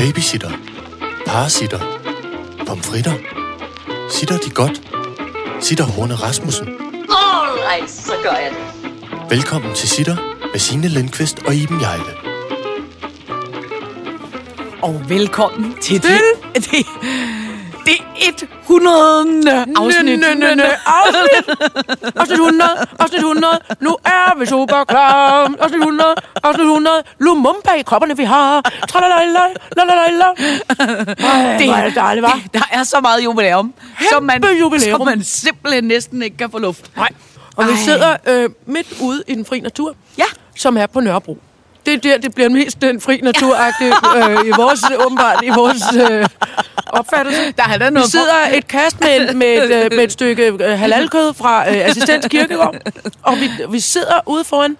Babysitter. Parasitter. Pomfritter. Sitter de godt? Sitter Horne Rasmussen. Alright, så gør jeg det. Velkommen til Sitter med Signe Lindqvist og Iben Jejle. Og velkommen til det, det, det 100. afsnit. Afsnit. Afsnit 100, afsnit 100. Nu er vi super klar. Afsnit 100, afsnit 100. Lumumba i kropperne, vi har. Tralalala, lalalala. Det, er det dejligt, hva'? der er så meget jubilæum, som man, jubilæum. som man simpelthen næsten ikke kan få luft. Nej. Og vi Ej. sidder øh, midt ude i den fri natur, Ja. som er på Nørrebro. Det er der, det bliver mest den fri naturagtige øh, i vores, åbenbart, i vores øh, opfattelse. Der er Vi noget sidder et kast med, et- med, et, øh, med et stykke øh, halalkød fra øh, Assistens Kirkegård, og vi, vi sidder ude foran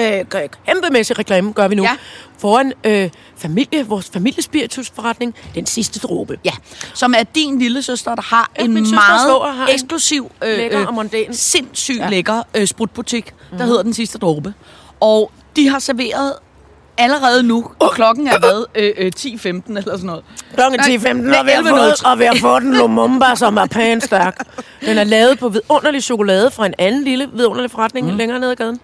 øh, kæmpemæssig reklame, gør vi nu, Ja. foran øh, familie, vores familiespiritusforretning, den sidste dråbe. Ja, som er din lille søster, der har Ja, en meget har en eksklusiv, øh, lækker og mondæn. sindssygt. Ja. lækker øh, sprutbutik, der mm. hedder Den Sidste Dråbe. Og de har serveret allerede nu, og klokken er hvad, øh, øh, 10.15 eller sådan noget. Klokken Nej, 10.15, og vi, har 11.03. fået, og vi har fået en Lumumba, som er pænt stærk. Den er lavet på vidunderlig chokolade fra en anden lille vidunderlig forretning mm. længere nede ad gaden.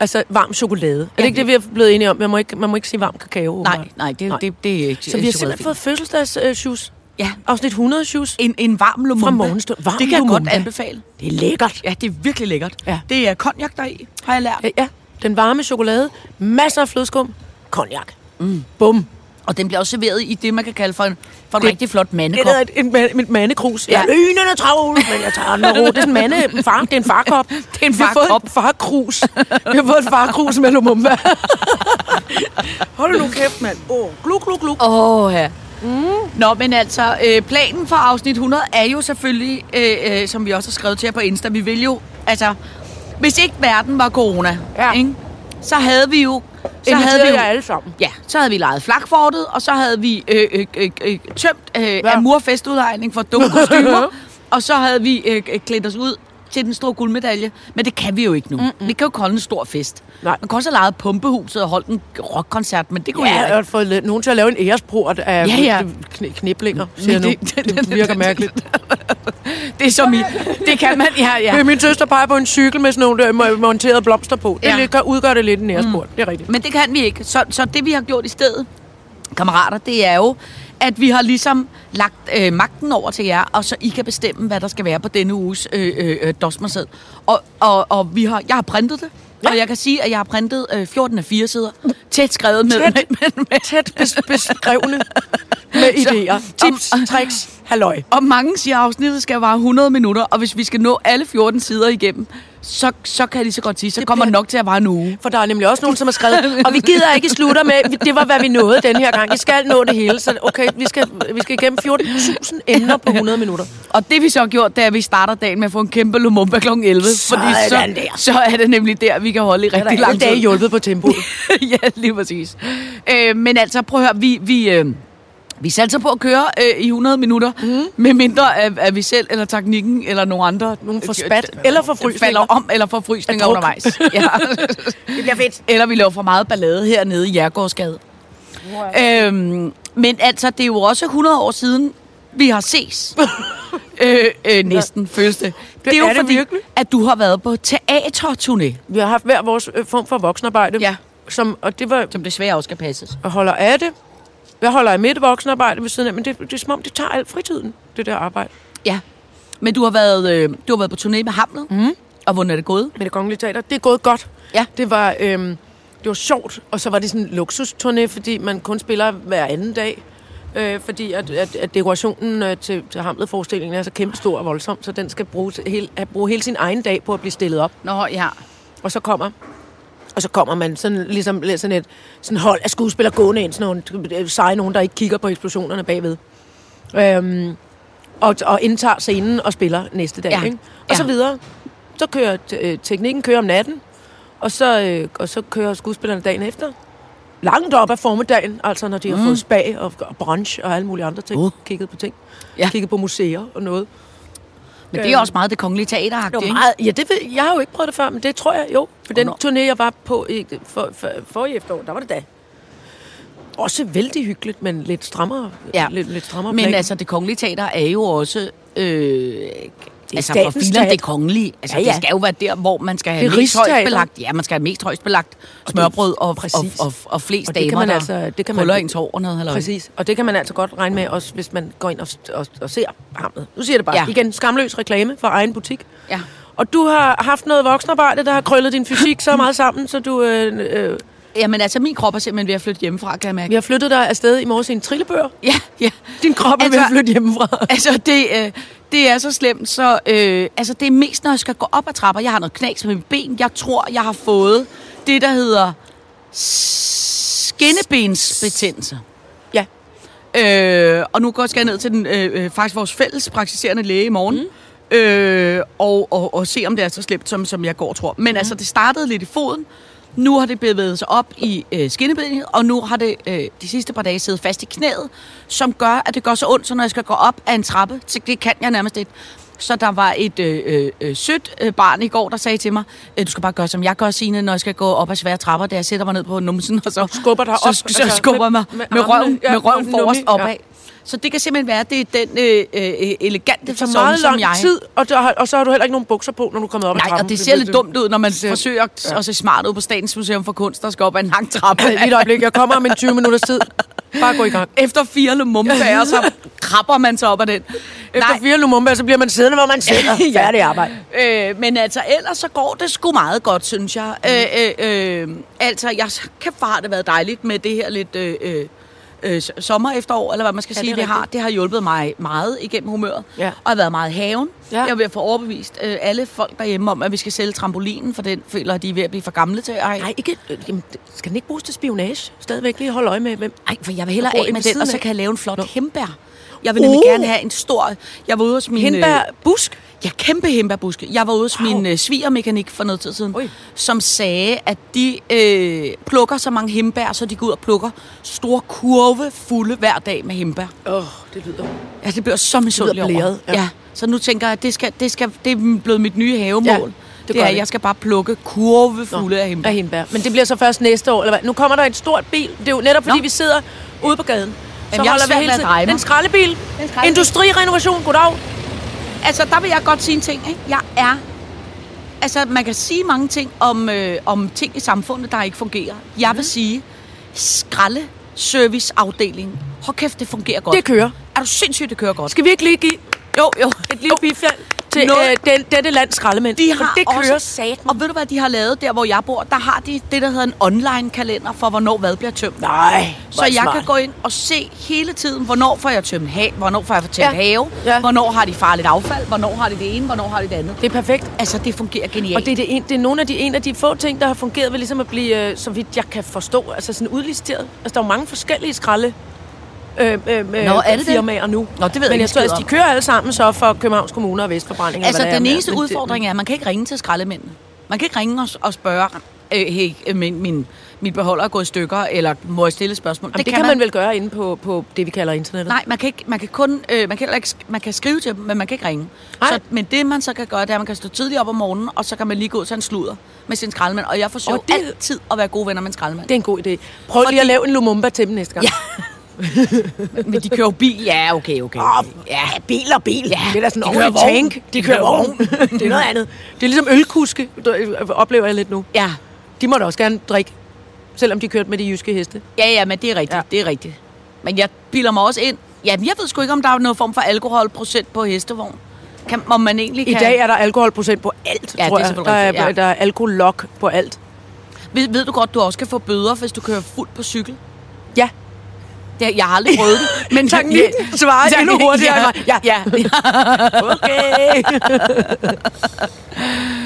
Altså varm chokolade. Er det ikke det, vi er blevet enige om? Man må ikke, man må ikke sige varm kakao. Nej, nej, det, Nej. det, det er ikke Så vi har simpelthen fået fødselsdags øh. Ja, Afsnit 100 shoes. en, en varm lumumba. Fra morgenstund. Varm det kan jeg Lumumba. godt anbefale. Det er lækkert. Ja, det er virkelig lækkert. Ja. Det er cognac deri, har jeg lært. Ja, ja. Den varme chokolade. Masser af flødeskum. Cognac. Mm. Bum. Og den bliver også serveret i det, man kan kalde for en, for en Det- rigtig flot Det mandekop. er et, et, et, et mandekrus. Ja. Ja. Lynende travl, men jeg tager den ro. Det er en mande, en far, det er en farkop. Det er en Vi har fået farkop. et farkrus. Vi har fået et farkrus med Lumumba. Hold nu kæft, mand. Åh, oh, gluk, gluk, gluk. Åh, oh, ja. Mm. Nå, men altså, øh, planen for afsnit 100 er jo selvfølgelig, øh, øh, som vi også har skrevet til jer på Insta, vi vil jo, altså, hvis ikke verden var corona, Ja. ikke, så havde vi jo... Så havde vi jo, jer alle sammen. Ja, så havde vi lejet flakfortet, og så havde vi øh, øh, øh, øh, tømt øh, ja. Amur festudlejning for dumme kostymer, og så havde vi øh, øh, klædt os ud til den store guldmedalje. Men det kan vi jo ikke nu. Mm-mm. Vi kan jo ikke holde en stor fest. Nej. Man kan også have lejet pumpehuset og holdt en rockkoncert, men det kunne Ja, jeg ikke. har fået nogen til at lave en æresport af Ja, ja. kn- kniblinger, siger jeg nu. Det- det- Det virker mærkeligt. Det er som i, det kan man, ja, ja. Ja. Min søster peger på en cykel med sådan nogle mo- monterede blomster på. Det Ja. ja. gør, udgør det lidt en æresport. Mm. Det er rigtigt. Men det kan vi ikke. Så, så det, vi har gjort i stedet, kammerater, det er jo, at vi har ligesom lagt øh, magten over til jer, og så I kan bestemme, hvad der skal være på denne uges øh, øh, øh. Og, og, og vi har, jeg har printet det, ja. og jeg kan sige, at jeg har printet øh, 14 af 4 sider, tæt skrevet med, Tæt. med, med, med, Tæt bes- beskrevne med idéer, tips, tricks, halløj. Og mange siger, at afsnittet skal vare 100 minutter, og hvis vi skal nå alle 14 sider igennem, så, så kan de så godt sige, så Det kommer bliver- det nok til at vare en uge. For der er nemlig også nogen, som har skrevet, og vi gider ikke slutte med, det var, hvad vi nåede den her gang. Vi skal nå det hele, så okay, vi skal, vi skal igennem 14.000 emner på 100 minutter. Og det vi så har gjort, det er, at vi starter dagen med at få en kæmpe Lumumba kl. 11. fordi så, der. så er det nemlig der, vi kan holde i rigtig er lang tid. dage hjulpet på tempoet. ja, lige præcis. Øh, men altså, prøv at høre, vi... vi øh, vi satser på at køre øh, i 100 minutter, mm. med mindre at, at vi selv, eller teknikken, eller nogen andre... Nogen får spat, eller får frysninger. Falder om, eller får frysninger undervejs. Ja. Det bliver fedt. eller vi laver for meget ballade hernede i Jærgårdsgade. Øhm, men altså, det er jo også 100 år siden, vi har ses. øh, øh, næsten, føles det. Det er jo er det fordi, virkelig. at du har været på teaterturné, Vi har haft hver vores øh, form for voksenarbejde. Ja. Som, og det var, som desværre også skal passes. jeg holder af det. Jeg holder af mit voksenarbejde ved siden af, men det, det er som om, det tager al fritiden, det der arbejde. Ja. Men du har været, øh, du har været på turné med Hamlet. Mm. Og hvordan er det gået? med det kongelige teater. Det er gået godt. Ja. Det var, øhm, det var sjovt, og så var det sådan en luksusturné, fordi man kun spiller hver anden dag. Øh, fordi at, at, at dekorationen øh, til, til Hamlet-forestillingen er så kæmpe stor og voldsom, så den skal bruge, hele, have- bruge hele sin egen dag på at blive stillet op. Nå, ja. Og så kommer og så kommer man sådan, ligesom sådan et sådan hold af skuespillere gående ind, sådan nogle øh, seje nogen, der ikke kigger på eksplosionerne bagved. Øhm, og, og indtager scenen og spiller næste dag. Ja. Ikke? Og Ja. så videre. Så kører øh, teknikken kører om natten, og så, øh, og så kører skuespillerne dagen efter. Langt op af formiddagen, altså når de har fået spag og, og brunch og alle mulige andre ting. Uh. Kigget på ting. Ja. Kigget på museer og noget. Men det er også meget det kongelige teater Det var meget, ja, det, ved- jeg har jo ikke prøvet det før, men det tror jeg jo. For den turné, jeg var på i, for, for, for i efterår, der var det da. Også vældig hyggeligt, men lidt strammere. Ja. Lidt, lidt strammere Men plan. altså, det kongelige teater er jo også... Øh, altså, for filen, det kongelige. Altså, Ja, ja, det skal jo være der, hvor man skal have Det mest højst belagt. Ja, man skal have mest højst belagt smørbrød og, og, og, og, og flest Og det kan damer, man der altså- det kan man- ens hår og noget. Halløj. Præcis. Og det kan man altså godt regne med, også hvis man går ind og, og, og ser hamlet. Nu siger det bare. Ja. Igen, skamløs reklame for egen butik. Ja. Og du har haft noget voksenarbejde, der har krøllet din fysik så meget sammen, så du... Øh, øh, Jamen altså, min krop er simpelthen ved at flytte hjemmefra, kan jeg mærke. vi har flyttet dig afsted i morges i en trillebør. Ja, ja. Din krop er altså, ved Altså- at flytte hjemmefra. Altså, det, øh, det er så slemt, så... Øh, altså, det er mest, når jeg skal gå op ad trapper. Jeg har noget knas med mit ben. Jeg tror, jeg har fået det, der hedder skinnebensbetændelse. Ja. Øh, og nu går jeg ned til den, øh, øh, faktisk vores fælles praktiserende læge i morgen. Mm. Øh, og, og, og se, om det er så slemt, som, som jeg går tror. Men mm. altså, det startede lidt i foden. Nu har det bevæget sig op i øh, skinnebenet, og nu har det øh, de sidste par dage siddet fast i knæet, som gør, at det gør så ondt, så når jeg skal gå op ad en trappe, så det kan jeg nærmest ikke. Så der var et øh, øh, øh, sødt øh, barn i går, der sagde til mig, øh, du skal bare gøre, som jeg gør, Signe, når jeg skal gå op ad svære trapper, da jeg sætter mig ned på numsen, og så skubber dig op, så, altså, så skubber jeg mig med- med, med med, røven, ja, med røven forrest ja. Så det kan simpelthen være, at det er den øh, øh, elegante fasong, meget som lang jeg... tid, og, der, og så har du heller ikke nogen bukser på, når du kommer op ad Nej, trappen. og det ser lidt dumt ud, når man ser- forsøger ja. at se smart ud på Statens Museum for Kunst, der skal op ad en lang trappe. Lige et øjeblik, jeg kommer om en 20 minutters tid. Bare gå i gang. Efter fire lumumbager, så krabber man sig op ad den. Efter fire Lumumba, så bliver man siddende, hvor man sidder. Ja. Færdig arbejde. Øh, men altså, ellers så går det sgu meget godt, synes jeg. Mm. Øh, øh, øh, altså, jeg hvor har det været dejligt med det her lidt øh, øh, øh, sommer efterår, eller hvad man skal Ja, sige. det Det, har, det har hjulpet mig meget igennem humøret. Ja. Og jeg har været meget i haven. Ja. Jeg er ved at få overbevist øh, alle folk derhjemme om, at vi skal sælge trampolinen, for den føler, at de er ved at blive for gamle til. Ej, Nej, ikke, øh, jamen, skal den ikke bruges til spionage? Stadigvæk lige holde øje med, hvem... Ej, for jeg vil hellere af med den, og så kan jeg lave en flot hembær. Jeg vil nemlig Uh! gerne have en stor... Jeg var ude hos min... Hindbær, øh, busk. Ja, kæmpe hembærbuske. Jeg var ude hos Wow. min øh, svigermekanik for noget tid siden, Oj. som sagde, at de øh, plukker så mange hembær, så de går ud og plukker store kurve fulde hver dag med hembær. Åh, oh, det lyder... Ja, det bliver så misundelig over. blæret, ja. Ja. Så nu tænker jeg, at det, skal, det, skal, det er blevet mit nye havemål. Ja, det det, er, det. jeg skal bare plukke kurve fulde af hembær. Af hindbær. Men det bliver så først næste år, eller hvad? Nu kommer der et stort bil. Det er jo netop, fordi Nå. vi sidder ude på gaden. Så Jamen, jeg har holder vi hele tiden... dreje mig. En skraldebil. En skraldebil. Industrirenovation, goddag. Altså, der vil jeg godt sige en ting. Ikke? Jeg er... Altså, man kan sige mange ting om, øh, om ting i samfundet, der ikke fungerer. Jeg Mhm. vil sige, skraldeserviceafdelingen. Hold kæft, det fungerer godt. Det kører. Er du sindssygt, det kører godt? Skal vi ikke lige give Jo, jo. et lille bifald til Noget- øh, den, dette lands skraldemænd? De har det kører også, sat. og ved du hvad de har lavet der, hvor jeg bor? Der har de det, der hedder en online kalender for, hvornår hvad bliver tømt. Nej, Så jeg kan gå ind og se hele tiden, hvornår får jeg tømt have, hvornår får jeg tømt Ja. have, Ja. ja. hvornår har de farligt affald, hvornår har de det ene, hvornår har de det andet. Det er perfekt. Altså, det fungerer genialt. Og det er, det, en, det er nogle af de, en af de få ting, der har fungeret ved ligesom at blive, øh, så vidt jeg kan forstå, altså sådan udlisteret. Altså, der er jo mange forskellige skralde øh, øh, øh, Nå, er det det? firmaer nu. Nå, det ved jeg Men jeg ikke tror, de kører alle sammen så for Københavns Kommune og Vestforbrænding. Altså, den det eneste det- udfordring er, at man kan ikke ringe til skraldemændene. Man kan ikke ringe og, og spørge, øh, hey, øh, min, min, min beholder er gået i stykker, eller må jeg stille spørgsmål? Jamen, det, det kan, man vel gøre inde på, på det, vi kalder internettet. Nej, man kan, ikke, man kan kun øh, man kan ikke, man kan skrive til dem, men man kan ikke ringe. Så, men det man så kan gøre, det er, at man kan stå tidligt op om morgenen, og så kan man lige gå til en sludder med sin skraldemand. Og jeg forsøger Og det- det... altid at være gode venner med en skraldemand. Det er en god idé. Prøv lige at lave en Lumumba til dem næste gang. Ja. Men de kører jo bil. Ja, okay, okay. Åh, ja. bil og bil. Ja, det er da sådan de en kører vogn. tank. De kører vogn. det er noget andet. Det er ligesom ølkuske, der- oplever jeg lidt nu. ja. De må da også gerne drikke, selvom de kørte med de jyske heste. Ja, ja, men det er rigtigt, Ja. ja. det er rigtigt. Men jeg bilder mig også ind. Jamen, jeg ved sgu ikke, om der er noget form for alkoholprocent på hestevogn. Kan, om man egentlig I kan... dag er der alkoholprocent på alt, Ja, tror det er jeg. Der er, rigtigt, ja. der er alkolok på alt. Ved, ved du godt, du også kan få bøder, hvis du kører fuldt på cykel? Ja. Det, jeg har aldrig prøvet det. Men Tak lige svarer Tak, endnu hurtigere. mig. Ja, ja. Okay.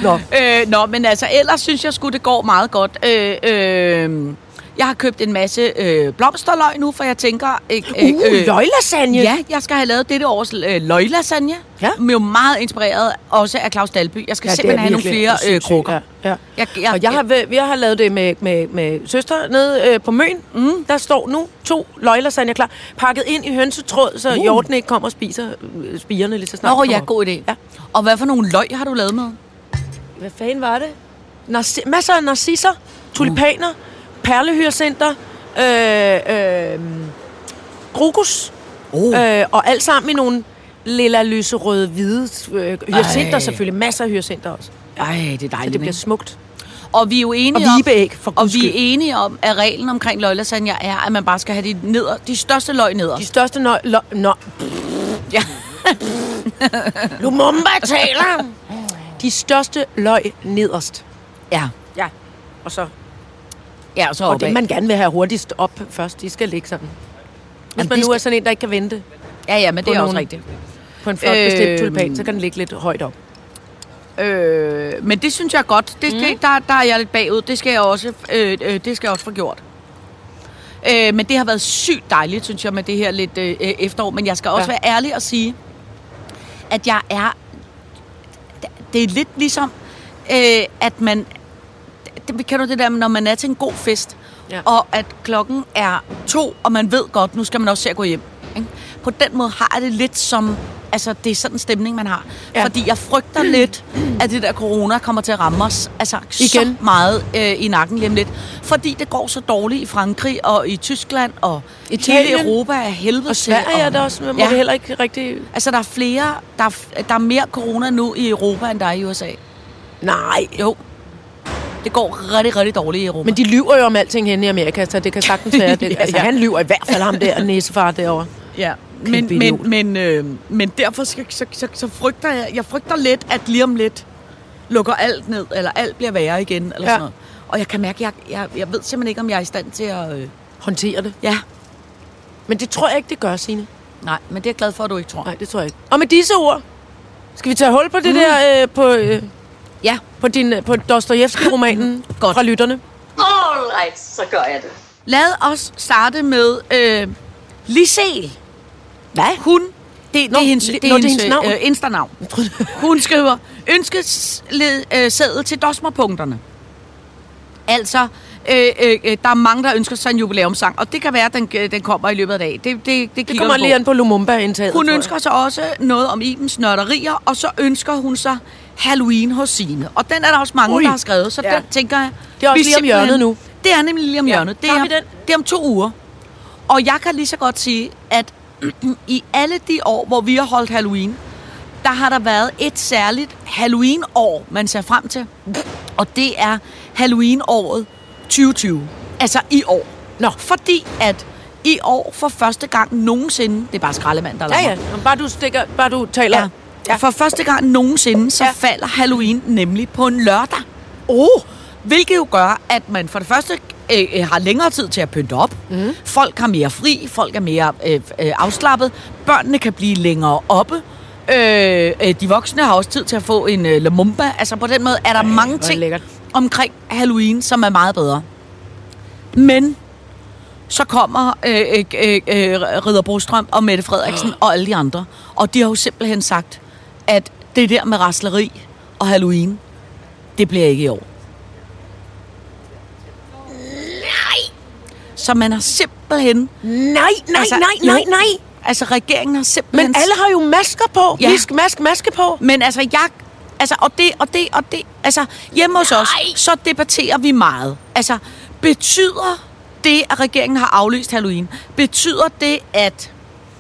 Nå, øh, nå, men altså, ellers synes jeg sgu, det går meget godt. Øh, øh, jeg har købt en masse øh, blomsterløg nu, for jeg tænker... Øh, uh, løglasagne. Ja, jeg skal have lavet dette års øh, løglasagne. Ja. Men jo meget inspireret også af Claus Dalby. Jeg skal ja, simpelthen have nogle flere øh, krukker. Ja, ja. Jeg, jeg, Og jeg har, vi har lavet det med, med, med søster nede øh, på Møn. Mm. Der står nu to løglasagne klar, pakket ind i hønsetråd, så uh. Uh. hjorten ikke kommer og spiser øh, spirene lige så snart. Nå, ja, god idé. Ja. Og hvad for nogle løg har du lavet med? Hvad fanden var det? Narci- masser af narcisser, tulipaner, perlehyrcenter, øh, øh, krokus. Oh. Øh, og alt sammen i nogle lilla, lyserøde, hvide øh, hyacinter Ej. selvfølgelig. Masser af hyacinter også. Ej, det er Så dejligt. det bliver ikke? smukt. Og vi er jo enige Og om, vibeæg, for og vi er enige om, at reglen omkring løglasagne er, at man bare skal have de, neder, de største løg neder. De største nøj... Lø, nå. Ja. Lumumba taler! De største løg nederst. Ja. Ja. Og så... Ja, og så Og det, man gerne vil have hurtigst op først, de skal ligge sådan. Hvis Jamen, man nu er skal- sådan en, der ikke kan vente Ja, ja, men det er også nogle- rigtigt. på en flot bestemt Øhm. tulipan, så kan den ligge lidt højt op. Øh, men det synes jeg er godt. Det skal, mm. der, der er jeg lidt bagud. Det skal jeg også, øh, øh, det skal jeg også få gjort. Øh, men det har været sygt dejligt, synes jeg, med det her lidt øh, øh, efterår. Men jeg skal også ja. være ærlig og sige, at jeg er... Det er lidt ligesom, øh, at man... Det, kan du det der, når man er til en god fest, Ja. og at klokken er to, og man ved godt, nu skal man også se at gå hjem. Ikke? På den måde har jeg det lidt som... Altså, det er sådan en stemning, man har. Ja. Fordi jeg frygter lidt, at det der corona kommer til at ramme os altså, Igen. så meget øh, i nakken lige lidt. Fordi det går så dårligt i Frankrig og i Tyskland og Italien. hele Europa er helvede Og Sverige til. er der også, må Ja. det heller ikke rigtig... Altså, der er flere... Der er, der er mere corona nu i Europa, end der er i USA. Nej. Jo. Det går rigtig, rigtig dårligt i Europa. Men de lyver jo om alting henne i Amerika, så det kan sagtens være det. Ja, Altså, ja. han lyver i hvert fald ham der, næsefar derovre. Ja, men, men, men, øh, men derfor så, så, så, så frygter jeg, jeg frygter lidt, at lige om lidt lukker alt ned, eller alt bliver værre igen, eller ja. sådan noget. Og jeg kan mærke, jeg, jeg, jeg ved simpelthen ikke, om jeg er i stand til at... Øh, Håndtere det. ja, Men det tror jeg ikke, det gør, Signe. nej, men det er jeg glad for, at du ikke tror. Nej, det tror jeg ikke. Og med disse ord, skal vi tage hul på det Mm. der, øh, på, øh, Ja, på, din, øh, på Dostojevski-romanen Godt. fra lytterne? All right, så gør jeg det. lad os starte med øh, Lisel. Hvad? Hun, det, Nå, det er hendes, det er er hendes, hendes navn. øh, Insta-navn. Hun skriver, ønskes øh, sædet til dosmerpunkterne. Altså, øh, øh, øh, der er mange, der ønsker sig en jubilæumssang, og det kan være, at den, øh, den kommer i løbet af dagen. Det, det, det, Det kommer lige an på Lumumba-indtaget. Hun ønsker sig også noget om Ibens nørderier, og så ønsker hun sig Halloween hos sine. Og den er der også mange, Ui. der har skrevet, så Ja. ja. den tænker jeg... Det er også lige om hjørnet nu. Det er nemlig lige om Ja. hjørnet. Det er, den? det er om to uger. Og jeg kan lige så godt sige, at i alle de år, hvor vi har holdt Halloween, der har der været et særligt Halloween-år, man ser frem til. Og det er Halloween-året 2020. Altså i år. Nå. Fordi at i år for første gang nogensinde, det er bare skraldemand, der Ja, larmer. ja. Nå, Bare du, stikker, bare du taler. Ja. Ja. For første gang nogensinde, så Ja. falder Halloween nemlig på en lørdag. Oh, Hvilket jo gør, at man for det første øh, øh, har længere tid til at pynte op. Mm. Folk har mere fri, folk er mere øh, øh, afslappet. Børnene kan blive længere oppe. Øh, øh, de voksne har også tid til at få en øh, lamumba. Altså på den måde er der Ej, mange ting lækkert. omkring Halloween, som er meget bedre. Men så kommer øh, øh, øh, øh, Ridder Brostrøm og Mette Frederiksen og alle de andre. Og de har jo simpelthen sagt, at det der med rasleri og Halloween, det bliver ikke i år. Nej! Så man har simpelthen... nej, nej, Altså, nej, nej, jo. nej. Altså, regeringen har simpelthen... Men alle har jo masker på. Ja. Visk, mask, maske på. Men altså, jeg... Altså, og det, og det, og det... Altså, hjemme hos os, så debatterer vi meget. Altså, betyder det, at regeringen har aflyst Halloween, betyder det, at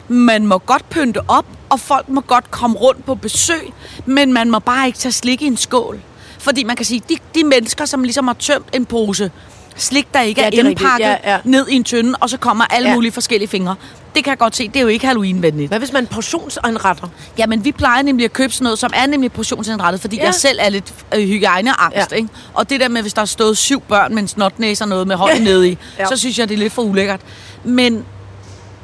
man må godt pynte op, og folk må godt komme rundt på besøg, men man må bare ikke tage slik i en skål. Fordi man kan sige, de, de mennesker, som ligesom har tømt en pose slik, der ikke Ja, er er indpakket Ja, ja. ned i en tynde, og så kommer alle Ja. mulige forskellige fingre. Det kan jeg godt se, det er jo ikke Halloween-venligt. Hvad hvis man portionsanretter? Jamen, vi plejer nemlig at købe sådan noget, som er nemlig portionsindrettet, fordi Ja. jeg selv er lidt øh, hygiejneangst, Ja. ikke? Og det der med, hvis der er stået syv børn med en snotnæse og noget med hånden Ja. nede i, ja. så synes jeg, det er lidt for ulækkert. Men,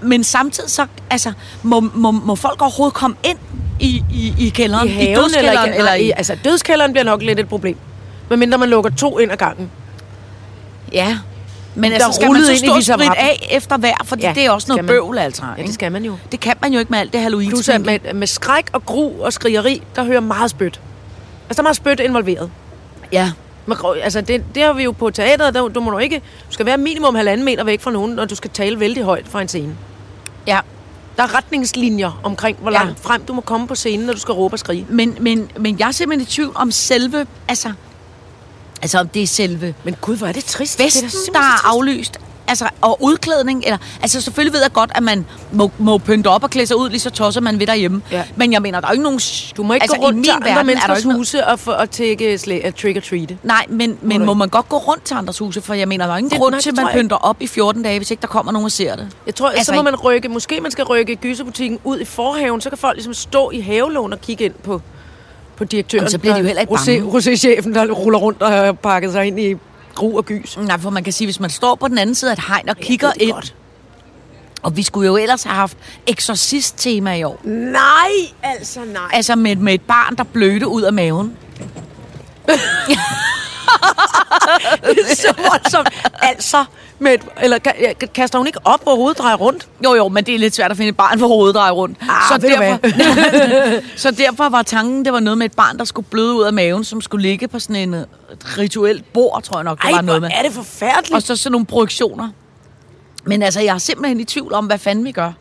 men samtidig så, altså, må, må, må folk overhovedet komme ind i, i, i kælderen? I haven eller, dødskælderen, eller, eller i... Altså, dødskælderen bliver nok lidt et problem. Medmindre man lukker to ind ad gangen. Ja. Men Der altså, skal man så i stå viserappen. af efter hver, fordi Ja, det er også noget man. bøvl, altså. Ja, det skal man jo. det kan man jo ikke med alt det halloween Plus med, med skræk og gru og skrigeri, der hører meget spyt. Altså, der er meget spyt involveret. Ja. Men, grå- altså, det, det har vi jo på teateret, der, du må du ikke... Du skal være minimum halvanden meter væk fra nogen, når du skal tale vældig højt fra en scene. Ja. Der er retningslinjer omkring, hvor Ja. langt frem du må komme på scenen, når du skal råbe og skrige. Men, men, men jeg er simpelthen i tvivl om selve, altså, altså om det er selve Men gud, hvor er det trist. festen, det er der så er aflyst, Altså, og udklædning, eller, altså selvfølgelig ved jeg godt, at man må, må pynte op og klæde sig ud, lige så tosser man ved derhjemme. Ja. Men jeg mener, der er jo ikke nogen... Du må ikke altså, gå rundt til andre er menneskers huse og, for, og tække slæ, uh, trick or treat. Nej, men, men du må man godt gå rundt til andres huse? For jeg mener, der er ingen Det- grund nej, til, at man pynter op i 14 dage, hvis ikke der kommer nogen og ser det. Jeg tror, altså, så må man rykke, måske man skal rykke gyserbutikken ud i forhaven, så kan folk ligesom stå i havelån og kigge ind på, på direktøren. Jamen, så bliver de jo heller ikke Rosé, bange. Rosé-chefen, der ruller rundt og har pakket sig ind i gru og gys. Nej, for man kan sige, hvis man står på den anden side af et hegn og kigger ved det ind, godt. og vi skulle jo ellers have haft eksorcist-tema i år. Nej, altså nej. Altså med, med et barn, der blødte ud af maven. så voldsomt. Altså, med et, eller ka- ka- kaster hun ikke op, hvor hovedet drejer rundt? Jo, jo, men det er lidt svært at finde et barn, hvor hovedet drejer rundt. Ah, du derfor, så derfor var tanken, det var noget med et barn, der skulle bløde ud af maven, som skulle ligge på sådan en øh, rituelt bord, tror jeg nok, der Ej, var noget med. er det forfærdeligt. Og så sådan nogle projektioner. Men altså, jeg er simpelthen i tvivl om, hvad fanden vi gør.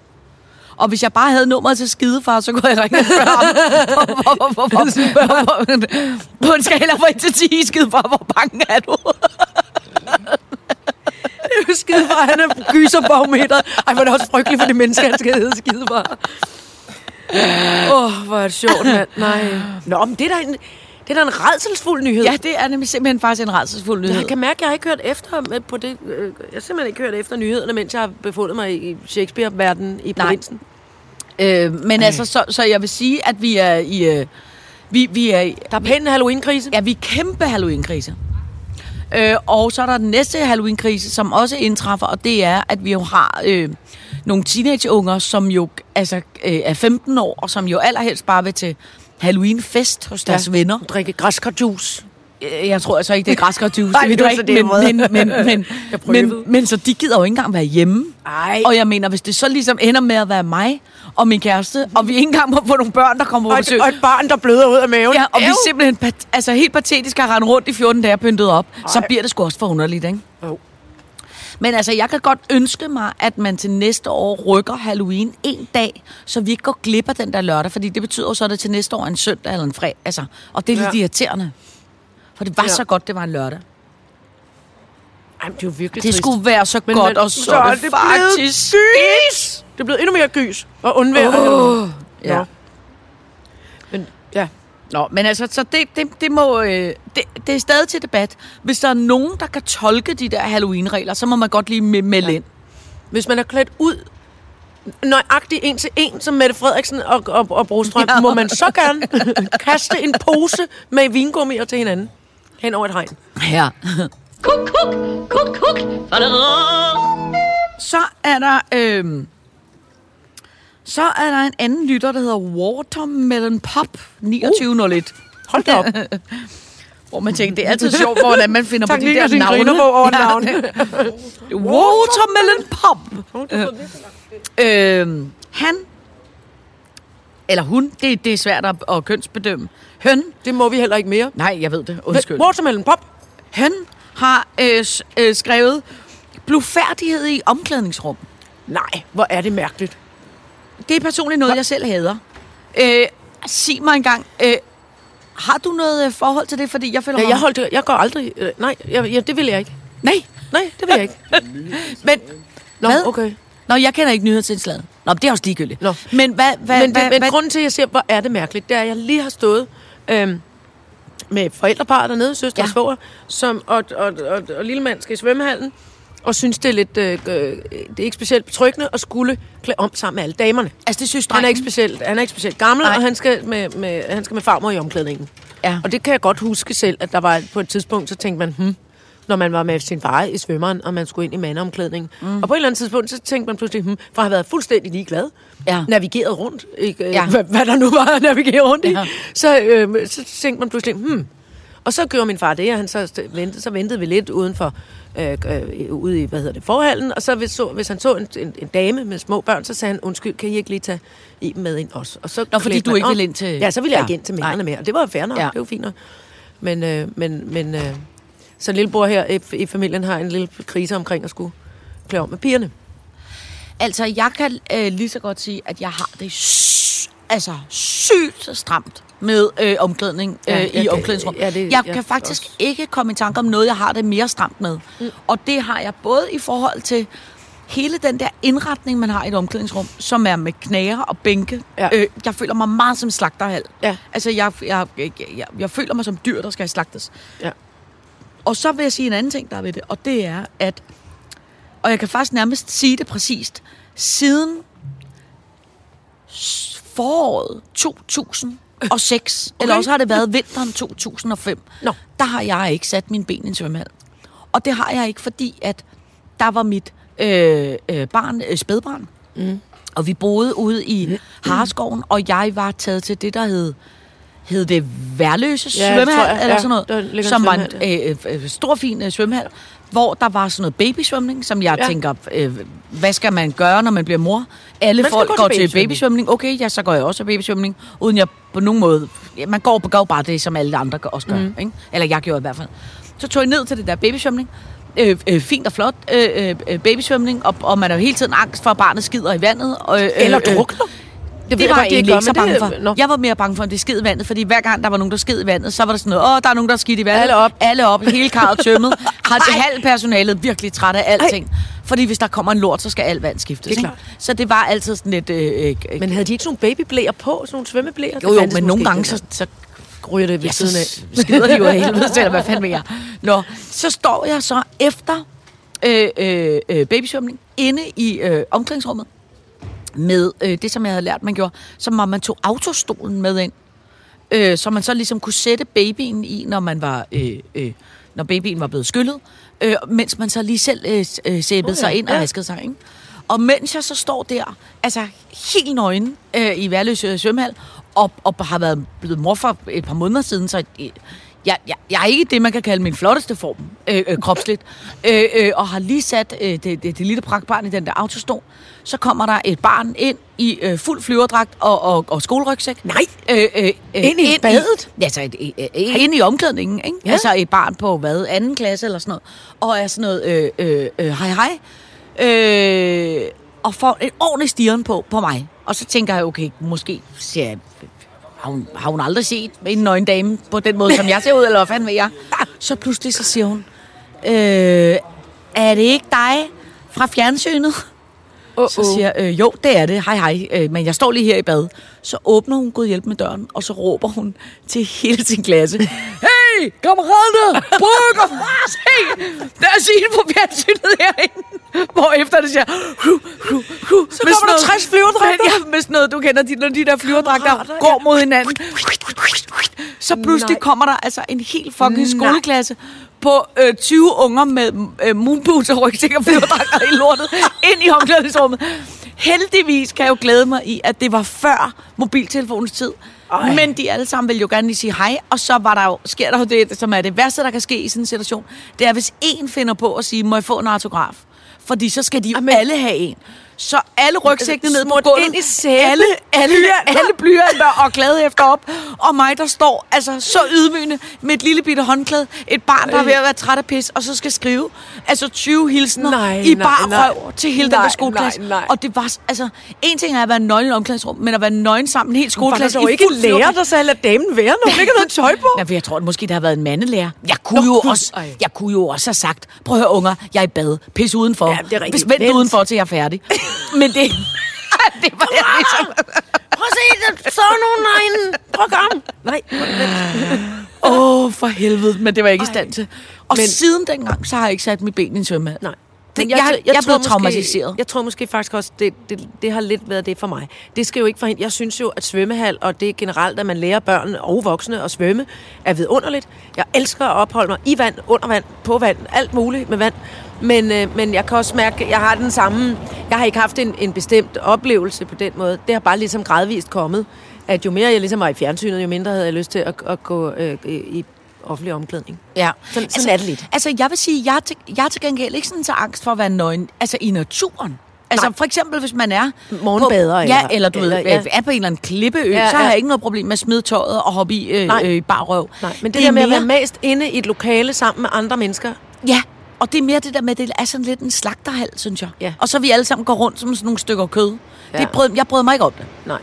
Og hvis jeg bare havde nummeret til skidefar, så kunne jeg ringe og spørge ham. På en skala fra 1 til 10, skidefar, hvor bange er du? Det er skide for, han er gyserbarometer. Ej, hvor er det også frygteligt for det menneske, han skal hedde skide. Åh, oh, hvor er det sjovt, mand. Nej. Nå, men det er da en, det er da en redselsfuld nyhed. Ja, det er nemlig simpelthen faktisk en rædselsfuld nyhed. Jeg kan mærke, at jeg har ikke hørt efter på det. øh, Jeg har simpelthen ikke hørt efter nyhederne, mens jeg har befundet mig i Shakespeare-verdenen i provinsen. Øh, men altså, så, så jeg vil sige, at vi er i... Øh, vi, vi er, i- Der er pænt en Halloween-krise. ja, vi er kæmpe Halloween-krise. Øh, og så er der den næste Halloween-krise, som også indtræffer, og det er, at vi jo har øh, nogle teenageunger, som jo altså, øh, er 15 år, og som jo allerhelst bare vil til Halloween-fest hos deres ja. venner. Drikke græskarjuice. Øh, Jeg tror altså ikke, det er græskarjuice, det så det, jeg men, men, men, men, men, men så de gider jo ikke engang være hjemme. Ej. Og jeg mener, hvis det så ligesom ender med at være mig og min kæreste, og vi ikke engang må få nogle børn, der kommer på Og og et barn, der bløder ud af maven. Ja, og vi Øv. simpelthen altså helt patetisk har rendt rundt i 14 dage pyntet op, så Ej. bliver det sgu også for underligt, ikke? Jo. Men altså, jeg kan godt ønske mig, at man til næste år rykker Halloween en dag, så vi ikke går glip af den der lørdag, fordi det betyder så, at det til næste år er en søndag eller en fredag. Altså, og det er lidt Ja. irriterende. For det var Ja. så godt, det var en lørdag. Ej, men det er jo virkelig Det trist. skulle være så Men godt, man- og så er det blevet faktisk... gys. Det er blevet endnu mere gys. Og undvær. Åh, ja. Nå. Nå, men altså, så det, det, det må... Øh, det, det er stadig til debat. Hvis der er nogen, der kan tolke de der Halloween-regler, så må man godt lige me- melde ja. ind. hvis man er klædt ud nøjagtigt en til en, som Mette Frederiksen og, og, og Brostrøm, Ja. ja. må man så gerne kaste en pose med vingummier til hinanden hen over et hegn. Ja. Kuk, kuk, kuk, kuk. Så er der... Øh, så er der en anden lytter, der hedder Watermelon Pop 2901. Hold da op. Hvor man tænker, det er altid sjovt, hvordan man finder på de der navne. over Ja. navn. Watermelon Pop. Øh, han, eller hun, det, det er svært at, at kønsbedømme. Høn, Det må vi heller ikke mere. nej, jeg ved det, undskyld. Watermelon pop. Han har øh, øh, skrevet blufærdighed i omklædningsrum. Nej, hvor er det mærkeligt. Det er personligt noget, jeg selv hader. Øh, sig mig engang, øh, har du noget øh, forhold til det? Fordi jeg føler Ja, mig... jeg, holdt, jeg går aldrig... Øh, nej, jeg, ja, det vil jeg ikke. Nej, Nej, det vil jeg ikke. men... Nå, Hvad? okay. Nå, jeg kender ikke nyhedsindslaget. Nå, det er også ligegyldigt. Nå. Men hvad... hvad, men, hvad, men hvad grunden til, at jeg siger, hvor er det mærkeligt, det er, at jeg lige har stået øhm, med forældrepar dernede, søster Ja. og svoger, som, og, og, og, og lille mand skal i svømmehallen, og synes, det er lidt, øh, øh, det er ikke specielt betryggende at skulle klæde om sammen med alle damerne. altså, det synes Han er ikke specielt, han er ikke specielt gammel, Nej. og han skal med, med, han skal med farmor i omklædningen. Ja. Og det kan jeg godt huske selv, at der var på et tidspunkt, så tænkte man, hmm, når man var med sin far i svømmeren, og man skulle ind i mandeomklædning. Mm. Og på et eller andet tidspunkt, så tænkte man pludselig, hmm, for at have været fuldstændig ligeglad, Ja. navigeret rundt, ikke? Ja. Hvad, hvad der nu var at navigere rundt i, Ja. så, øh, så tænkte man pludselig, hmm. Og så gjorde min far det, og han så, ventede, så ventede vi lidt uden for, øh, øh, ude i, hvad hedder det, forhallen, og så hvis, så, hvis han så en, en, en, dame med små børn, så sagde han, undskyld, kan I ikke lige tage i med ind også? Og så Nå, fordi du ikke ville ind til- Ja, så ville jeg Ja. ikke ind til mændene mere, og det var fair nok, Ja. det var fint nok. Men, øh, men, men øh, så lillebror her i, i familien har en lille krise omkring at skulle klæde om med pigerne. Altså, jeg kan øh, lige så godt sige, at jeg har det s- altså sygt stramt med øh, omklædning øh, ja, i omklædningsrummet. Ja, det, jeg, jeg kan faktisk også. ikke komme i tanke om noget, jeg har det mere stramt med. Mm. Og det har jeg både i forhold til hele den der indretning, man har i et omklædningsrum, som er med knager og bænke. Ja. Øh, jeg føler mig meget som slagterhal. Ja. Altså, jeg, jeg, jeg, jeg, jeg føler mig som dyr, der skal slagtes. Ja. Og så vil jeg sige en anden ting, der er ved det, og det er, at... Og jeg kan faktisk nærmest sige det præcist. Siden foråret 2000 og 6. Okay. Eller også har det været vinteren 2005. No. Der har jeg ikke sat mine ben i en svømmehal. Og det har jeg ikke, fordi at der var mit øh, øh, barn, øh, spædbarn. Mm. Og vi boede ude i mm. Harskoven, og jeg var taget til det, der hed hed det Værløse ja, svømmehal, eller ja, sådan noget, som var en øh, øh, øh, stor, fin øh, svømmehal, hvor der var sådan noget babysvømning, som jeg Ja. tænker, øh, hvad skal man gøre, når man bliver mor? Alle Man folk gå går til babysvømning. babysvømning. Okay, ja, så går jeg også til babysvømning, uden jeg på nogen måde... Ja, man går, går bare det, som alle andre også gør. Mm. Ikke? Eller jeg gjorde i hvert fald. Så tog jeg ned til det der babysvømning. Øh, øh, fint og flot øh, øh, øh, babysvømning, og, og man er jo hele tiden angst for, at barnet skider i vandet. Og, øh, Eller øh, drukner. det, ved det jeg var jeg egentlig ikke så bange det- for. Nå. Jeg var mere bange for, at det skid i vandet, fordi hver gang der var nogen, der skid i vandet, så var der sådan noget, åh, der er nogen, der er skidt i vandet. Alle op. Alle op, hele karret tømmet. Har det halv personalet virkelig træt af alting. Fordi hvis der kommer en lort, så skal alt vand skiftes. Det er ikke? klart. Så det var altid sådan lidt... Øh, øh, Men havde de ikke sådan nogle babyblæer på? Sådan nogle svømmeblæer? jo, jo, men nogle gange, så, så ryger det ved ja, siden af. så skider de jo af helvede til, eller hvad fanden vil jeg. Nå, så står jeg så efter øh, øh, øh, babysvømning inde i øh, omklædningsrummet med øh, det, som jeg havde lært, man gjorde, som var, man tog autostolen med ind, øh, så man så ligesom kunne sætte babyen i, når man var... Øh, øh, når babyen var blevet skyllet, øh, mens man så lige selv øh, øh, sæbede Okay, sig ind og ja. vaskede sig. Ikke? Og mens jeg så står der, altså helt nøgen øh, i Værløse svømmehal, og, og har været blevet mor for et par måneder siden, så øh, jeg, jeg, jeg er ikke det, man kan kalde min flotteste form, øh, øh, kropsligt, øh, øh, og har lige sat øh, det, det, det lille pragtbarn i den der autostol. Så kommer der et barn ind i øh, fuld flyverdragt og, og, og skolerygsæk. Nej. Øh, øh, øh, Ind i badet? Ja, altså et, et, ind i omklædningen, ikke? Ja. Ja. Altså et barn på, hvad, anden klasse eller sådan noget. Og er sådan noget, øh, øh, øh, hej hej. Øh, og får en ordentlig stieren på, på mig. Og så tænker jeg, okay, måske ser jeg, har, hun, har hun aldrig set en nøgen dame på den måde, som jeg ser ud, eller hvad fanden ved jeg? Så pludselig så siger hun, øh, er det ikke dig fra fjernsynet? Oh, Så siger jeg, øh, jo, det er det. Hej, hej. Øh, men jeg står lige her i bad. Så åbner hun god hjælp med døren, og så råber hun til hele sin klasse. Hey, kammerater! Prøv at komme Se! Der er Signe på fjernsynet herinde. Hvor efter det siger... Hu, hu, hu, så kommer der 60 flyverdragter. Ja, med sådan noget, du kender, de, når de der flyverdragter går ja. mod hinanden. Så pludselig Nej. kommer der altså en helt fucking skoleklasse på øh, 20 unger med øh, moonboots og rygsæk og flyverdragter i lortet ind i omklædningsrummet. Heldigvis kan jeg jo glæde mig i, at det var før mobiltelefonens tid. Ej. Men de alle sammen ville jo gerne lige sige hej, og så var der jo, sker der jo det, som er det værste, der kan ske i sådan en situation. Det er, hvis en finder på at sige, må jeg få en autograf? Fordi så skal de jo Amen. alle have en. Så alle rygsækkene ned på gulvet. ind i sæbe. Alle, alle, alle blyanter og glade efter op. Og mig, der står altså så ydmygende med et lille bitte håndklæde. Et barn, der er ved at være træt af pis, og så skal skrive altså 20 hilsner Nej, i nej, bar nej. røv til hele den Nej, der skoleklasse. nej, nej. Og det var, altså, en ting er at være nøgen i omklædningsrum, men at være nøgen sammen en hel Var der skoleklasse så i ikke en lærer, der sagde, lad damen være, når hun ikke havde tøj på? For jeg tror, at måske der har været en mandelærer. Jeg kunne, Nå, jo gud, også, jeg kunne jo også have sagt, prøv at høre unger, jeg er i bad, pis udenfor. Ja, det er rigtigt. Vent. udenfor, til jeg er færdig. Men det, det var jeg ligesom... Prøv at se, der står nogen derinde. Prøv at komme. Nej, Åh, oh, for helvede, men det var jeg ikke i Ej. stand til. Og Men- siden dengang, så har jeg ikke sat mit ben i en svømmehal. nej. Men jeg, jeg, jeg, er tror blevet måske- traumatiseret. Jeg tror måske faktisk også, det, det, det har lidt været det for mig. Det skal jo ikke forhindre. Jeg synes jo, at svømmehal, og det er generelt, at man lærer børn og voksne at svømme, er vidunderligt. Jeg elsker at opholde mig i vand, under vand, på vand, alt muligt med vand. Men, øh, men jeg kan også mærke, at jeg har den samme... Jeg har ikke haft en, en bestemt oplevelse på den måde. Det har bare ligesom gradvist kommet, at jo mere jeg ligesom var i fjernsynet, jo mindre havde jeg lyst til at, at gå øh, i offentlig omklædning. Ja. Sådan- sådan er det lidt. Altså, jeg vil sige, jeg er, til, jeg er til gengæld ikke sådan så angst for at være nøgen, altså i naturen. Altså Nej. for eksempel, hvis man er... Morgenbader, på, Ja, eller du eller- ved, ja. er på en eller anden klippeø, Ja, så har ja. jeg ikke noget problem med at smide tøjet og hoppe i, øh, Nej. øh, bar røv. Nej, men det, det der med at være mast inde i et lokale sammen med andre mennesker, Ja, og det er mere det der med, at det er sådan lidt en slagterhal, synes jeg. Ja. Og så vi alle sammen går rundt som sådan nogle stykker kød. Ja. Det brød, jeg brød mig ikke om det. nej.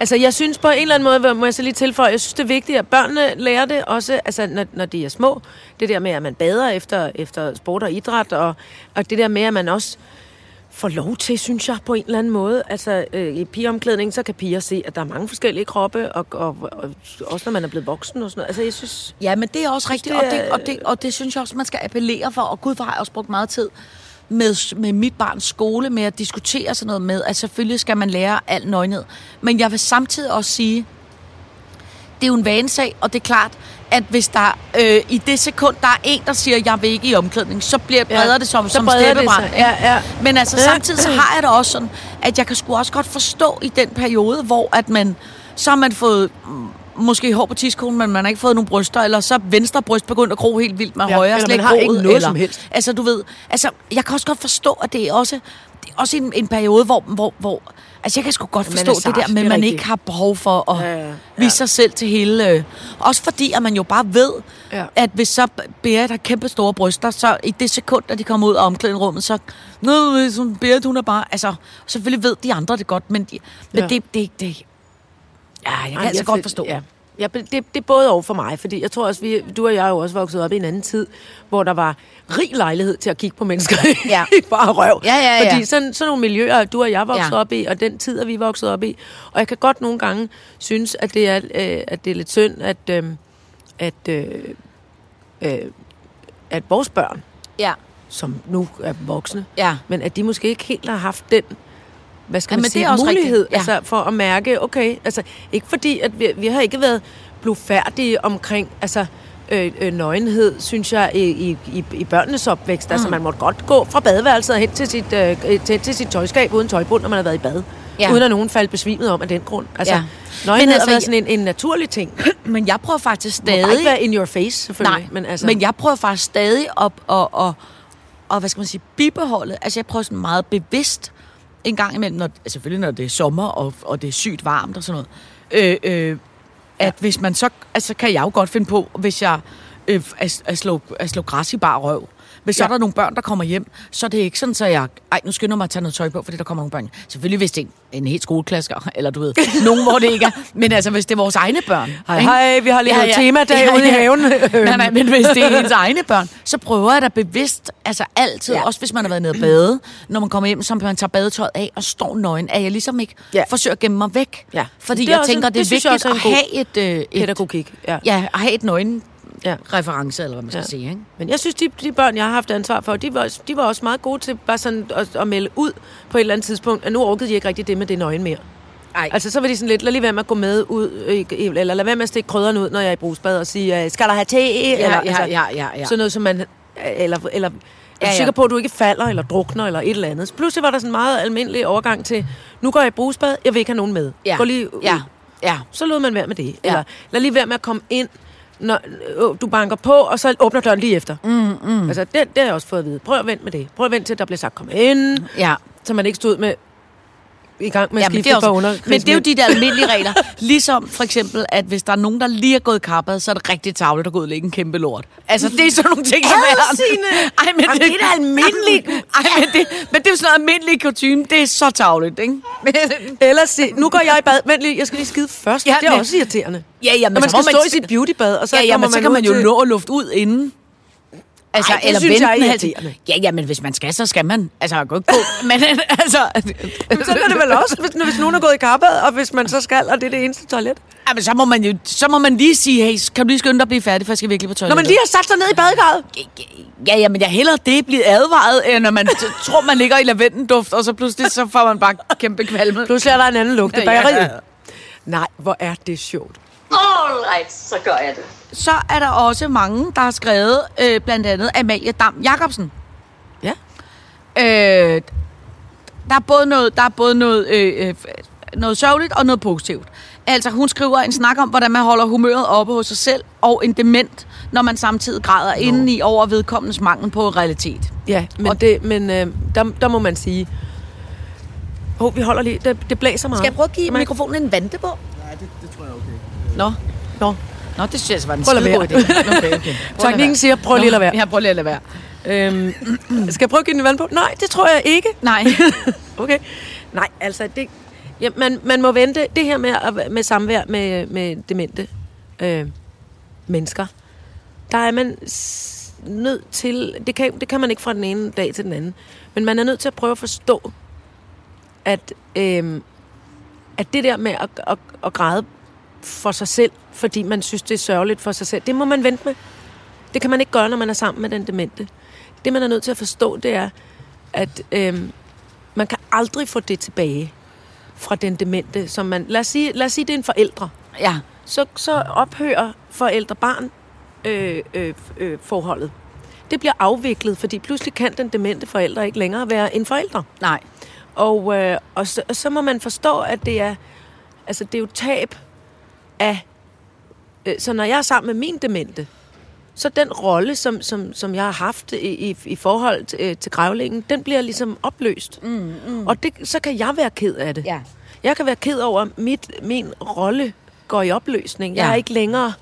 Altså, jeg synes på en eller anden måde, må jeg så lige tilføje, jeg synes, det er vigtigt, at børnene lærer det også, altså, når, når de er små. Det der med, at man bader efter, efter sport og idræt, og, og det der med, at man også får lov til, synes jeg, på en eller anden måde. Altså, øh, i pigeomklædning, så kan piger se, at der er mange forskellige kroppe, og, og, og også når man er blevet voksen og sådan noget. Altså, jeg synes... Ja, men det er også rigtigt, det og, det, er- og, det, og det synes jeg også, man skal appellere for. Og gud, hvor har jeg også brugt meget tid med, med mit barns skole, med at diskutere sådan noget med, at selvfølgelig skal man lære al nøgenhed. Men jeg vil samtidig også sige, det er jo en vanesag, og det er klart, at hvis der øh, i det sekund, der er en, der siger, jeg vil ikke i omklædning, så bliver Ja, breder det som, som steppebrand. ikke? Ja, ja. Men altså Ja. samtidig så har jeg det også sådan, at jeg kan sgu også godt forstå i den periode, hvor at man, så har man fået mm, måske hår på tidskolen, men man har ikke fået nogen bryster, eller så venstre bryst begyndt at gro helt vildt med Ja, højre eller slet man har ikke groet, noget eller, som helst. Altså du ved, altså jeg kan også godt forstå, at det er også, det er også en, en periode, hvor, hvor, hvor Altså, jeg kan sgu godt forstå det sart, der med, det at man ikke har behov for at Ja, ja, ja. vise sig selv til hele... Øh, også fordi, at man jo bare ved, Ja. at hvis så Berit har kæmpe store bryster, så i det sekund, at de kommer ud af omklædningsrummet, så... Nå, sådan, Berit, hun er bare... Altså, selvfølgelig ved de andre det godt, men, de, men Ja. det, det, det... Ja, jeg kan Ej, altså jeg godt forstå. Ja. Ja, det, det er både over for mig, fordi jeg tror også, vi, du og jeg er jo også vokset op i en anden tid, hvor der var rig lejlighed til at kigge på mennesker Ja. i bare røv. Ja, ja, ja. Fordi sådan, sådan nogle miljøer, du og jeg vokset Ja. op i, og den tid, er vi vokset op i. Og jeg kan godt nogle gange synes, at det er, øh, at det er lidt synd, at, øh, at, øh, øh, at vores børn, Ja, som nu er voksne, ja. men at de måske ikke helt har haft den hvad skal Jamen, man det sige, er også mulighed rigtigt, ja. altså, for at mærke, okay, altså ikke fordi, at vi, vi har ikke været blufærdige omkring, altså øh, øh, nøgenhed, synes jeg, i, i, i, børnenes opvækst. Mm. Altså man måtte godt gå fra badeværelset og hen til sit, øh, hen til sit tøjskab uden tøjbund, når man har været i bad. Ja. Ja. Uden at nogen faldt besvimet om af den grund. Altså, Ja. ja. nøgenhed Men altså, altså, har været sådan en, en naturlig ting. Det Men jeg prøver faktisk må bare stadig... ikke være in your face, selvfølgelig. Nej, men, altså, men jeg prøver faktisk stadig at, at, at, at, hvad skal man sige, bibeholde. Altså, jeg prøver sådan meget bevidst en gang imellem, når, altså, selvfølgelig når det er sommer, og, og det er sygt varmt og sådan noget, øh, øh, at hvis man så, altså kan jeg jo godt finde på, hvis jeg øh, at, at, slå, at slå græs i bar røv. Hvis ja. så Ja. er der nogle børn, der kommer hjem, så er det ikke sådan, så jeg, ej, nu skynder jeg mig at tage noget tøj på, fordi der kommer nogle børn. Selvfølgelig hvis det er en, en helt skoleklasse, eller du ved, nogen, hvor det ikke er. Men altså, hvis det er vores egne børn. Hej, ikke? hej, vi har lige noget temadag ude i haven. nej, nej, men hvis det er ens egne børn, så prøver jeg da bevidst, altså altid, ja. Ja. også hvis man har været nede og bade, når man kommer hjem, så man tager badetøjet af og står nøgen, at jeg ligesom ikke ja. Ja. forsøger at gemme mig væk. Ja. Fordi Det jeg også en- tænker, det er vigtigt at er en have et, øh, et, Pædagogik, ja. ja, at have et nøgen ja. reference, eller hvad man skal Ja. sige. Ikke? Men jeg synes, de, de børn, jeg har haft ansvar for, de var, de var også meget gode til bare sådan at, at melde ud på et eller andet tidspunkt, at nu orkede de ikke rigtig det med det nøgen mere. Ej. Altså, så var de sådan lidt, lad lige være med at gå med ud, eller lad være med at stikke krydderne ud, når jeg er i brugsbad, og sige, øh, skal der have te? Ja, eller, ja, ja, ja, ja. Sådan noget, som man... Eller, eller er du Ja, ja. sikker på, at du ikke falder, eller drukner, eller et eller andet. Så pludselig var der sådan en meget almindelig overgang til, nu går jeg i brugsbad, jeg vil ikke have nogen med. Ja. Gå lige ud. Ja, ja. Så lod man være med det. Ja. Eller lad lige være med at komme ind, når øh, du banker på, og så åbner døren lige efter. Mm, mm. Altså, det, det har jeg også fået at vide. Prøv at vente med det. Prøv at vente til, at der bliver sagt, kom ind, ja. så man ikke stod med i gang med at Ja, men skifte det, er på under. men det er jo de der almindelige regler. Ligesom for eksempel, at hvis der er nogen, der lige er gået kappet, så er det rigtig tavligt at gå ud og lægge en kæmpe lort. Altså, det er sådan nogle ting, som er... Signe! Ej, men Jamen, det er da almindeligt. Ej, men det, men det er jo sådan noget almindeligt kutume. Det er så tavligt, ikke? Ellers se, nu går jeg i bad. Vent lige, jeg skal lige skide først. Ja, Ja, det er men- også irriterende. Ja, ja, men Når man så skal stå i sit beautybad, og så ja, ja, men så man kan man jo til- nå at lufte ud inden. Altså, Ej, det eller synes jeg er irriterende. Ja, ja, men hvis man skal, så skal man. Altså, kan ikke gå. Men altså... Jamen, sådan er det vel også, hvis, hvis nogen er gået i kappet, og hvis man så skal, og det er det eneste toilet. Jamen, så må man jo så må man lige sige, hey, kan du lige skynde dig at blive færdig, for jeg skal virkelig på Når toilettet. man lige har sat sig ned i badekarret. Ja, ja, men jeg hellere det blive advaret, end når man tror, man ligger i lavendelduft, og så pludselig så får man bare kæmpe kvalme. Pludselig er der en anden lugt i Ja, ja, ja. Nej, hvor er det sjovt. All right, så gør jeg det. Så er der også mange, der har skrevet, øh, blandt andet Amalie Dam Jacobsen. Ja. Øh, der er både noget, der er både noget, øh, øh, noget sørgeligt og noget positivt. Altså, hun skriver en snak om, hvordan man holder humøret oppe hos sig selv, og en dement, når man samtidig græder indeni over vedkommendes mangel på realitet. Ja, men, Og- det, men øh, der, der må man sige... Åh, oh, vi holder lige. Det, det blæser meget. Skal jeg prøve at give Man- mikrofonen en vante på? Nej, det, det tror jeg er okay. Nå. Nå, Nå, det synes jeg altså var en skide god idé. Okay, okay. Teknikken siger, prøv lige at lade være. Ja, prøv lige at lade være. Øhm, skal jeg prøve at give den vand på? Nej, det tror jeg ikke. Nej. Okay. Nej, altså, det, Ja, man, man må vente. Det her med, med samvær med, med demente øh, mennesker, der er man nødt til... Det kan, det kan man ikke fra den ene dag til den anden. Men man er nødt til at prøve at forstå, at, øh, at det der med at, at, at græde for sig selv, fordi man synes, det er sørgeligt for sig selv, det må man vente med. Det kan man ikke gøre, når man er sammen med den demente. Det, man er nødt til at forstå, det er, at øh, man kan aldrig få det tilbage fra den demente, som man... Lad os sige, lad os sige det er en forældre. Ja. Så, så ophører forældre-barn øh, øh, øh, forholdet. Det bliver afviklet, fordi pludselig kan den demente forælder ikke længere være en forælder. Nej. Og, øh, og, så, og så må man forstå, at det er, altså det er jo tab af... Øh, så når jeg er sammen med min demente, så den rolle, som, som, som jeg har haft i, i, i forhold til, øh, til grævlingen, den bliver ligesom opløst. Mm, mm. Og det, så kan jeg være ked af det. Ja. Jeg kan være ked over, at mit, min rolle går i opløsning. Jeg Ja. er ikke længere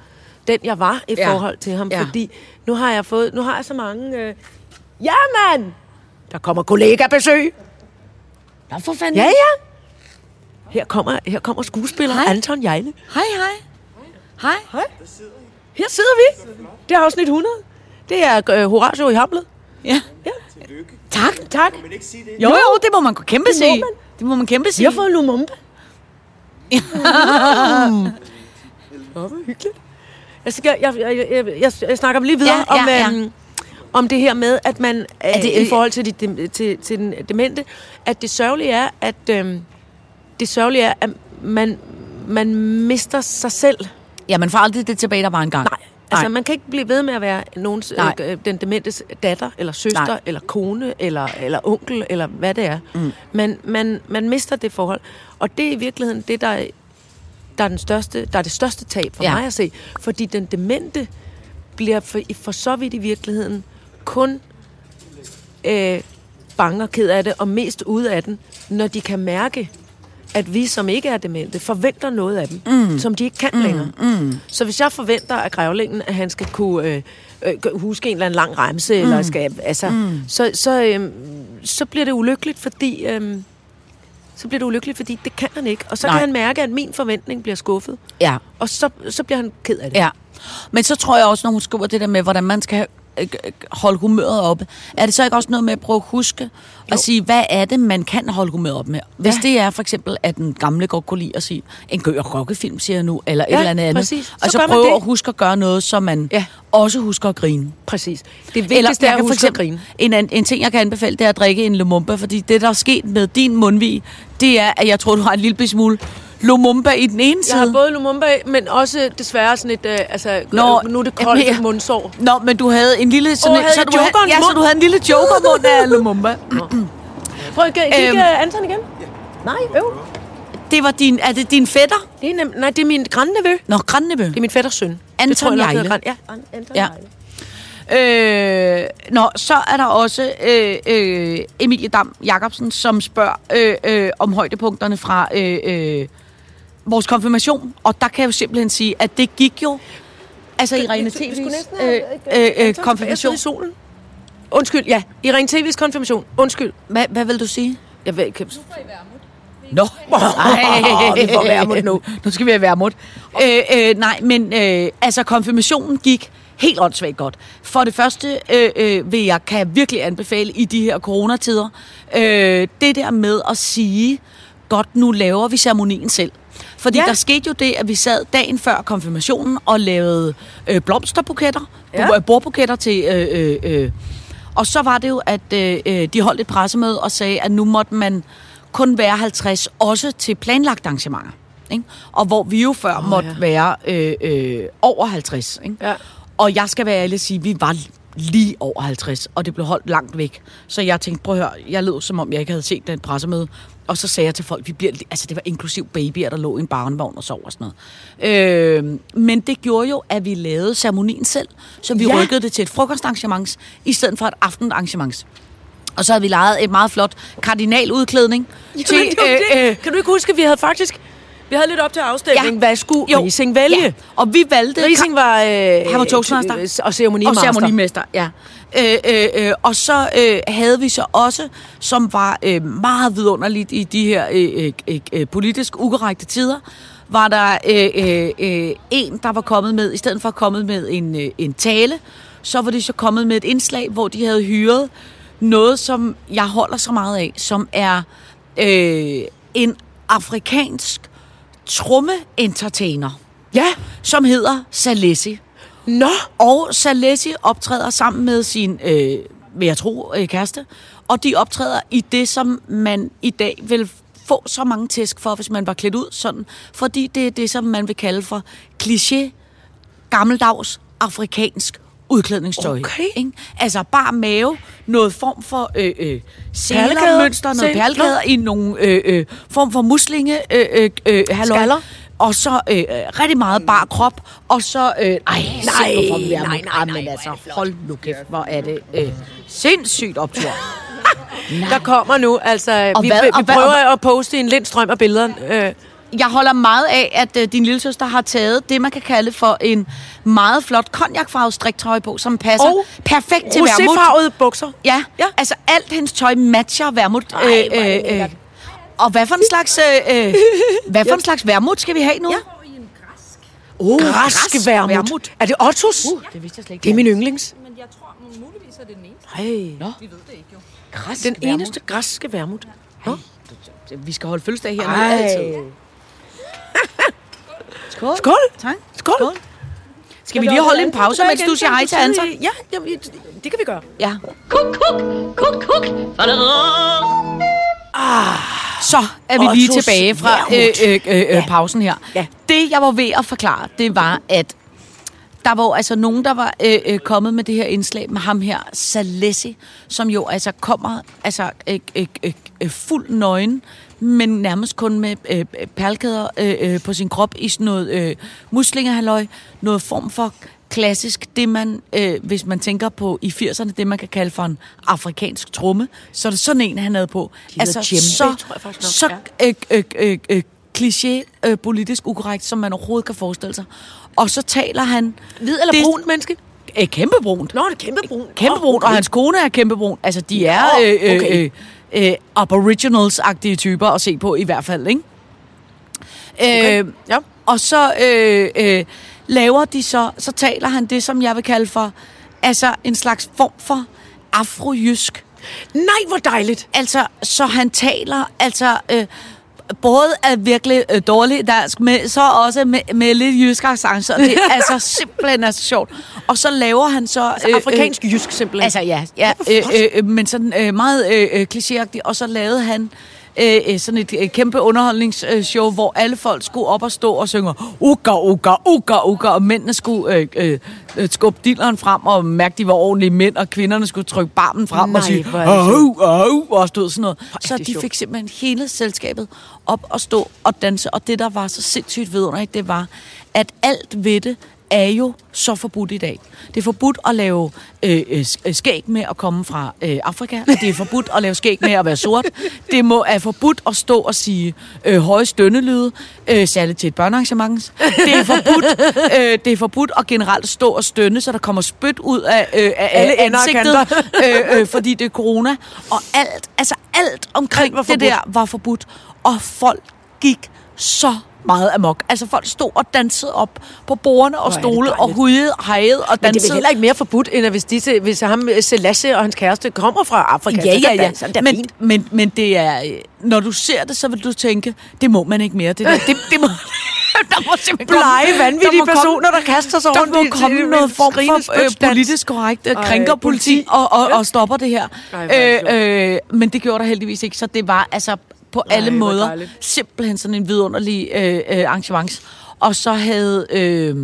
den, jeg var i Ja. forhold til ham, Ja. fordi nu har jeg fået, nu har jeg så mange... Øh, Jamen! Der kommer kollega-besøg. Nå, for fanden. Ja, ja. Her kommer, her kommer skuespiller Hej. Anton Jejle. Hej, hej. Hej. Hej. Her sidder vi. Det er afsnit 100. Det er øh, Horatio i Hamlet. Ja. Ja. Tak. Tak. Jo, jo, det må man kæmpe Det må sige. man. Det må man kæmpe sige. har fået Lumumba. Nå, hvor hyggeligt. Jeg, jeg, jeg, jeg, jeg, jeg snakker lige videre Ja, ja, om, ja. øhm, om det her med, at man Er øh, det- i forhold til, de, til, til den demente, at det sørgelige er, at øhm, det sørgelige er, at man, man mister sig selv. Ja, man får aldrig det tilbage, der var engang. Nej. Altså, man kan ikke blive ved med at være nogens, Nej. øh, den dementes datter, eller søster, Nej. eller kone, eller, eller onkel, eller hvad det er. Mm. Men man, man mister det forhold. Og det er i virkeligheden det, der er, der er, den største, der er det største tab for ja. mig at se. Fordi den demente bliver for, for så vidt i virkeligheden kun øh, bange og ked af det, og mest ude af den, når de kan mærke, at vi, som ikke er demente, forventer noget af dem, mm. som de ikke kan mm. længere. Mm. Så hvis jeg forventer af grævlingen, at han skal kunne øh, øh, huske en eller anden lang remse, mm. eller skal, altså, mm. så, så, øh, så bliver det ulykkeligt, fordi... Øh, så bliver det ulykkeligt, fordi det kan han ikke. Og så Nej. kan han mærke, at min forventning bliver skuffet. Ja. Og så, så bliver han ked af det. Ja. Men så tror jeg også, når hun skriver det der med, hvordan man skal øh, holde humøret oppe, er det så ikke også noget med at prøve at huske at sige, hvad er det, man kan holde humøret op med? Hvis Ja. det er for eksempel, at den gamle godt kunne lide at sige, en gør rockefilm, siger jeg nu, eller Ja, et eller andet præcis. Så Og så man prøve det. at huske at gøre noget, så man Ja. også husker at grine. Præcis. Det vigtigste er jeg at huske at grine. en, an- en ting, jeg kan anbefale, det er at drikke en Lumumba, fordi det, der er sket med din mundvig, det er, at jeg tror, du har en lille smule Lumumba i den ene Jeg har side. både Lumumba, men også desværre sådan et, øh, altså, Nå, Nå, nu er det koldt jamen, jeg- mundsår. Nå, men du havde en lille... Sådan, Åh, havde så du havde, ja, så du havde en lille jokermund af Lumumba. Prøv at kigge Øhm. øhm. Anton igen. Nej, øv. Det var din... Er det din fætter? Det er nem, nej, det er min grandnevø. Nå, Grandnebø. Det er min fætters søn. Anton det tror jeg nok, Ja, An- Anton Ja. ja. Øh, nå, så er der også øh, øh, Emilie Dam Jacobsen, som spørger øh, øh, om højdepunkterne fra øh, øh, vores konfirmation. Og der kan jeg jo simpelthen sige, at det gik jo... Altså Irene TV's øh, øh, øh, konfirmation. I solen. Undskyld, ja. Irene TV's konfirmation. Undskyld. Hvad, hvad vil du sige? Jeg ved ikke. Nå, Ej, vi får Vermut nu. Nu skal vi have Vermut. Øh, øh, nej, men øh, altså konfirmationen gik helt åndssvagt godt. For det første øh, øh, vil jeg, kan jeg virkelig anbefale i de her coronatider, øh, det der med at sige, godt, nu laver vi ceremonien selv. Fordi ja. Der skete jo det, at vi sad dagen før konfirmationen og lavede øh, blomsterbuketter, Ja. ja. bordbuketter til... Øh, øh, øh. Og så var det jo, at øh, øh, de holdt et pressemøde og sagde, at nu måtte man kun være 50, også til planlagte arrangementer. Ikke? Og hvor vi jo før oh, måtte ja. være øh, øh, over 50. Ikke? Ja. Og jeg skal være ærlig og sige, at vi var lige over 50, og det blev holdt langt væk. Så jeg tænkte, prøv at høre, jeg lød som om, jeg ikke havde set den pressemøde. Og så sagde jeg til folk, vi bliver, li- altså det var inklusiv babyer, der lå i en barnevogn og sov og sådan noget. Øh, men det gjorde jo, at vi lavede ceremonien selv, så vi Ja. rykkede det til et frokostarrangement, i stedet for et aftenarrangement. Og så havde vi lejet et meget flot kardinaludklædning Jamen, det var det. øh, kan du ikke huske, at vi havde faktisk... Vi havde lidt op til afstemning. Ja. Hvad skulle Jo. Rising vælge? Ja. Og vi valgte... Rising var... Øh, Han var toastmaster. Og ceremonimester. Og ceremonimester, ja. Øh, øh, øh, og så øh, havde vi så også, som var øh, meget vidunderligt i de her øh, øh, øh, politisk ukorrekte tider, var der øh, øh, øh, en, der var kommet med, i stedet for at komme med en, øh, en tale, så var de så kommet med et indslag, hvor de havde hyret noget, som jeg holder så meget af, som er øh, en afrikansk tromme-entertainer, Ja. som hedder Salesi. Nå. Og Salesi optræder sammen med sin, øh, vil jeg tro, øh, kæreste. Og de optræder i det, som man i dag vil få så mange tæsk for, hvis man var klædt ud sådan. Fordi det er det, som man vil kalde for kliché, gammeldags, afrikansk udklædningstøj. Okay. Ikke? Altså bare mave, noget form for øh, øh, selermønster, noget perlekæder i nogle øh, øh, form for muslinge, øh, øh, øh. Skaller. Og så øh, øh, rigtig meget bar krop, og så... Øh, ej, nej, nej, nej, nej, nej, nej, altså, hold nu kæft, hvor er det øh, sindssygt optur. Der kommer nu, altså, Og vi, hvad- vi hvad- prøver at poste en lindstrøm af billeder. Øh, Jeg holder meget af, at øh, din lille søster har taget det, man kan kalde for en meget flot konjakfarvet striktrøje på, som passer Og perfekt til vermut. bukser. Ja, Ja. altså alt hendes tøj matcher vermut. Er det lækkert. Og hvad for en slags, øh, øh, hvad for en slags vermut skal vi have nu? Ja. Oh, græsk græsk vermut. vermut. Er det Ottos? Uh, Det vidste jeg slet ikke. det er min yndlings. Men jeg tror muligvis er det den eneste. Hey. Nå. Vi ved det ikke jo. Græsk Den vermut. eneste græske vermut. Nå. Vi skal holde fødselsdag her Ej. nu altid. Skål. Skål. Tak. Skål. Skål. Skal vi lige holde en pause, mens du siger hej til Anton? Ja, jamen, det kan vi gøre. Ja. Kuk, kuk, kuk, kuk. Så er vi lige tilbage fra øh, øh, øh, øh, pausen her. Ja. Det, jeg var ved at forklare, det var, at der var altså nogen, der var øh, øh, kommet med det her indslag med ham her, Salesi, som jo altså kommer altså øh, øh, øh, fuld nøgen, men nærmest kun med øh, perlkæder øh, øh, på sin krop i sådan noget øh, muslingehalløj, noget form for klassisk, det man, øh, hvis man tænker på i 80'erne, det man kan kalde for en afrikansk tromme, så er det sådan en, han havde på. Altså, hedder djembe, så, så øh, øh, øh, øh, kliché, øh, politisk ukorrekt, som man overhovedet kan forestille sig. Og så taler han... Hvid eller Det- brunt menneske? Øh, kæmpe brunt. Nå, det er kæmpe brun. Kæmpe brunt, og hans kone er kæmpe brun. Altså, de er Nå, øh, øh, okay. øh, øh, aboriginals-agtige typer at se på, i hvert fald, ikke? Okay. Øh, Ja. og så øh, øh, laver de så, så taler han det, som jeg vil kalde for, altså en slags form for afrojysk. Nej, hvor dejligt. Altså, så han taler, altså, øh, både er virkelig øh, dårlig dansk, men så også med, med lidt jysk accent, så det er altså simpelthen er så sjovt. Og så laver han så... Altså, afrikansk jysk simpelthen. Altså ja, ja øh, øh, øh, men sådan øh, meget øh, øh, klichéagtigt. Og så lavede han øh, øh, sådan et øh, kæmpe underholdningsshow, hvor alle folk skulle op og stå og synge uga, uga, uga, uga, og mændene skulle øh, øh, øh, skubbe dilleren frem og mærke, de var ordentlige mænd, og kvinderne skulle trykke barmen frem Nej, og sige, au, au, og stod sådan noget. Så de fik simpelthen hele selskabet op og stå og danse, og det, der var så sindssygt vidunderligt, det var, at alt ved det er jo så forbudt i dag. Det er forbudt at lave øh, øh, øh, skæg med at komme fra øh, Afrika, det er forbudt at lave skæg med at være sort. Det må er forbudt at stå og sige øh, høje stønnelyde, øh, særligt til et børnearrangement. Det er forbudt, øh, det er forbudt at generelt stå og stønne, så der kommer spyt ud af, øh, af Alle ansigtet, øh, øh, fordi det er corona. Og alt, altså alt omkring Alt det der var forbudt. Og folk gik så meget amok. Altså folk stod og dansede op på bordene og stole og hujede, hejede og Men det er dansede. heller ikke mere forbudt, end at hvis, disse, hvis ham, Selassie og hans kæreste kommer fra Afrika. Ja, ja, ja. danse. Det er Men, fint. men, men det er, øh, når du ser det, så vil du tænke, det må man ikke mere. Det, der. det, det må, der må simpelthen Blege, komme- vanvittige der må komme- personer, der kaster sig der rundt må i- komme i- noget form for øh, politisk korrekt, øh, krænker politi og, og, og stopper det her. Ej, øh, øh, men det gjorde der heldigvis ikke, så det var altså på alle hvor måder dejligt. simpelthen sådan en vidunderlig øh, øh, arrangement. Og så havde... Øh,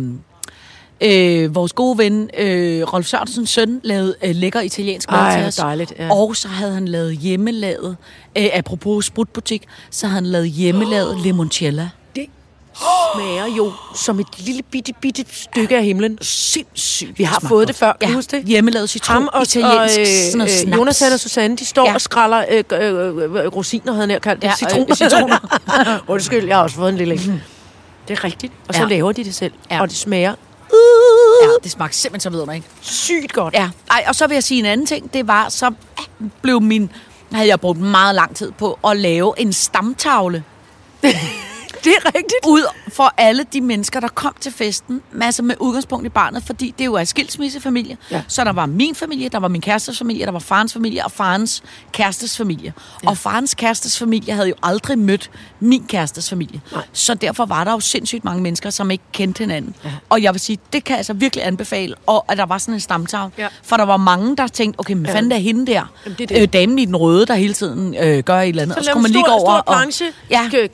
Øh, vores gode ven, øh, Rolf Sørensens søn, lavet øh, lækker italiensk mad til os. dejligt, ja. Og så havde han lavet hjemmelavet, øh, apropos sprutbutik, så havde han lavet hjemmelavet limoncello. Smager jo som et lille bitte, bitte stykke af himlen. Sindssygt. Vi har fået det før, kan ja, du huske det? hjemmelavet citron, Ham og, italiensk, og sådan noget øh, snaps. Jonathan og Susanne, de står Ja. og skræller øh, øh, øh, øh, rosiner, havde han nær kaldt det. Ja, citroner. øh, citroner. Undskyld, jeg har også fået en lille en. Det er rigtigt. Og så Ja. laver de det selv. Ja. Og det smager Ja, det smagte simpelthen så videre, ikke? Sygt godt. Ja, Ej, og så vil jeg sige en anden ting. Det var, så blev min... havde jeg brugt meget lang tid på at lave en stamtavle Det er rigtigt. ud for alle de mennesker, der kom til festen, masser med udgangspunkt i barnet, fordi det jo er skilsmissefamilie. Ja. Så der var min familie, der var min kærestes familie, der var farens familie og farens kærestes familie. Ja. Og farens kærestes familie havde jo aldrig mødt min kærestes familie. Nej. Så derfor var der jo sindssygt mange mennesker, som ikke kendte hinanden. Ja. Og jeg vil sige, det kan jeg altså virkelig anbefale, og at der var sådan en stamtavle. Ja. For der var mange, der tænkte, okay, men hvad fanden er hende der? Jamen, det er det. Øh, damen i den røde, der hele tiden øh, gør et eller andet. Så og så kunne man gå over stor planche. Ja. Ja.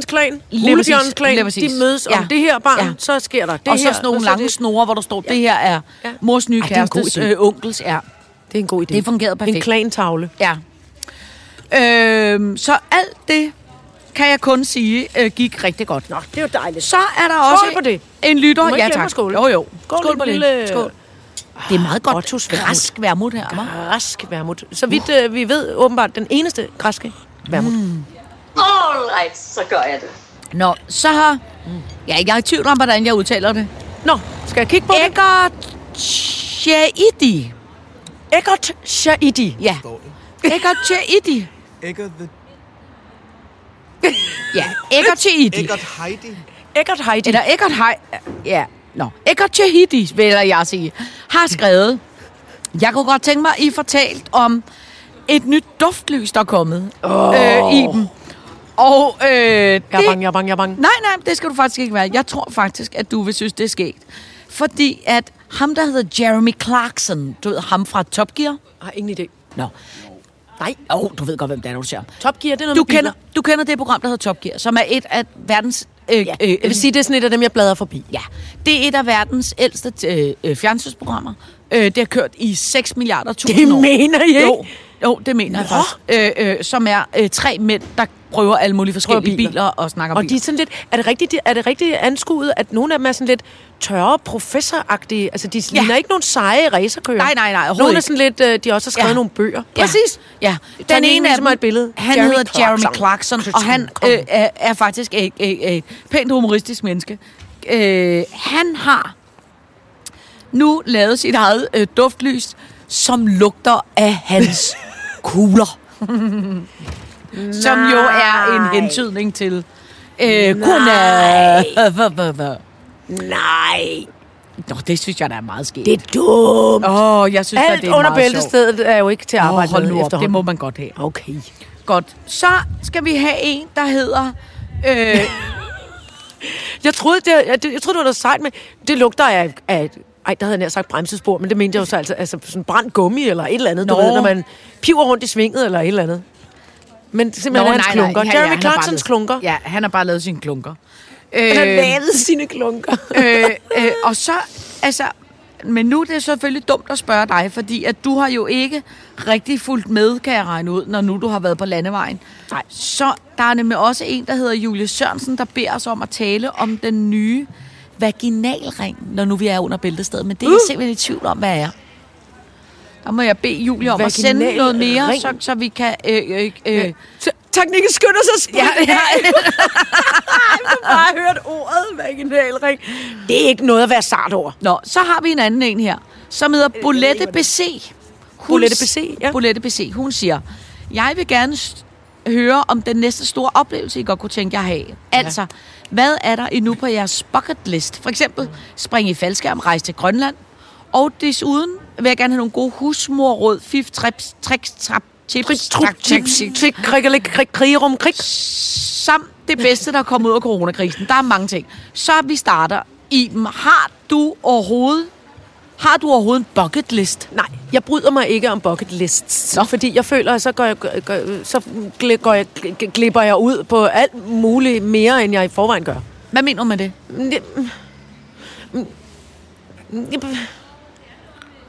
Sabeltigerens klan, præcis. Ulebjørnens klan, de mødes Ja. om det her barn, Ja. så sker der det og så her. sådan nogle og lange det. snore, hvor der står, det her er Ja. mors nye er en kærestes øh, onkels. Ja. Det er en god idé. Det fungerede En perfekt. klantavle. ja. Øhm, så alt det kan jeg kun sige øh, gik rigtig godt. Nå, det er jo dejligt. Så er der også på det. en lytter. Ja, tak. at skåle. Jo, jo. Skål, Skål på det. lille- Skål. Det er meget godt Ottos vermut. græsk værmut her, hva'? Græsk vermut. Så vidt øh, vi ved, åbenbart den eneste græske vermut. Mm. All right, så gør jeg det. Nå, så har... Ja, jeg er i tvivl om, hvordan jeg udtaler det. Nå, skal jeg kigge på det? Eggert Shaidi. Eggert Shahidi. Ja. Eggert Shaidi. Eggert the... Ja, Eggert Shaidi. Eggert Heidi. Eggert Heidi. Eller Eggert Hej... Ja, nå. Eggert Shahidi, vil jeg sige, har skrevet... Jeg kunne godt tænke mig, at I fortalt om et nyt duftlys, der er kommet oh. øh, i dem. Og øh, Jeg det, jeg bange, jeg er bange. Nej, nej, det skal du faktisk ikke være. Jeg tror faktisk, at du vil synes, det er sket. Fordi at ham, der hedder Jeremy Clarkson, du ved ham fra Top Gear. Jeg har ingen idé. Nå. Nej, oh, du ved godt, hvem det er, når du ham. Top Gear, det er noget Du kender, biler. du kender det program, der hedder Top Gear, som er et af verdens... Øh, Ja, øh, jeg vil sige, det er sådan et af dem, jeg bladrer forbi. Ja, det er et af verdens ældste øh, øh, fjernsynsprogrammer. Øh, det har kørt i 6 milliarder tusind Det år. mener I ikke? Jo, jo det mener jeg Nå. faktisk. Øh, øh, som er øh, tre mænd, der prøver alle mulige forskellige biler. biler. og snakker Og biler. de er sådan lidt, er det rigtigt, er det rigtigt anskuet, at nogle af dem er sådan lidt tørre professoragtige? Altså, de Ja. ligner ikke nogen seje racerkører. Nej, nej, nej, Nogle er sådan lidt, øh, de også har skrevet Ja. nogle bøger. Ja. Præcis. Ja, Den den ene af mig dem, et billede. han Jeremy hedder Jeremy Clarkson. Clarkson, og han øh, er, er faktisk et, et, et pænt humoristisk menneske. Øh, han har nu lavet sit eget øh, duftlys, som lugter af hans kugler. som jo er en hentydning til øh, godnat. Nej, Nå, det synes jeg, der er meget sket. det er dumt. Åh, oh, jeg synes, at Alt det er under meget bæltestedet er jo ikke til at arbejde hold nu op, det må man godt have. Okay. Godt. Så skal vi have en, der hedder... Øh, Jeg troede, det, jeg, jeg troede, det var noget sejt med, det lugter af, af ej, der havde jeg nær sagt bremsespor, men det mente jeg jo så altså, altså sådan brændt gummi eller et eller andet, Nå. du ved, når man piver rundt i svinget eller et eller andet. Men simpelthen hans klunker. Ja, Jeremy Clarksons lavet- klunker. Ja, han har bare lavet sine klunker. Han har Øh, lavet sine klunker. øh, øh, og så, altså... Men nu er det selvfølgelig dumt at spørge dig, fordi at du har jo ikke rigtig fulgt med, kan jeg regne ud, når nu du har været på landevejen. Nej. Så der er nemlig også en, der hedder Julie Sørensen, der beder os om at tale om den nye vaginalring, når nu vi er under bæltestedet. Men det er jeg Uh. simpelthen i tvivl om, hvad er. Der må jeg bede Julie om at sende Vaginal noget mere, ring. så, så vi kan... Øh, øh, øh, teknikken skynder sig Ja, ja. bare hørt ordet vaginalring. Det er ikke noget at være sart over. Nå, så har vi en anden en her, som hedder Bolette BC. Hun, Bolette BC, ja. Bolette BC. Hun siger, jeg vil gerne høre om den næste store oplevelse, I godt kunne tænke jer at have. Altså, hvad er der endnu på jeres bucket list? For eksempel springe i faldskærm, rejse til Grønland. Og desuden vil jeg gerne have nogle gode husmorråd, fif, trips, tricks, trap, chips, Trup, trak, tip, chips, tip, krig, krig, krig, rum, krig. samt det bedste, der er kommet ud af coronakrisen. Der er mange ting. Så vi starter. Iben, har du overhovedet, har du overhovedet en bucket list? Nej, jeg bryder mig ikke om bucket lists. Nå. Fordi jeg føler, at så, går jeg, går, så går jeg, gl- glipper jeg ud på alt muligt mere, end jeg i forvejen gør. Hvad mener du med det-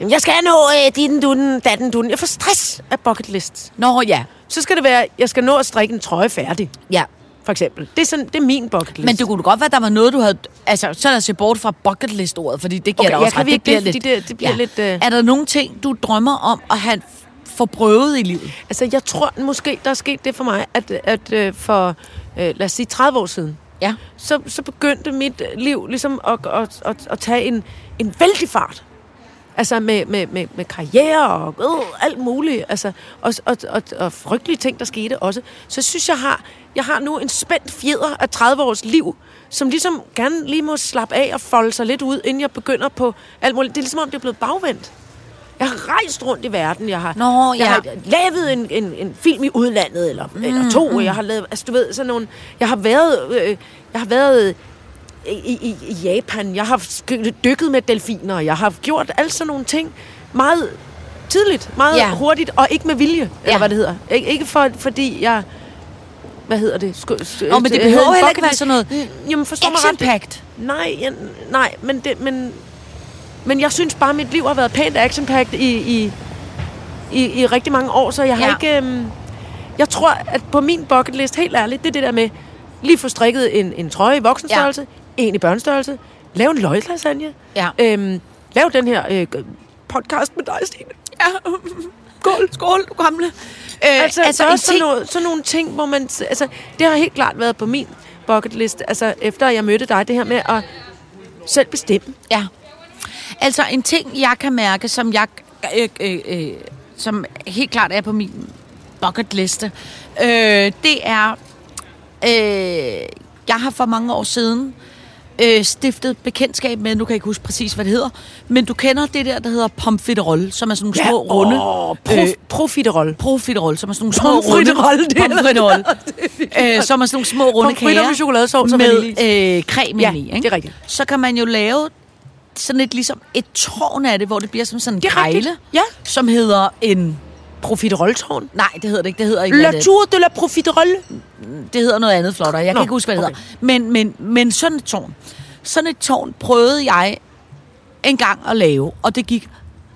mm, Jeg skal nå øh, din dunden, datten dunden. Jeg får stress af bucket lists. Nå ja, Så skal det være, jeg skal nå at strikke en trøje færdig, ja. for eksempel. Det er, sådan, det er min bucket list. Men det kunne godt være, at der var noget, du havde... Altså, så lad os se bort fra bucket list-ordet, fordi det giver Okay, dig jeg også ret. bliver ikke, fordi det- det bliver lidt, øh- Er der nogle ting, du drømmer om at have få prøvet i livet? Altså, jeg tror måske, der er sket det for mig, at, at øh, for, øh, lad os sige, 30 år siden, Ja. så, så begyndte mit liv ligesom at, at, at, at tage en, en vældig fart. Altså med, med, med, med karriere og øh, alt muligt. Altså, og, og, og, og frygtelige ting, der skete også. Så jeg synes, jeg har, jeg har nu en spændt fjeder af 30 års liv, som ligesom gerne lige må slappe af og folde sig lidt ud, inden jeg begynder på alt muligt. Det er ligesom om, det er blevet bagvendt. Jeg har rejst rundt i verden. Jeg har, Nå, jeg ja. har lavet en, en, en film i udlandet, eller, mm, eller to. Jeg har lavet, altså du ved, sådan nogle... Jeg har været... Øh, jeg har været i, i, Japan. Jeg har dykket med delfiner. Jeg har gjort alle sådan nogle ting meget tidligt, meget Ja. hurtigt, og ikke med vilje, ja. Eller hvad det hedder. Ik- ikke for, fordi jeg... Hvad hedder det? Sku, sk- Nå, men det øh, behøver heller ikke være sådan noget Jamen, forstår mig ret. Nej, jeg, nej, men, det, men, men jeg synes bare, at mit liv har været pænt action i, i, i, i rigtig mange år, så jeg har Ja. ikke... Øhm, jeg tror, at på min bucket list, helt ærligt, det er det der med lige få strikket en, en trøje i voksenstørrelse, ja. En i børnestørrelse, lave en løglasagne, Ja. øhm, lave den her øh, podcast med dig, Stine. Ja. Skål, skål, du gamle. Øh, Altså, altså en også sådan, ting- noget, sådan nogle ting, hvor man... Altså, det har helt klart været på min bucket list, altså efter jeg mødte dig, det her med at selv bestemme. Ja. Altså en ting, jeg kan mærke, som jeg øh, øh, øh, som helt klart er på min bucket liste, øh, det er, øh, jeg har for mange år siden øh, stiftet bekendtskab med, nu kan jeg ikke huske præcis, hvad det hedder, men du kender det der, der hedder pomfritterolle, som er sådan nogle små runde. Åh, prof, øh, profiterol. Profiterol, som er sådan nogle små runde. Er- Pomfritterolle. øh, som er sådan nogle små runde kager. med chokoladesauce og med øh, creme Ja, i, ikke? det er rigtigt. Så kan man jo lave sådan et, ligesom et tårn af det, hvor det bliver som sådan en Det er rigtigt. Ja. som hedder en... Profiteroltårn. Nej, det hedder det ikke. Det hedder ikke, La Tour de la Profiterol. det hedder noget andet flottere. Jeg kan Nå, ikke huske, hvad det okay. hedder. Men, men, men sådan et tårn. Sådan et tårn prøvede jeg en gang at lave, og det gik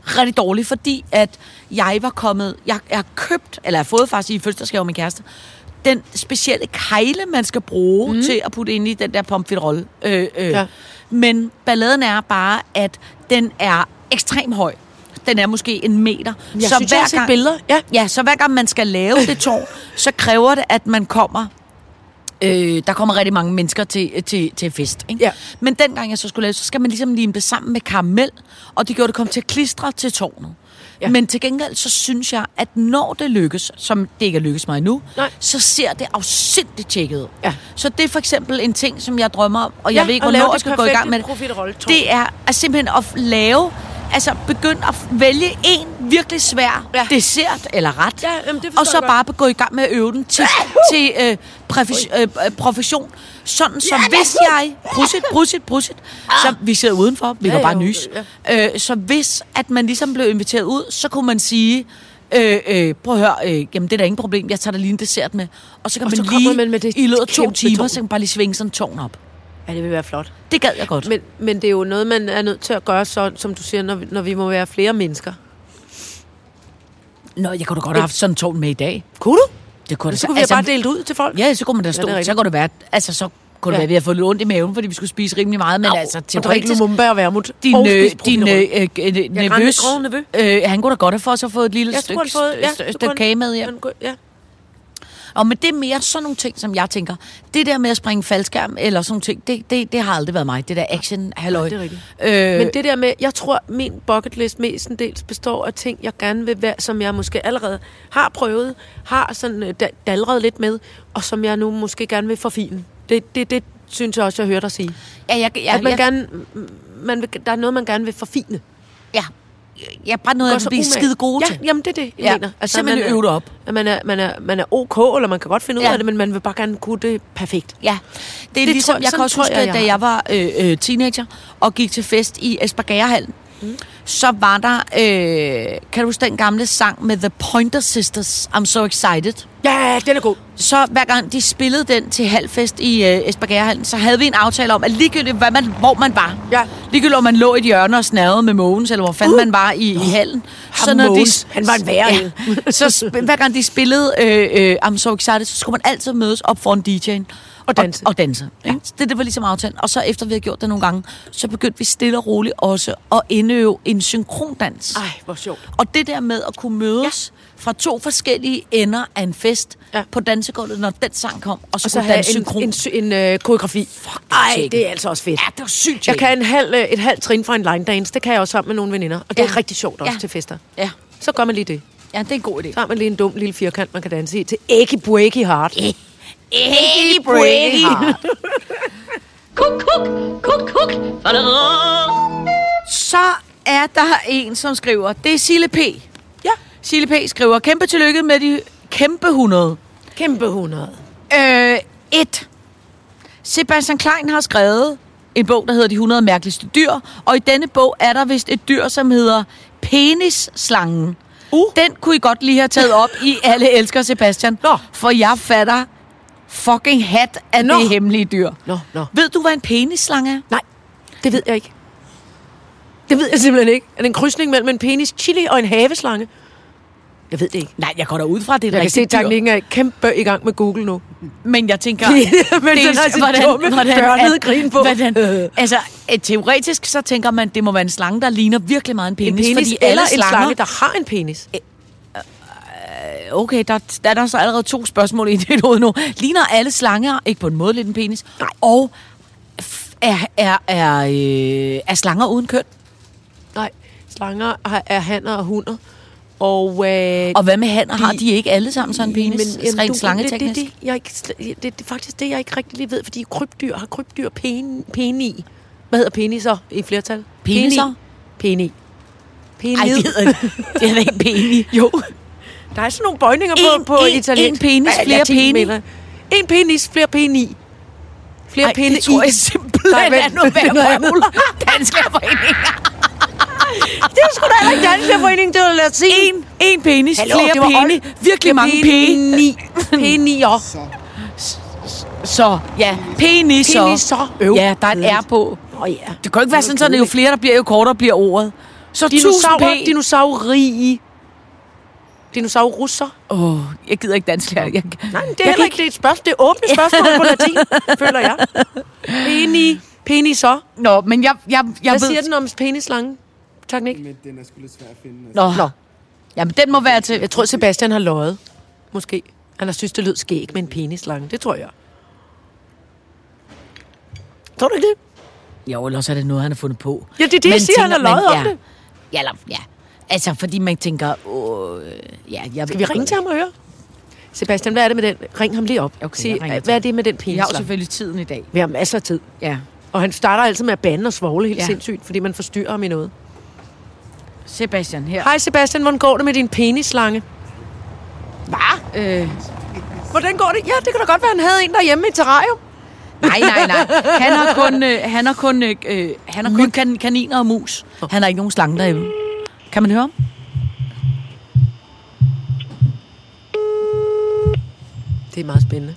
rigtig dårligt, fordi at jeg var kommet, jeg, jeg har købt, eller jeg har fået faktisk i fødselsdagsgave min kæreste, den specielle kejle, man skal bruge mm. til at putte ind i den der pomfritrolle. Øh, øh. Ja. Men balladen er bare, at den er ekstremt høj. Den er måske en meter. Jeg synes, jeg har set billeder. Ja. Ja, så hver gang man skal lave det tårn, så kræver det, at man kommer... Øh, der kommer rigtig mange mennesker til, til, til fest. Ikke? Ja. Men dengang jeg så skulle lave, så skal man ligesom lime det sammen med karamel, og det gjorde det kom til at klistre til tårnet. Ja. Ja. Men til gengæld, så synes jeg, at når det lykkes, som det ikke er lykkes mig endnu, Nej. så ser det afsindigt tjekket ud. Ja. Så det er for eksempel en ting, som jeg drømmer om, og Ja, jeg ved ikke, hvornår jeg skal gå i gang med det. Det er at simpelthen at lave, altså begynde at vælge en virkelig svær Ja. ja. dessert eller ret, Ja, jamen, det og så bare gå i gang med at øve den til, til øh, præfis, øh, øh, profession. Sådan, så hvis jeg... Brusit, brusit, brusit. Så vi sidder udenfor, vi Ja, kan bare ja, nys. Øh, så hvis at man ligesom blev inviteret ud, så kunne man sige... Øh, øh, prøv at høre, øh, jamen det er da ingen problem, jeg tager da lige en dessert med. Og så kan Og man så lige, man med det i løbet af to timer, tårn. så kan man bare lige svinge sådan en tårn op. Ja, det vil være flot. Det gad jeg godt. Men, men det er jo noget, man er nødt til at gøre, så, som du siger, når vi, når vi må være flere mennesker. Nå, jeg kunne da godt have haft sådan en tårn med i dag. Kunne du? Det kunne da Så kunne vi altså, bare dele det ud til folk. Ja, så kunne man da stå. Ja, så kunne det være, altså så kunne det Ja. være, at vi har fået lidt ondt i maven, fordi vi skulle spise rimelig meget, men altså Og drikke teoretisk... lumumba og værmut. Din, og øh, din øh, øh, øh, Ja, nervøs, øh, han kunne da godt have fået, så fået et lille Jeg stykke, fået, ja, stykke kage med kunne- Ja. Og men det er mere sådan nogle ting, som jeg tænker, det der med at springe faldskærm eller sådan nogle ting, det, det, det har aldrig været mig. Det der action, halløj. det er rigtigt. Øh, Men det der med, jeg tror, min bucket list mestendels består af ting, jeg gerne vil være, som jeg måske allerede har prøvet, har sådan øh, da- dalret lidt med, og som jeg nu måske gerne vil forfine. Det, det, det synes jeg også, jeg hørte dig sige. ja, jeg, Ja, jeg, at man jeg, gerne, man vil, der er noget, man gerne vil forfine. ja, jeg er bare noget, vil blive umage. skide gode ja, til. Jamen, det er det, jeg Ja, mener. simpelthen man er- øve det op. At man er, man, er, man er ok, eller man kan godt finde ud Ja. af det, men man vil bare gerne kunne det perfekt. Ja, det er Det ligesom, tror- jeg kan også huske, jeg, at jeg da jeg var øh, øh, teenager og gik til fest i Esbergagerhallen, mm. Så var der, øh, kan du huske den gamle sang med The Pointer Sisters, I'm So Excited? Ja, den er god. Så hver gang de spillede den til halvfest i øh, Esbergagerhallen, så havde vi en aftale om, at ligegyldigt hvad man, hvor man var, Ja. ligegyldigt om man lå i et hjørne og snavede med Mogens, eller hvor fanden uh. man var i, i hallen. Ham Mogens, han var en værre en. så hver gang de spillede øh, øh, I'm So Excited, så skulle man altid mødes op foran DJ'en. Og danse. Og, og danse. Ja. Det, det var ligesom aftalen. Og så efter vi havde gjort det nogle gange, så begyndte vi stille og roligt også at indøve en en synkrondans. Ej, hvor sjovt. Og det der med at kunne mødes ja. fra to forskellige ender af en fest Ja. på dansegulvet, når den sang kom, og så, Og så kunne have en, synkron. en, sy- en øh, koreografi. Fuck, Ej, tjekke. det er altså også fedt. Ja, det var sygt Jeg kan en halv, øh, et halvt trin fra en line dance. Det kan jeg også sammen med nogle veninder. Og det er Ja. rigtig sjovt også Ja. til fester. Ja. Så gør man lige det. ja, det er en god idé. Så har man lige en dum lille firkant, man kan danse i. Til Eggy Breaky Heart. Eggy Breaky Heart. Kuk, kuk, kuk, kuk. Så er der en, som skriver, det er Sille P. Ja. Sille P. skriver, kæmpe tillykke med de kæmpe 100. Kæmpe 100. Øh, et. Sebastian Klein har skrevet en bog, der hedder De 100 mærkeligste dyr, og i denne bog er der vist et dyr, som hedder penisslangen. Uh. Den kunne I godt lige have taget op i Alle elsker Sebastian, Nå. for jeg fatter fucking hat af Nå. det hemmelige dyr. Nå, nå. Ved du, hvad en penisslange er? Nej, det ved jeg ikke. Det ved jeg simpelthen ikke. Er det en krydsning mellem en penis chili og en haveslange? Jeg ved det ikke. Nej, jeg går da ud fra, det er et Jeg kan se, at teknikken er kæmpe i gang med Google nu. Men jeg tænker... Men den har sit dumme, børnede at- grin på. Hvordan, altså, øh, teoretisk så tænker man, det må være en slange, der ligner virkelig meget en penis. En penis fordi eller alle en slanger, slange, der har en penis. Okay, der, der er der så allerede to spørgsmål i hoved nu. Ligner alle slanger ikke på en måde lidt en penis? Nej. Og er, er, er, øh, er slanger uden køn? Nej, slanger har- er hanner og hunder. Og, øh, Og hvad med hanner? Har De- ikke alle sammen sådan en penis? Men, jamen, rent du- det, slangeteknisk? det, det, jeg ikke, det, det, er faktisk det, jeg ikke rigtig lige ved, fordi krybdyr har krybdyr pen, peni. Hvad hedder peniser i flertal? Peniser? Peni. Peni. Ej, det hedder ikke. Det hedder ikke peni. Jo. Der er sådan nogle bøjninger En- på, på en- italiensk. en penis, Hvad, flere latin, peni. mener jeg. En penis, flere peni. Flere Ej, peni det tror jeg simpelthen Nej, vent. er noget er værd andet. røvl. Dansk Lærerforening. Det er sgu da heller ikke Danskerforeningen, det var latin. En, en penis, Hallo, flere var peni, virkelig mange peni. Peni. Penier. Så, ja, peniser. Peniser. Øv. Ja, der er et R på. Åh oh, ja. Det kan jo ikke være sådan, at jo flere der bliver, jo kortere bliver ordet. Så tusind Dinosaurer, p. dinosaurii. Dinosaurusser. Åh, oh, jeg gider ikke dansk lærer. Jeg, Nej, men det er heller ikke det er et spørgsmål. Det er åbne spørgsmål på latin, føler jeg. Peni. Peniser. Nå, men jeg, jeg, jeg Hvad ved... siger den om penislange? Tak, Nick. Men den er sgu lidt svær at finde. Altså. Nå. Nå. Jamen, den må være til... Jeg tror, Sebastian har løjet. Måske. Han har synes, det lød skæg med en penislange. Det tror jeg. Tror du ikke det? Jo, ellers er det noget, han har fundet på. Ja, det er det, jeg siger, han har løjet om ja. det. Ja, eller, ja. Altså, fordi man tænker... Åh, ja, jeg Skal vi ringe til ham og høre? Sebastian, hvad er det med den? Ring ham lige op. Okay, Sig, til hvad er det med den Vi har jo selvfølgelig tiden i dag. Vi har masser af tid. Ja. Og han starter altid med at bande og svogle helt ja. Ja. sindssygt, fordi man forstyrrer ham i noget. Sebastian her. Hej Sebastian, hvordan går det med din penislange? Hvad? Øh, Hvordan går det? Ja, det kan da godt være, han havde en derhjemme i terrarium. nej, nej, nej. Han har kun, øh, han har kun, øh, øh, han har kun kan, kaniner og mus. Han har ikke nogen slange derhjemme. Kan man høre ham? Det er meget spændende.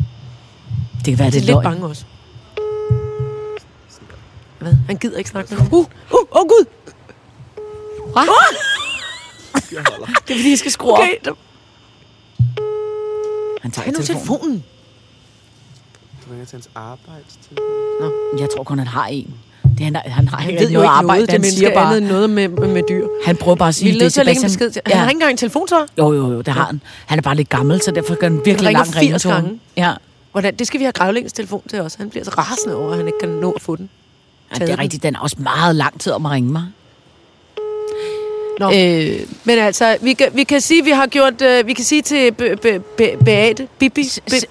Det kan være, Det det er lidt løgn. bange også. Hvad? Han gider ikke snakke med ham. Uh, uh, åh uh, oh, gud! Hvad? Det er fordi, jeg skal skrue Okay, op. Han tager telefonen. telefonen. Du ringer til hans arbejdstid. Jeg tror kun, han har en. Det, han, han har Han ikke ved noget arbejde. noget, Han det siger bare, andet noget med, med, dyr. han prøver bare at sige, det er Sebastian. besked til. Han har ikke engang en telefon, så? Jo, jo, jo, det har han. Han er bare lidt gammel, så derfor kan han virkelig 80 ringetone. Ja. Hvordan? Det skal vi have grævlingens telefon til også. Han bliver så rasende over, at han ikke kan nå at få den. ja, det er den. rigtigt. Den er også meget lang tid om at ringe mig. Nå. Øh, Men altså, vi kan, vi kan sige, vi har gjort, øh, vi kan sige til Be- Be- Be- Beate, Bibi,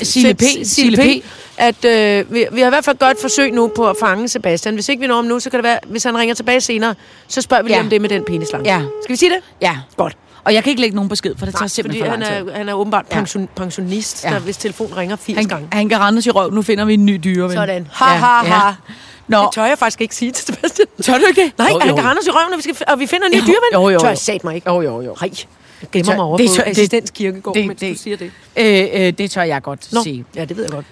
Sille P. At øh, vi, vi har i hvert fald godt forsøg nu på at fange Sebastian. Hvis ikke vi når ham nu, så kan det være, hvis han ringer tilbage senere, så spørger vi lige Ja. om det med den penislange. Ja. Skal vi sige det? ja. Godt. Og jeg kan ikke lægge nogen besked, for det tager Nej, simpelthen fordi for han lang tid. er, han er åbenbart Ja. pension, pensionist, Ja. der, hvis telefonen ringer 80 Han, gange. han kan rende i røv. Nu finder vi en ny dyreven. Sådan. Ha, ha, ha. Nå, Det tør jeg faktisk ikke sige til Sebastian. tør du ikke? Nej, Jo, han kan rende os i røven, og vi, skal, og vi finder en ny dyrven. jo, jo, Tør jo. jeg sat mig ikke. Jo, jo, jo. Nej, jeg gemmer mig over det på tør- det- assistens kirkegård, det- mens det- du siger det. Øh, øh, det tør jeg godt Nå, sige. ja, det ved jeg godt.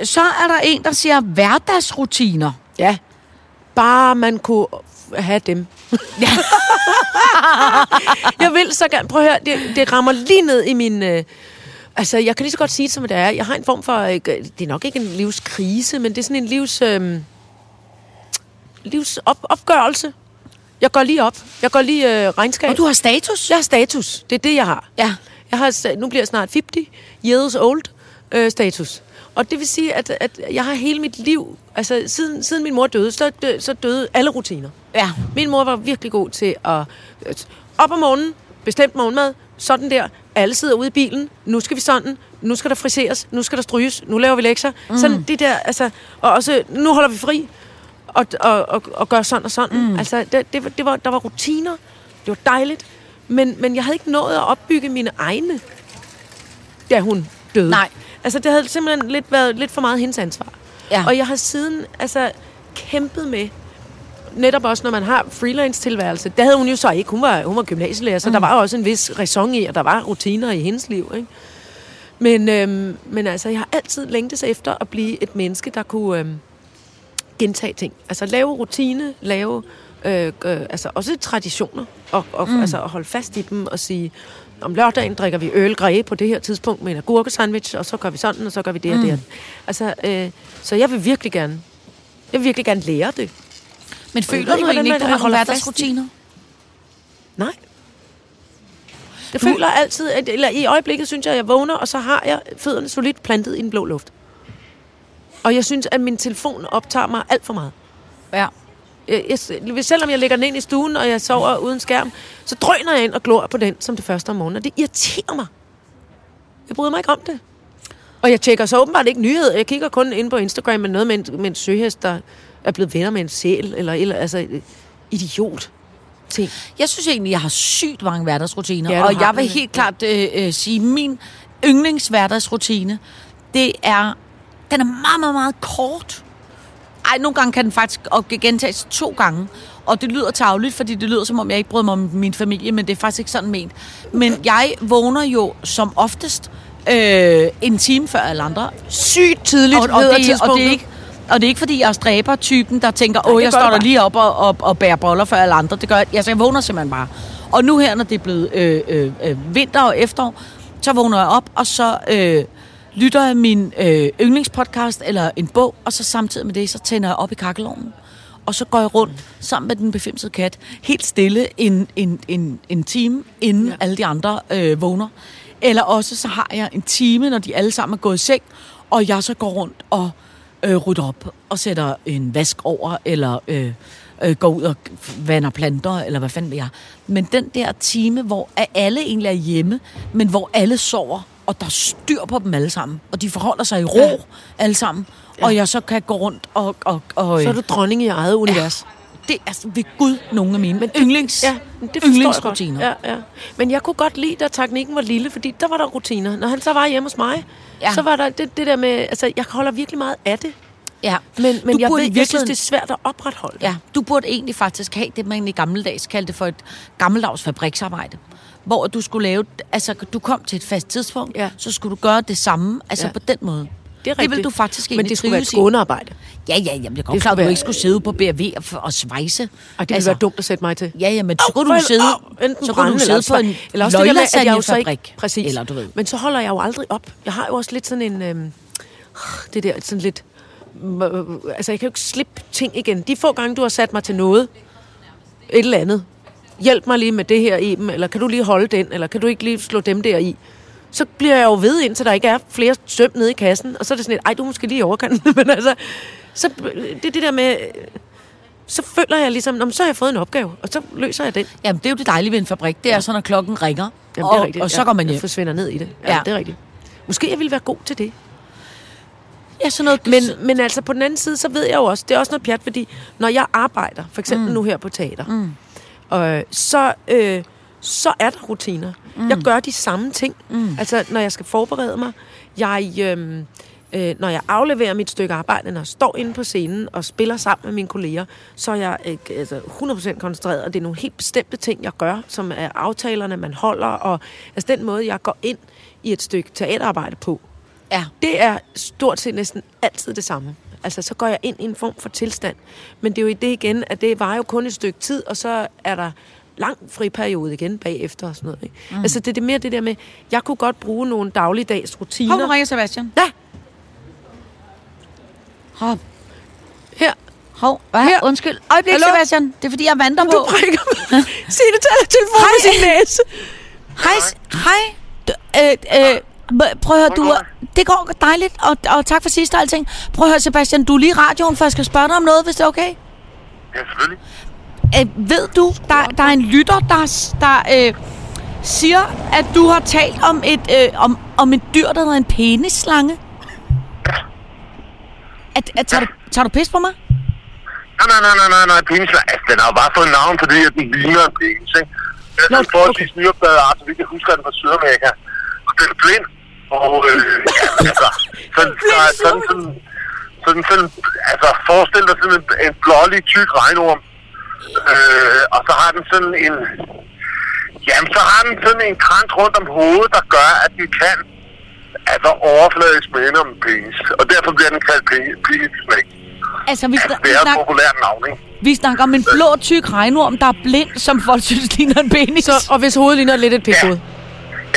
Øh, så er der en, der siger hverdagsrutiner. Ja, bare man kunne have dem. Ja. jeg vil så gerne, prøv at høre, det, det rammer lige ned i min... Øh, altså, jeg kan lige så godt sige det, som det er. Jeg har en form for, øh, det er nok ikke en livskrise, men det er sådan en livs... Øh, livs op, opgørelse. Jeg går lige op. Jeg går lige øh, regnskab. Og du har status? Jeg har status. Det er det, jeg har. Ja. Jeg har, nu bliver jeg snart 50 years old øh, status. Og det vil sige, at, at jeg har hele mit liv, altså siden, siden min mor døde, så, dø, så døde alle rutiner. Ja. Min mor var virkelig god til at øh, op om morgenen, bestemt morgenmad, sådan der, alle sidder ude i bilen, nu skal vi sådan, nu skal der friseres, nu skal der stryges, nu laver vi lektier. Mm. Sådan det der, altså, og også, nu holder vi fri, og, og, og, og gør sådan og sådan. Mm. Altså, det, det, var- det var, der var rutiner, det var dejligt, men, men jeg havde ikke nået at opbygge mine egne, da hun døde. Nej. Altså, det havde simpelthen lidt været lidt for meget hendes ansvar. Ja. Og jeg har siden altså, kæmpet med, netop også når man har freelance-tilværelse, der havde hun jo så ikke, hun var, hun var gymnasielærer, så mm. der var også en vis ræson i, at der var rutiner i hendes liv. Ikke? Men, øhm, men altså, jeg har altid længtes efter at blive et menneske, der kunne øhm, gentage ting. Altså lave rutine, lave øh, øh, altså også traditioner, og, og mm. altså, at holde fast i dem og sige, om lørdagen drikker vi øl greje på det her tidspunkt med en agurkesandwich, og så gør vi sådan, og så gør vi det og Mm. det. og- Altså, øh, så jeg vil virkelig gerne, jeg vil virkelig gerne lære det. Men føler du ikke, egentlig ikke, du har nogle hverdagsrutiner? Nej. Jeg føler altid, at, eller i øjeblikket synes jeg, at jeg vågner, og så har jeg fødderne solidt plantet i den blå luft. Og jeg synes, at min telefon optager mig alt for meget. Ja. Jeg, jeg, selvom jeg lægger den ind i stuen, og jeg sover uden skærm, så drøner jeg ind og glor på den som det første om morgenen. Og det irriterer mig. Jeg bryder mig ikke om det. Og jeg tjekker så åbenbart ikke nyheder. Jeg kigger kun ind på Instagram med noget med en, med en søhest, der er blevet venner med en sæl, eller, eller altså øh, idiot ting. Jeg synes egentlig, jeg har sygt mange hverdagsrutiner, Ja, og jeg vil helt klart øh, øh, sige, min yndlingshverdagsrutine, det er, den er meget, meget, meget kort. Ej, nogle gange kan den faktisk gentages to gange, og det lyder tavligt, fordi det lyder som om, jeg ikke bryder mig om min familie, men det er faktisk ikke sådan ment. Men jeg vågner jo som oftest øh, en time før alle andre, Sygt tidligt og, og, det, og, det er ikke, og det er ikke, fordi jeg er stræber-typen, der tænker, åh, jeg står der lige op og, og, og bærer boller for alle andre. Det gør jeg. Altså, jeg vågner simpelthen bare. Og nu her, når det er blevet øh, øh, øh, vinter og efterår, så vågner jeg op, og så øh, lytter jeg min øh, yndlingspodcast eller en bog, og så samtidig med det, så tænder jeg op i kakkelovnen. Og så går jeg rundt sammen med den befimsede kat, helt stille en, en, en, en time, inden ja. alle de andre øh, vågner. Eller også så har jeg en time, når de alle sammen er gået i seng, og jeg så går rundt og øh, rydder op og sætter en vask over, eller øh, øh, går ud og vander planter, eller hvad fanden ved jeg. Men den der time, hvor alle egentlig er hjemme, men hvor alle sover, og der er styr på dem alle sammen, og de forholder sig i ro ja. alle sammen, ja. og jeg så kan gå rundt og... og, og Så er du dronning i eget univers. det er altså ved Gud nogle af mine men yndlings, Ja, men det yndlingsrutiner. Ja, ja. Men jeg kunne godt lide, da teknikken var lille, fordi der var der rutiner. Når han så var hjemme hos mig, Ja. ja. så var der det, det der med... Altså, jeg holder virkelig meget af det. ja. Men, men Du jeg, burde ved, jeg synes, det er svært at opretholde. Ja, du burde egentlig faktisk have det, man i gamle dages kaldte for et gammeldags fabriksarbejde. Hvor du skulle lave, altså du kom til et fast tidspunkt, Ja. så skulle du gøre det samme, altså Ja. på den måde. Det er Det vil rigtigt. du faktisk Men egentlig det skulle være et skånearbejde. Ja, ja, jamen, jeg er godt Det klar, at du skulle ikke skulle sidde på BRV og, og svejse. Og det ville altså, være dumt at sætte mig til. Ja, ja, men så kunne for du sidde, enten så kunne du sidde på en eller også det der at jeg jo så ikke, præcis. Eller du ved. Men så holder jeg jo aldrig op. Jeg har jo også lidt sådan en, øhm, det der sådan lidt, altså jeg kan jo ikke slippe ting igen. De få gange, du har sat mig til noget, et eller andet, hjælp mig lige med det her i dem, eller kan du lige holde den, eller kan du ikke lige slå dem der i? Så bliver jeg jo ved, indtil der ikke er flere søm nede i kassen, og så er det sådan et, ej, du måske lige i overkanten, men altså, så det er det der med, så føler jeg ligesom, "Nå, så har jeg fået en opgave, og så løser jeg den. Jamen, det er jo det dejlige ved en fabrik. Det er så, når klokken ringer, Jamen, og, det er rigtigt. og så går man hjem. forsvinder ned i det. Ja, Ja. ja. det er rigtigt. Måske jeg ville være god til det. Ja, sådan noget. Men, men altså på den anden side, så ved jeg jo også, det er også noget pjat, fordi når jeg arbejder, for eksempel mm. nu her på teater, mm. Øh, så, øh, så er der rutiner. Mm. Jeg gør de samme ting. Mm. Altså når jeg skal forberede mig, jeg... Øh, øh, når jeg afleverer mit stykke arbejde, når jeg står inde på scenen og spiller sammen med mine kolleger, så er jeg øh, altså 100% koncentreret, og det er nogle helt bestemte ting, jeg gør, som er aftalerne, man holder, og altså den måde, jeg går ind i et stykke teaterarbejde på, Ja. det er stort set næsten altid det samme. Altså, så går jeg ind i en form for tilstand. Men det er jo i det igen, at det var jo kun et stykke tid, og så er der lang friperiode igen bagefter og sådan noget. Ikke? Mm. Altså, det er det mere det der med, jeg kunne godt bruge nogle dagligdags rutiner. Hov, ringer Sebastian. Ja, Hop, her. Hov, hvad? Her. Undskyld. Øjeblik, Hallo? Sebastian. Det er fordi, jeg vandrer Du på. brækker mig. Sig det til telefon med sin næse. Hej. Hej. Du- Øh, øh, prøv at høre, du det går dejligt, og, og tak for sidst og alting. Prøv at høre, Sebastian, du er lige i radioen, for jeg skal spørge dig om noget, hvis det er okay. Ja, selvfølgelig. Øh, ved du, der, der er en lytter, der, der øh, siger, at du har talt om et, øh, om, om et dyr, der hedder en penisslange. At, at, tager, du, tager du pis på mig? Nej, nej, nej, nej, nej, nej, penis, altså, den har jo bare fået navn, fordi at den ligner en penis, ikke? Den er sådan forholdsvis nyopdaget art, så vi kan huske, at den fra Sydamerika. Og den er blind, og øh, altså, sådan, sådan, sådan, sådan, sådan, sådan, altså, forestil dig sådan en, en blålig, tyk regnorm, øh, og så har den sådan en, jamen, så har den sådan en krans rundt om hovedet, der gør, at den kan, altså, overfladisk minde om en penis, og derfor bliver den kaldt pe- penis snake. Altså, vi, Altså, det vi, er et populært navn, ikke? vi snakker om en blå, tyk regnorm, der er blind, som folk synes ligner en penis. Så, og hvis hovedet ligner lidt et pishoved. Ja,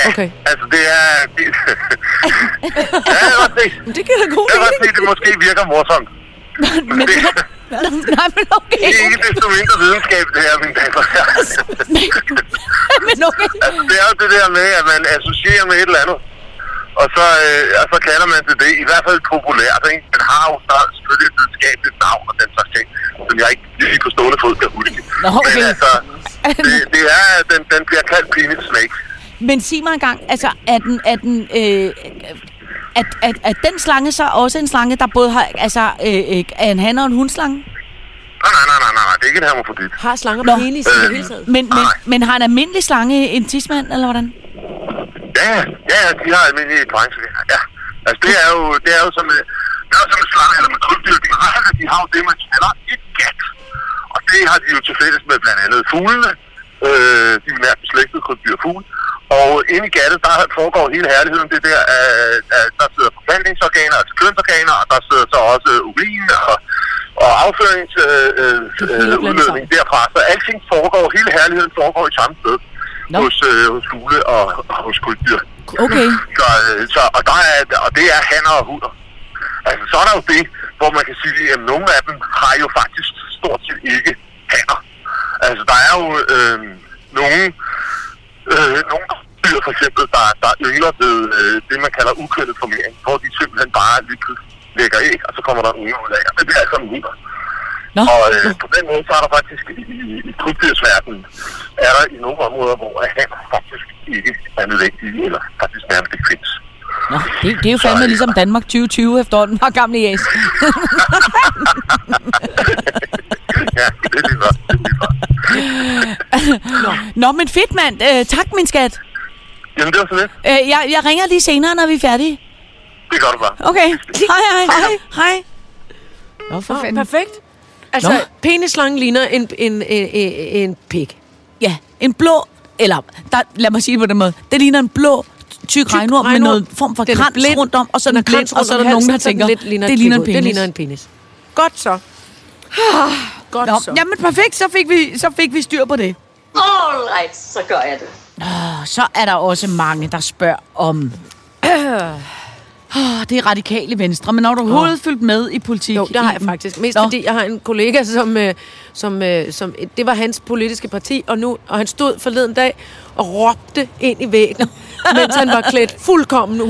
Okay. altså det er... Det, ja, jeg kan se. Men det giver da god Jeg kan se, det måske virker morsomt. Men det, Nej, men okay. det er ikke desto mindre videnskab, det her, mine damer. herrer. Men okay. altså, det er jo det der med, at man associerer med et eller andet. Og så, øh, og så kalder man det det, i hvert fald populært, ikke? Den har jo så selvfølgelig et videnskabeligt navn og den slags ting, som jeg ikke lige på stående fod kan huske. Nå, okay. Men altså, det, det er, den, den bliver kaldt penis snake. Men sig mig engang, altså, er den, er den, øh, at, at, at den slange så også en slange, der både har, altså, øh, øh, er en han og en hundslange? Nej, nej, nej, nej, nej, det er ikke en hermofrodit. Har slanger Nå. penis i det hele taget? Men, men, Nej. men har en almindelig slange en tidsmand, eller hvordan? Ja, ja, de har almindelige pointsorganer, ja. Altså, det er jo, det er jo som, øh, det er jo som en slange, eller med krybdyr generelt, de har jo det, man kalder et gat. Og det har de jo til fælles med blandt andet fuglene, øh, de er nært beslægtede krybdyr og fugle. Og inde i gattet, der foregår hele herligheden, det der, øh, øh, der sidder forplantningsorganer, altså kønsorganer, og der sidder så også urin og, og afføringsudledning øh, øh, udledning derfra. Så alting foregår, hele herligheden foregår i samme sted Nå. hos, øh, hos fugle og, og hos krybdyr. Okay. Så, øh, så, og, der er, og det er hanner og hunder. Altså, så er der jo det, hvor man kan sige, at nogle af dem har jo faktisk stort set ikke hanner. Altså, der er jo øh, nogle, øh, nogle dyr, for eksempel, der, der yngler ved øh, det, man kalder ukønnet formering, hvor de simpelthen bare lige pludselig lægger æg, og så kommer der unger ud af, og det bliver altså en hunder. Nå, Og øh, på den måde, så er der faktisk i, i, krybdyrsverdenen, er der i nogle områder, hvor hanner faktisk ikke er nødvendige, eller faktisk nærmest ikke findes. Nå det, det er jo fandme ligesom Danmark 2020 efterhånden var gamle jæs. ja, det er lige. Det er godt. Nå, men fedt, mand. Øh, tak, min skat. Jamen, det var så lidt. Øh, jeg, jeg ringer lige senere, når vi er færdige. Det gør du bare. Okay. Hej, hej, hej. Hej. Nå, for fanden. perfekt. Altså, Nå. penisslangen ligner en, en, en, en, en pik. Ja, en blå, eller der, lad mig sige det på den måde, det ligner en blå tyk regnorm med regnorm. noget form for krans blind. rundt om, og så er den krans og så er rundt der om nogen, der tænker, lidt ligner det et ligner en penis. Det ligner en penis. Godt så. Godt Nå, så. jamen perfekt, så fik, vi, så fik vi styr på det. All right, så gør jeg det. Og så er der også mange, der spørger om... Oh, det er radikale venstre, men har du overhovedet fulgt med i politik? Jo, det har jeg faktisk. Mest Nå. fordi jeg har en kollega, som, øh, som, øh, som det var hans politiske parti, og nu og han stod forleden dag og råbte ind i væggen, mens han var klædt fuldkommen 100%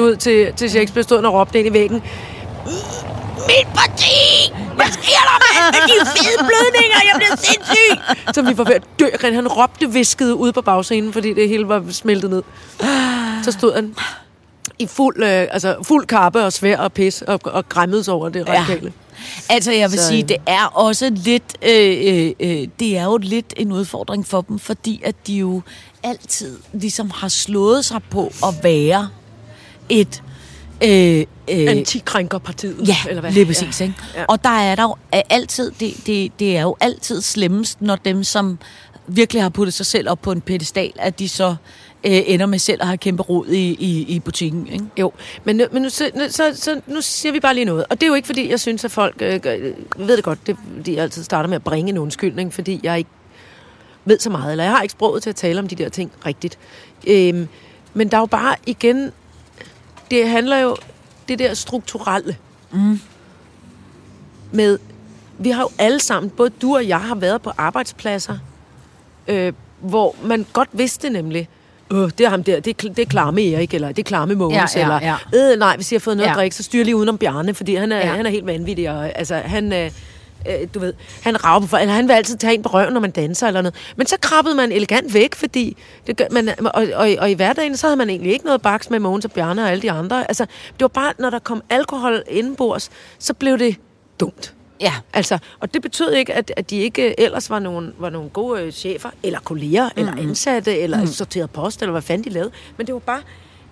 ud til, til Shakespeare, stod han og råbte ind i væggen. Mit parti! Hvad sker der, mand? Med de fede blødninger? Jeg bliver sindssyg! Så vi var ved at dø. Han råbte viskede ude på bagscenen, fordi det hele var smeltet ned. Så stod han i fuld, øh, altså fuld kappe og svær og pis og, og græmmedes over det Ja. radikale. Altså, jeg vil Så, så, sige, øh, det er også lidt, øh, øh, øh, det er jo lidt en udfordring for dem, fordi at de jo altid ligesom har slået sig på at være et... Øh, øh, Antikrænkerpartiet. Ja, eller hvad? lige præcis. Ja. Ikke? Ja. Og der er der jo er altid, det, det, det er jo altid slemmest, når dem, som virkelig har puttet sig selv op på en pedestal, at de så øh, ender med selv at have kæmpe rod i, i, i butikken. Ikke? Jo, men, nu, men nu, så, så, så, nu siger vi bare lige noget. Og det er jo ikke, fordi jeg synes, at folk... Øh, ved det godt, det, jeg altid starter med at bringe en undskyldning, fordi jeg ikke ved så meget, eller jeg har ikke sproget til at tale om de der ting rigtigt. Øhm, men der er jo bare igen... Det handler jo det der strukturelle mm. med vi har jo alle sammen, både du og jeg, har været på arbejdspladser, øh, hvor man godt vidste nemlig, øh, det er ham der, det er, det er Klarme Erik, eller det er Klarme Mogens, Ja, ja, eller ja. Øh, nej, hvis jeg har fået noget Ja. at drikke, så styr lige udenom Bjarne, fordi han er, ja. han er helt vanvittig, og altså, han... Øh, øh, du ved, han rager på folk, eller han vil altid tage en på røven, når man danser eller noget. Men så krabbede man elegant væk, fordi det gør, man, og, og, og, i hverdagen, så havde man egentlig ikke noget baks med Mogens og Bjarne og alle de andre. Altså, det var bare, når der kom alkohol indenbords, så blev det dumt. Ja. Altså, og det betød ikke, at, at de ikke ellers var nogle, var nogle gode øh, chefer, eller kolleger, mm. eller ansatte, eller mm. sorteret post, eller hvad fanden de lavede. Men det var bare,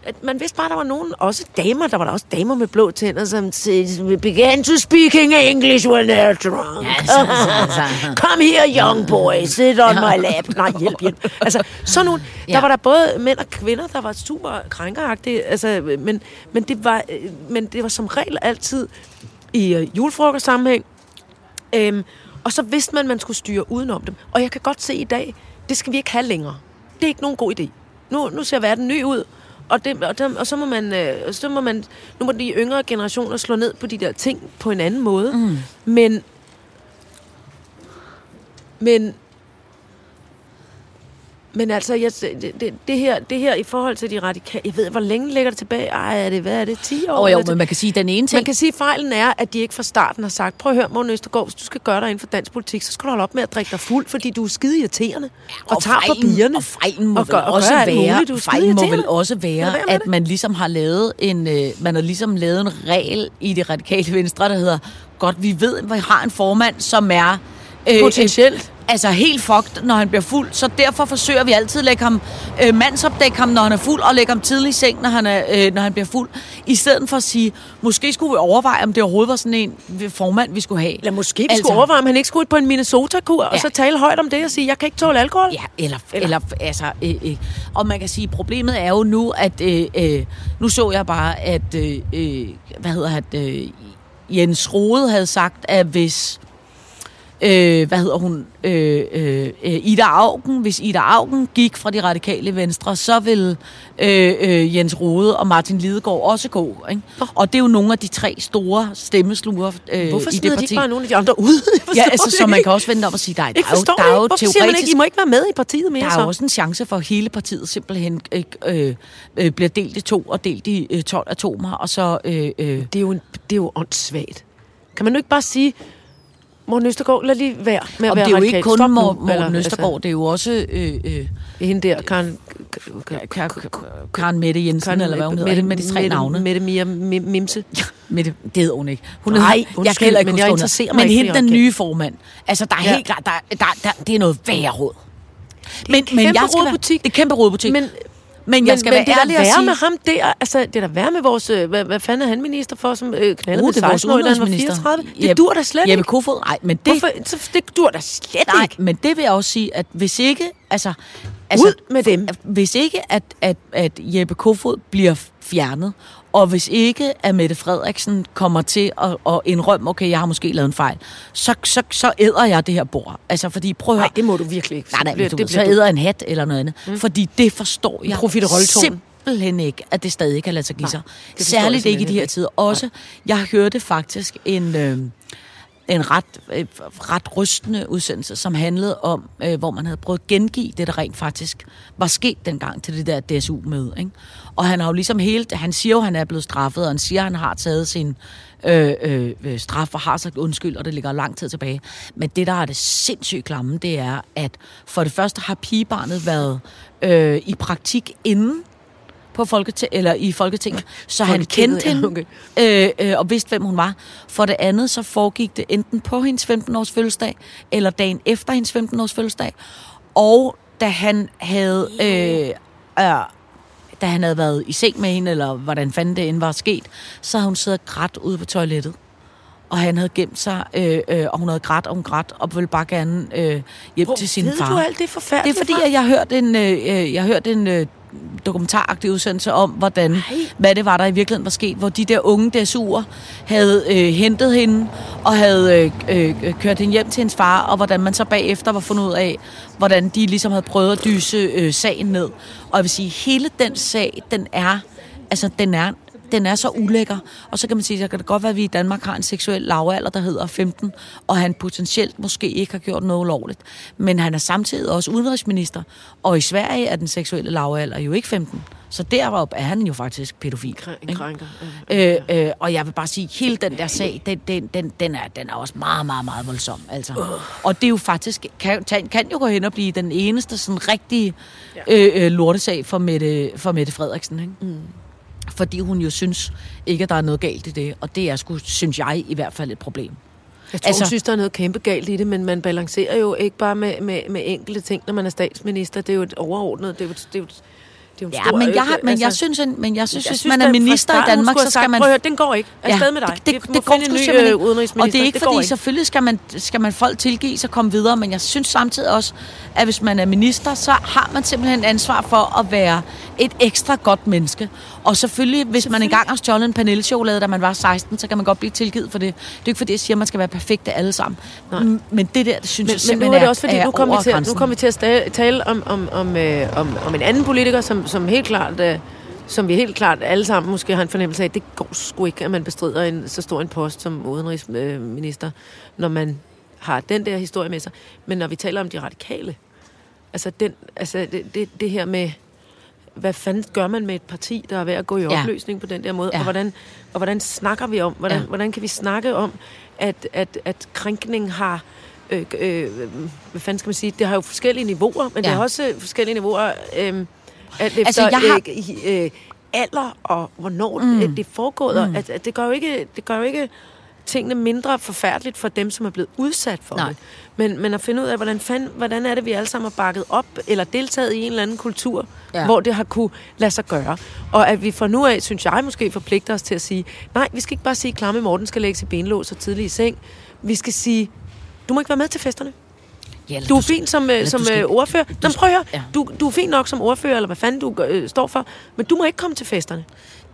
at man vidste bare, at der var nogen, også damer, der var der også damer med blå tænder, som began to speaking English when they're drunk. Ja, så- så- så- Come here, young boy, sit on my lap. Nej, hjælp, hjælp. Altså, sådan nogle, der Ja. var der både mænd og kvinder, der var super krænkeragtige, altså, men, men, det var, øh, men det var som regel altid i øh, julefrokostsammenhæng, Øhm, og så vidste man, at man skulle styre udenom dem. Og jeg kan godt se i dag, det skal vi ikke have længere. Det er ikke nogen god idé. Nu, nu ser verden ny ud, og, det, og, dem, og så må man, øh, så må man, nu må de yngre generationer slå ned på de der ting på en anden måde. Mm. Men, men, men altså, jeg, det, det, her, det her i forhold til de radikale, jeg ved, hvor længe ligger det tilbage? Ej, er det, hvad er det, 10 år? Og jo, men man kan sige, den ene ting... man kan sige, at fejlen er, at de ikke fra starten har sagt, prøv at høre, Morten Østergaard, hvis du skal gøre dig inden for dansk politik, så skal du holde op med at drikke dig fuld, fordi du er skide irriterende. Og, og tager papirerne. Og fejlen må og vel gør- og også være, muligt. Du fejlen må vel også være, at man ligesom har lavet en, øh, man har ligesom lavet en regel i det radikale venstre, der hedder, godt, vi ved, at vi har en formand, som er... Øh, Potentielt. Altså helt fucked, når han bliver fuld. Så derfor forsøger vi altid at lægge ham øh, mandsopdække ham, når han er fuld, og lægge ham tidligt i seng, når han, er, øh, når han bliver fuld. I stedet for at sige, måske skulle vi overveje, om det overhovedet var sådan en formand, vi skulle have. Eller måske vi skulle overveje, om han ikke skulle ud på en Minnesota-kur, og Ja. så tale højt om det og sige, jeg kan ikke tåle alkohol. Ja, eller, eller, eller altså, øh, øh. og man kan sige, problemet er jo nu, at øh, øh, nu så jeg bare, at øh, øh, hvad hedder det, øh, Jens Rode havde sagt, at hvis øh, hvad hedder hun, øh, øh, Ida Augen, hvis Ida Augen gik fra de radikale venstre, så vil øh, øh, Jens Rode og Martin Lidegaard også gå. Ikke? Og det er jo nogle af de tre store stemmesluger øh, Hvorfor i det smider de parti. ikke bare nogle af de andre ud? Ja, altså, så man kan også vente om at sige, der er, der er der er jo Hvorfor siger man ikke, teoretisk I må ikke være med i partiet mere der er så? også en chance for, at hele partiet simpelthen øh, øh, øh, bliver delt i to, og delt i øh, 12 atomer, og så... Øh, øh, Det er jo, en, det er jo åndssvagt. Kan man nu ikke bare sige, Morten Østergaard, lad lige være med at og være det er jo ikke kun Stop Morten Eller, Østergaard, det er jo også øh, øh, Altså, hende der, Karen... Karen Mette Jensen, eller hvad hun hedder, med de tre Mette, navne. Mette Mia Mim- Mimse. Mette, det hedder hun ikke. Hun Nej, hedder, jeg undskyld, kan heller ikke men jeg hun interesserer mig Men hende, den de nye formand, altså der er Ja. helt klart, der, der, der, det er noget værre råd. Men, kæmpe jeg skal være-. Det er kæmpe rodbutik. Men, Men, jeg skal men være det er ærlig da værre med ham der. Altså, det er da værre med vores... øh, Hvad, hvad fanden er han minister for, som øh, knaldede Uh, med det er vores 16 år, da han var udenrigsminister. 34? Det Jeppe- dur da slet Jeppe ikke. Kofod, nej, men det... Hvorfor? Så, det dur da slet Nej, ikke. men det vil jeg også sige, at hvis ikke, altså, altså Ud med dem. Hvis ikke, at, at, at Jeppe Kofod bliver fjernet, og hvis ikke, at Mette Frederiksen kommer til at, at indrømme, okay, jeg har måske lavet en fejl, så, så, så æder jeg det her bord. Altså, fordi prøv at Nej, det må du virkelig ikke. nej, nej, Det bliver- du, det så æder jeg en hat eller noget andet. Mm. Fordi det forstår jeg simpelthen ikke, at det stadig kan lade sig give sig. Særligt ikke i de her tider. Også, jeg hørte faktisk en... Øh, en ret, øh, ret rystende udsendelse, som handlede om, øh, hvor man havde prøvet at gengive det, der rent faktisk var sket dengang til det der DSU-møde. Ikke? Og han har jo ligesom hele, han siger jo, at han er blevet straffet, og han siger, at han har taget sin øh, øh, straf og har sagt undskyld, og det ligger lang tid tilbage. Men det, der er det sindssygt klamme, det er, at for det første har pigebarnet været øh, i praktik inden på Folketing, eller i Folketinget, så han kendte hende okay. øh, øh, og vidste, hvem hun var. For det andet, så foregik det enten på hendes 15-års fødselsdag, eller dagen efter hendes 15-års fødselsdag. Og da han havde... Øh, øh, da han havde været i seng med hende, eller hvordan fanden det end var sket, så havde hun siddet og grædt ude på toilettet. Og han havde gemt sig, øh, øh, og hun havde grædt, og hun grædt, og ville bare gerne øh, hjem Hvor til sin ved far. du alt det Det forfærdeligt er fordi, fra? at jeg har hørt en, øh, øh, jeg har hørt en øh, dokumentaragtig udsendelse om, hvordan, hvad det var, der i virkeligheden var sket, hvor de der unge DSU'er havde øh, hentet hende og havde øh, øh, kørt hende hjem til hendes far, og hvordan man så bagefter var fundet ud af, hvordan de ligesom havde prøvet at dyse øh, sagen ned. Og jeg vil sige, hele den sag, den er, altså den er den er så ulækker. Og så kan man sige, at det kan godt være, at vi i Danmark har en seksuel lavalder, der hedder 15, og han potentielt måske ikke har gjort noget ulovligt. Men han er samtidig også udenrigsminister, og i Sverige er den seksuelle lavalder jo ikke 15. Så deroppe er han jo faktisk pædofil. En krænker. Øh, øh, og jeg vil bare sige, hele den der sag, den, den, den, den, er, den er også meget, meget, meget voldsom. Altså. Og det er jo faktisk, kan, kan, jo gå hen og blive den eneste sådan rigtige øh, øh, lortesag for Mette, for Mette Frederiksen. Ikke? Mm. Fordi hun jo synes ikke, at der er noget galt i det. Og det er sgu, synes jeg, i hvert fald et problem. Jeg tror, altså, hun synes, der er noget kæmpe galt i det, men man balancerer jo ikke bare med, med, med enkelte ting, når man er statsminister. Det er jo et overordnet, det er jo, et- det er jo, et- det er jo Ja, stor, men jeg, har, men jeg synes, en- men jeg synes, jeg hvis synes, man er minister i Danmark, så skal man... Prøv den går ikke. Afsted med dig. Det, det, det, det går en ny, øh, ikke. udenrigsminister. Og det er ikke Det fordi, ikke. selvfølgelig skal man, skal man folk tilgive og komme videre, men jeg synes samtidig også, at hvis man er minister, så har man simpelthen ansvar for at være et ekstra godt menneske. Og selvfølgelig, hvis man engang har stjålet en panelchokolade, da man var 16, så kan man godt blive tilgivet for det. Det er ikke fordi, jeg siger, at man skal være perfekte alle sammen. Mm, Men det der, det synes jeg Men, men simpelthen nu er det også fordi, er nu kommer vi til, nu grænsen. kommer vi til at tale om, om, om, øh, om, om en anden politiker, som, som helt klart... Øh, som vi helt klart alle sammen måske har en fornemmelse af, det går sgu ikke, at man bestrider en, så stor en post som udenrigsminister, når man har den der historie med sig. Men når vi taler om de radikale, altså, den, altså det, det, det her med, hvad fanden gør man med et parti, der er ved at gå i Ja. opløsning på den der måde, Ja. og, hvordan, og hvordan snakker vi om, hvordan, Ja. hvordan kan vi snakke om, at, at, at krænkning har, øh, øh, hvad fanden skal man sige, det har jo forskellige niveauer, men ja. det har også forskellige niveauer, øh, alt efter Altså, jeg har- øh, øh, alder og hvornår mm. det er foregået. Mm. At, at det, gør jo ikke, det gør jo ikke tingene mindre forfærdeligt for dem, som er blevet udsat for Nej. det. Men, men at finde ud af, hvordan, fand, hvordan er det, vi alle sammen har bakket op eller deltaget i en eller anden kultur, ja. Hvor det har kunne lade sig gøre. Og at vi fra nu af, synes jeg måske, forpligter os til at sige, nej, vi skal ikke bare sige, at Klamme Morten skal lægge sig benlås og tidlig i seng. Vi skal sige, du må ikke være med til festerne. Ja, eller Du er fin som, øh, eller som du skal øh, ordfører. Nå, men prøv at høre. Ja. Du, du er fin nok som ordfører, eller hvad fanden du øh, står for. Men du må ikke komme til festerne.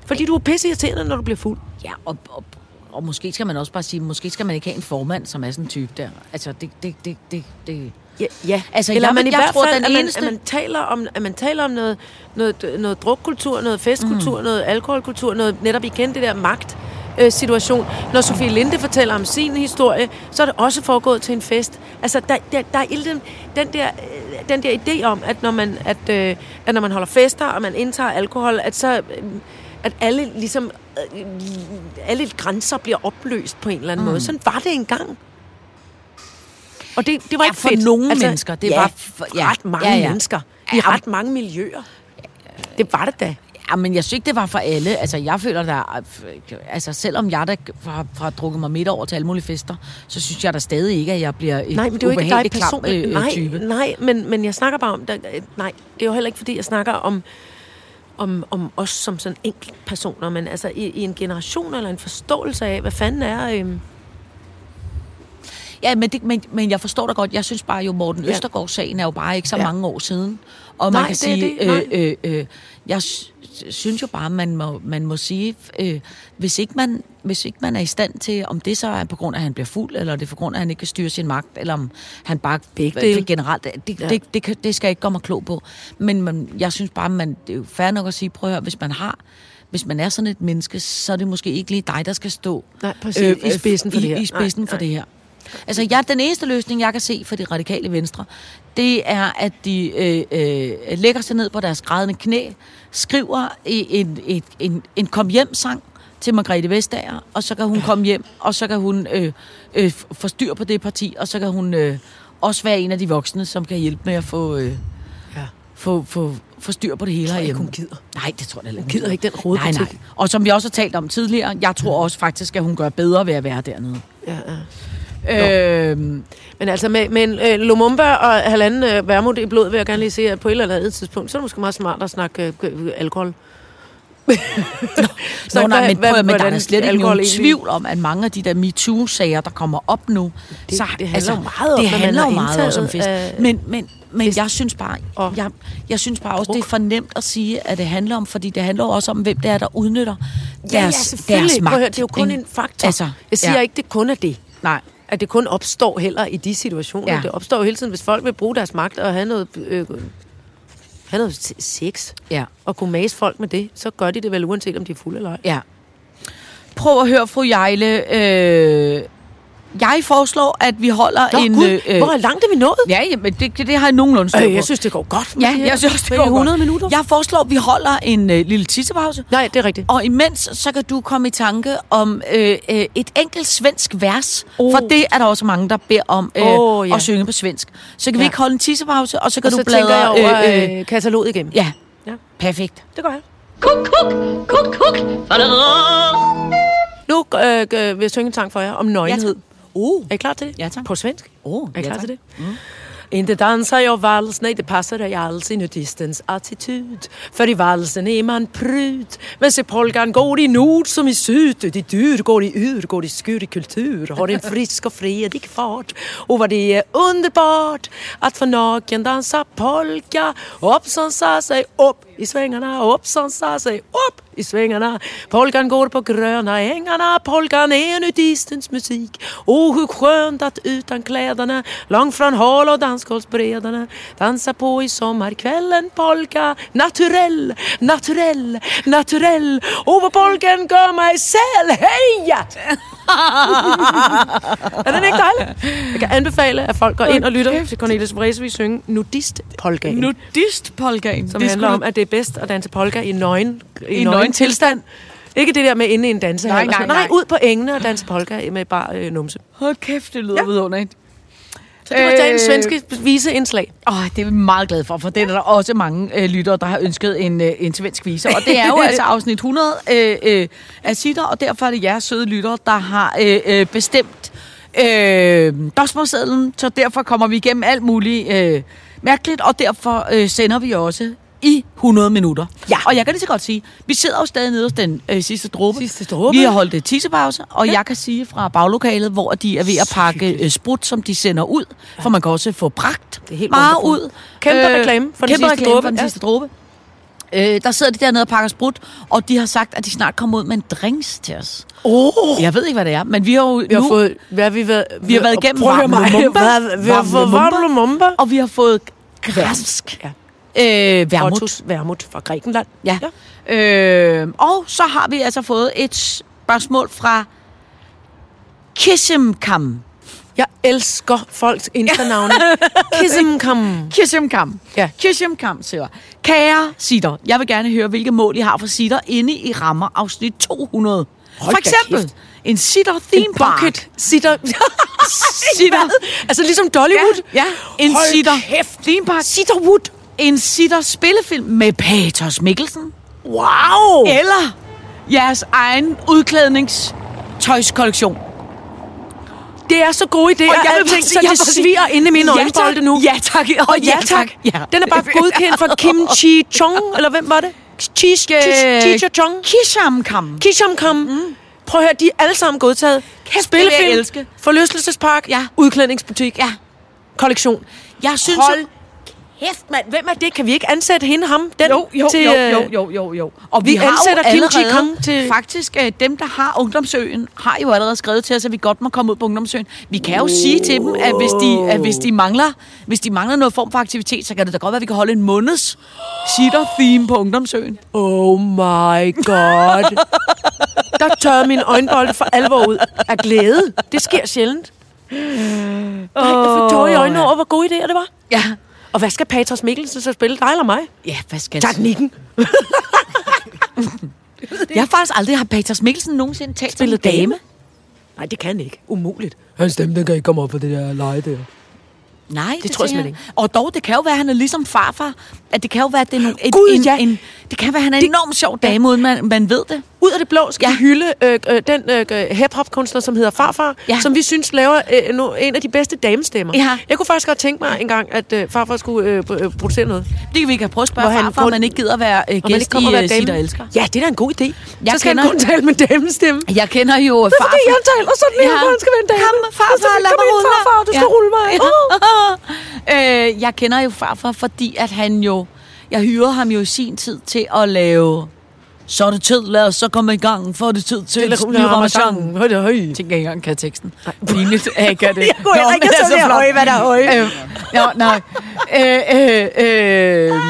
Fordi du er pisse irriterende, når du bliver fuld. Ja, og, og, og måske skal man også bare sige, måske skal man ikke have en formand, som er sådan en type der. Altså, det... det, det, det, det Ja, ja. Altså, Eller jeg- man i jeg hvert tror, fald, den at, man, eneste- at, man taler om, at man taler om noget, noget, noget drukkultur, noget festkultur, mm. noget alkoholkultur, noget netop igen det der magt øh, situation. Når Sofie Linde fortæller om sin historie, så er det også foregået til en fest. Altså, der, der, der er den, den, der, øh, den der idé om, at når, man, at, øh, at når man holder fester, og man indtager alkohol, at så... Øh, at alle ligesom øh, alle grænser bliver opløst på en eller anden mm. måde. Sådan var det engang. Og det, det var Ja, ikke for fedt. nogle mennesker. Det ja, var for- ja. ret mange Ja, ja. mennesker. I Ja, ret mange miljøer. Det var det da. Ja, men jeg synes ikke, det var for alle. Altså, jeg føler der... Altså, selvom jeg da har, har drukket mig midt over til alle mulige fester, så synes jeg da stadig ikke, at jeg bliver et Nej, men det er jo ikke dig personligt. øh, nej, type. nej men, men jeg snakker bare om... Der, nej, det er jo heller ikke, fordi jeg snakker om, om, om os som sådan enkelt personer, men altså i, i en generation eller en forståelse af, hvad fanden er... Øhm, Ja, men, det, men, men jeg forstår dig godt. Jeg synes bare jo, Morten Ja. Østergaard-sagen er jo bare ikke så Ja. mange år siden. Og Nej, man kan det sige, det. Øh, øh, øh, jeg sy- synes jo bare, man må, man må sige, øh, hvis, ikke man, hvis ikke man er i stand til, om det så er på grund af, at han bliver fuld, eller det er på grund af, at han ikke kan styre sin magt, eller om han bare Begge dele. det, generelt, det, Ja. det, det, det skal jeg ikke mig klog på. Men man, jeg synes bare, man, det er jo fair nok at sige, prøv at høre, hvis man har hvis man er sådan et menneske, så er det måske ikke lige dig, der skal stå Nej, præcis. I spidsen for i, det her. I spidsen Nej, for nej. det her. Altså, jeg, den eneste løsning, jeg kan se for de radikale venstre, det er, at de øh, øh, lægger sig ned på deres grædende knæ, skriver en, en, en, en kom hjem sang til Margrethe Vestager, og så kan hun komme hjem, og så kan hun øh, øh, få styr på det parti, og så kan hun øh, også være en af de voksne, som kan hjælpe med at få, øh, Ja. få, få, få styr på det hele tror jeg ikke, herhjemme. hun gider. Nej, det tror jeg heller ikke. Hun gider ikke den Nej, rodepolitik. nej. Og som vi også har talt om tidligere, jeg tror også faktisk, at hun gør bedre ved at være dernede. Ja, ja. Øhm, Men altså med, med en øh, Lumumba og halvanden øh, vermut i blod, vil jeg gerne lige se, at på et eller andet tidspunkt, så er det måske meget smart at snakke øh, alkohol. Nå, nej, men, prøv, men der er slet ikke nogen egentlig- tvivl om, at mange af de der MeToo-sager, der kommer op nu, Det- så, det handler jo meget om, det handler jo meget også om fest. af Men, men, men fest. jeg synes bare, jeg, jeg synes bare også, druk. det er for nemt at sige, at det handler om, fordi det handler også om, hvem det er, der udnytter deres, ja, deres magt. Prøv det er jo kun ikke? en faktor. Altså, jeg siger ja. ikke, det kun er det. Nej. At det kun opstår heller i de situationer. Ja. Det opstår jo hele tiden, hvis folk vil bruge deres magt og have noget... Øh, Han havde sex. Ja. Og kunne mase folk med det, så gør de det vel uanset om de er fulde eller ej. Ja. Prøv at høre, fru Jejle. Øh, jeg foreslår, at vi holder Nå, en... Gud, øh, hvor langt er vi nået? Ja, jamen, det, det, det har jeg nogenlunde styr på. Øh, jeg synes, det går godt. ja, jeg synes også, det går 100 godt. minutter. Jeg foreslår, at vi holder en øh, lille tissepause. Nej, det er rigtigt. Og imens, så kan du komme i tanke om øh, øh, et enkelt svensk vers. Oh. For det er der også mange, der beder om øh, Oh, ja. at synge på svensk. Så kan vi Ja. ikke holde en tissepause, og så kan Og du så bladre... tænker jeg over øh, øh, øh, kataloget igennem. ja. Ja. perfekt. Det gør jeg. Kuk, kuk, kuk, kuk. Nu øh, øh, vil jeg synge en sang for jer om nøgenhed. Uh. Er I klar til det? Ja, tak. På svensk? Oh, Er I klar til det? Mm. Inte dansar jag vals, nej det passar dig alls i nudistens attityd. För i valsen är man pryd. Men se polkan går i nord som i syd. I dur går i ur, går i skur i kultur. Har en frisk och fredig fart. Och vad det är underbart att få naken dansa polka. Hoppsan sa sig upp i svängarna, hoppsan sa sig upp i svängarna. Polkan går på gröna ängarna, polkan är nudistens musik. Åh, hur skönt att utan kläderna, långt från hal och dansgolvsbredarna, dansa på i sommarkvällen polka. Naturell, naturell, naturell. Och vad polkan kommer mig säl, heja! er den ikke dejlig? Jeg kan anbefale, at folk går ind og lytter til Cornelis Vreeswijk synge nudist polka. Nudist polkaen. Som det handler om, at det er bedst at danse polka i nøgen, i I nøgen tilstand. Ikke det der med inde i en dansehal. Nej, nej, noget. nej. ud på engene og danse polka med bare øh, numse. Hold kæft, det lyder ja. vidunderligt. Så det var Øh, dagens svenske viseindslag. Åh, det er vi meget glade for, for det er der også mange øh, lyttere, der har ønsket en, øh, en svensk vise. Og det er jo altså afsnit 100 øh, øh, af sitter, og derfor er det jeres søde lyttere, der har øh, øh, bestemt øh, dosmersedlen, så derfor kommer vi igennem alt muligt øh, mærkeligt, og derfor øh, sender vi også i 100 minutter. Ja. Og jeg kan lige så godt sige, vi sidder jo stadig nede hos den øh, sidste dråbe. Sidste dråbe. Vi har holdt et tissepause, og ja. jeg kan sige fra baglokalet, hvor de er ved at pakke øh, sprut, som de sender ud, for man kan også få bragt Det er helt meget wonderful. ud. Kæmpe reklame for den kæmpe sidste dråbe, for den ja. sidste dråbe. Øh, der sidder de dernede og pakker sprut, og de har sagt, at de snart kommer ud med en drinks til os. Oh. Jeg ved ikke, hvad det er, men vi har jo Vi har nu, fået, hvad har vi været, vi har været igennem Prøv at høre varm mig. lumumba, Vi har fået lumumba. varm lumumba. og vi har fået græsk Ja. Øh, vermut. Ottos vermut fra Grækenland. Ja. ja. Øh, og så har vi altså fået et spørgsmål fra Kishimkam. Jeg elsker folks instanavne. Kissemkam. Kishimkam. Ja. Kishimkam siger, kære sitter, jeg vil gerne høre, hvilke mål I har for sitter inde i rammer afsnit 200. Hold for eksempel kæft. en sitter theme park. Bucket sitter. Sitter. altså ligesom Dollywood. Ja, en Hold sitter kæft. theme park. Sitterwood. En sitter spillefilm med Patos Mikkelsen. Wow. Eller jeres egen udklædningstøjskollektion. Det er så gode idéer. Og jeg vil sige- så jeg det sviger inde i mine Ja, øjenbolde nu. Ja, tak. Og ja, tak. Ja. Den er bare godkendt for Kim Chi Chong, eller hvem var det? Chi Chi Chong. Kishamkam. Kisham Kam. Mm. Prøv at høre, de er alle sammen godtaget. Kæft, Spillefilm, elske. forlystelsespark, Ja. udklædningsbutik, Ja. kollektion. Jeg synes Hold kæft, mand. Hvem er det? Kan vi ikke ansætte hende, ham, den Jo, jo, til... jo, øh, jo, jo, jo, jo. Og vi vi, har ansætter jo Kim Ji allerede, Kang til- faktisk øh, dem, der har Ungdomsøen, har jo allerede skrevet til os, at vi godt må komme ud på Ungdomsøen. Vi kan jo oh. sige til dem, at hvis de, at hvis de mangler, hvis de mangler noget form for aktivitet, så kan det da godt være, at vi kan holde en måneds sitter-theme på Ungdomsøen. Oh my god. Der tørrede min øjenbolde for alvor ud af glæde. Det sker sjældent. Nej, jeg fik tårer i øjnene over, hvor gode idéer det var. Ja. Og hvad skal Patros Mikkelsen så spille? Dig eller mig? Ja, hvad skal Teknikken. Jeg har faktisk aldrig har Peters Mikkelsen nogensinde talt Spillet en dame? Nej, det kan ikke. Umuligt. Hans stemme, den kan ikke komme op for det der leje der. Nej, det, tror jeg tænker simpelthen Og dog, det kan jo være, at han er ligesom farfar. At det kan jo være, at det er nogle, et, Gud, en, ja. en, det kan være, at han er en enormt sjov dame, uden man, man ved det. Ud af det blå skal ja. vi hylde øh, øh, den øh, hip-hop-kunstner, som hedder Farfar, Ja. som vi synes laver øh, no, en af de bedste damestemmer. Ja. Jeg kunne faktisk godt tænke mig engang, at øh, Farfar skulle øh, øh, producere noget. Det kan vi kan prøve at spørge Hvor farfar, om man ikke gider være øh, gæst i være dame. Sit og Elsker. Ja, det er da en god idé. Jeg så skal kender- han kun tale med damestemme. Jeg kender jo Det er fordi, farfar. han taler sådan her, Ja. han skal være en dame. Kom, farfar, lad mig rulle farfar, du skal rulle mig. øh, jeg kender jo farfar, fordi at han jo... Jeg hyrede ham jo i sin tid til at lave Så er det tid, lad os så komme i gang, for det tid til Eller et kom ny der Ramachan. Ramachan. Høj, det høj. Jeg tænker ikke engang, kan jeg teksten. Pinligt, at jeg kan det. Jeg kunne heller Nå, ikke så der flot. høje, hvad der er høje. Øh, ja, nej. Øh, øh, øh,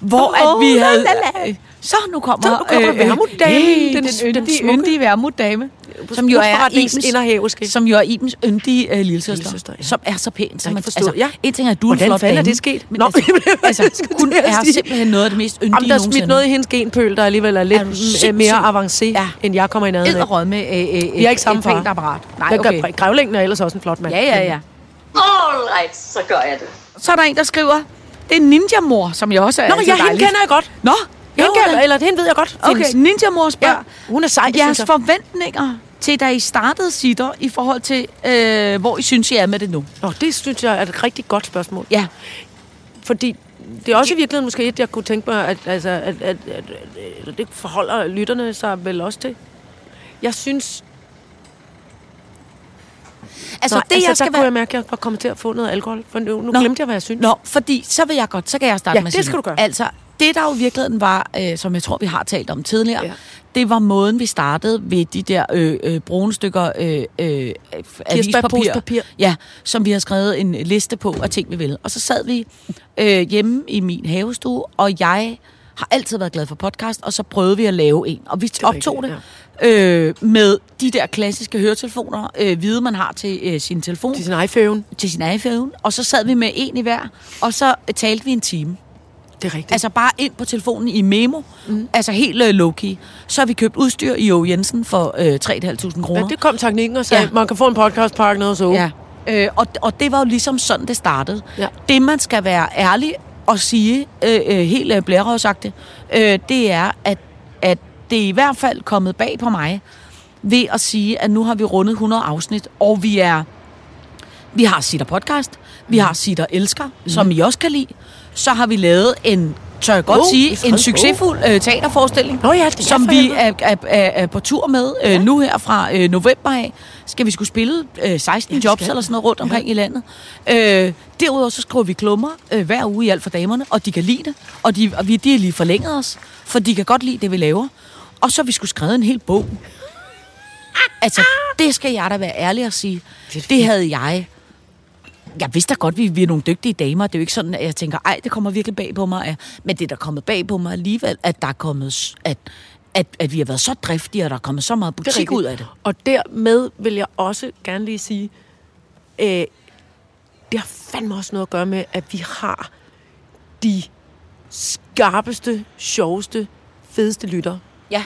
hvor at vi havde... la, la. Så nu kommer, Så nu kommer Vermutdamen, hey, den- den, den yndige, smukke- yndige Vermutdame, som jo er Ibens, inderhæverske. som jo er Ibens yndige uh, lillesøster, Lillesøster, ja. som er så pæn. Som man, altså, Ja. En ting er, at du er en Hvordan flot fanden er det sket? Men Nå, altså, jeg altså, hun er sige. simpelthen noget af det mest yndige Jamen, der er smidt nogensinde. noget i hendes genpøl, der alligevel er lidt Er mere avancé, Ja. end jeg kommer i nærheden af. Med øh, øh, Vi har ikke samme et pænt far. apparat. Nej, Jeg okay. gør- Grævlingen er ellers også en flot mand. Ja, ja, ja. All right, så gør jeg det. Så er der en, der skriver, det er Ninja-mor, som jeg også er Nå, ja, hende kender jeg godt. Nå, jo, kender, da. eller hende ved jeg godt. Okay, findes. Ninja-mor spørger, Ja, hun er sej, jeres forventninger til, da I startede sitter, i forhold til, øh, hvor I synes, I er med det nu? Nå, det synes jeg er et rigtig godt spørgsmål. Ja. Fordi det er også i virkeligheden måske et, jeg kunne tænke mig, at, altså, at, at, at, at, det forholder lytterne sig vel også til. Jeg synes... Altså, Nej, det, altså, jeg skal der kunne være... jeg mærke, at jeg var kommet til at få noget alkohol. For nu, nu Nå. glemte jeg, hvad jeg synes. Nå, fordi så vil jeg godt, så kan jeg starte Ja, med det skal du gøre. Altså, det der jo i virkeligheden var, øh, som jeg tror, vi har talt om tidligere, Ja. ja. det var måden, vi startede ved de der øh, øh, brune stykker øh, øh, avispapir, ja, som vi har skrevet en liste på af ting, vi vil. Og så sad vi øh, hjemme i min havestue, og jeg har altid været glad for podcast, og så prøvede vi at lave en. Og vi optog rigtigt, det øh, med de der klassiske høretelefoner, øh, hvide man har til øh, sin telefon Til sin iPhone. til sin iPhone, og så sad vi med en i hver, og så talte vi en time. Det er rigtigt. Altså bare ind på telefonen i memo, mm. altså helt uh, low-key. Så har vi købt udstyr i O. Jensen for uh, 3.500 kroner. ja, det kom teknikken og sagde, Ja. man kan få en podcastpakke noget så. Ja. Øh, og, og det var jo ligesom sådan, det startede. Ja. Det, man skal være ærlig og sige, øh, øh, helt øh, blærerøvsagtigt, øh, det er, at, at det er i hvert fald kommet bag på mig, ved at sige, at nu har vi rundet 100 afsnit, og vi er... Vi har Sitter Podcast, vi har Sitter Elsker, mm. som I også kan lide. Så har vi lavet en, tør jeg godt Oh, sige, en succesfuld øh, teaterforestilling, Nå ja, det som vi er, er, er, er på tur med øh, nu her fra øh, november af. Skal vi skulle spille øh, 16 det jobs skal eller sådan noget rundt omkring ja. i landet. Øh, derudover så skriver vi klummer øh, hver uge i alt for damerne, og de kan lide det. Og de, og vi, de har lige forlænget os, for de kan godt lide det, vi laver. Og så har vi skulle skrevet en hel bog. Altså, det skal jeg da være ærlig at sige. Det, det havde jeg jeg vidste da godt, at vi, vi er nogle dygtige damer. Det er jo ikke sådan, at jeg tænker, ej, det kommer virkelig bag på mig. Men det er der kommet bag på mig alligevel, at der er kommet, at, at, at vi har været så driftige, og der er kommet så meget butik ud af det. Og dermed vil jeg også gerne lige sige, øh, det har fandme også noget at gøre med, at vi har de skarpeste, sjoveste, fedeste lyttere. Ja.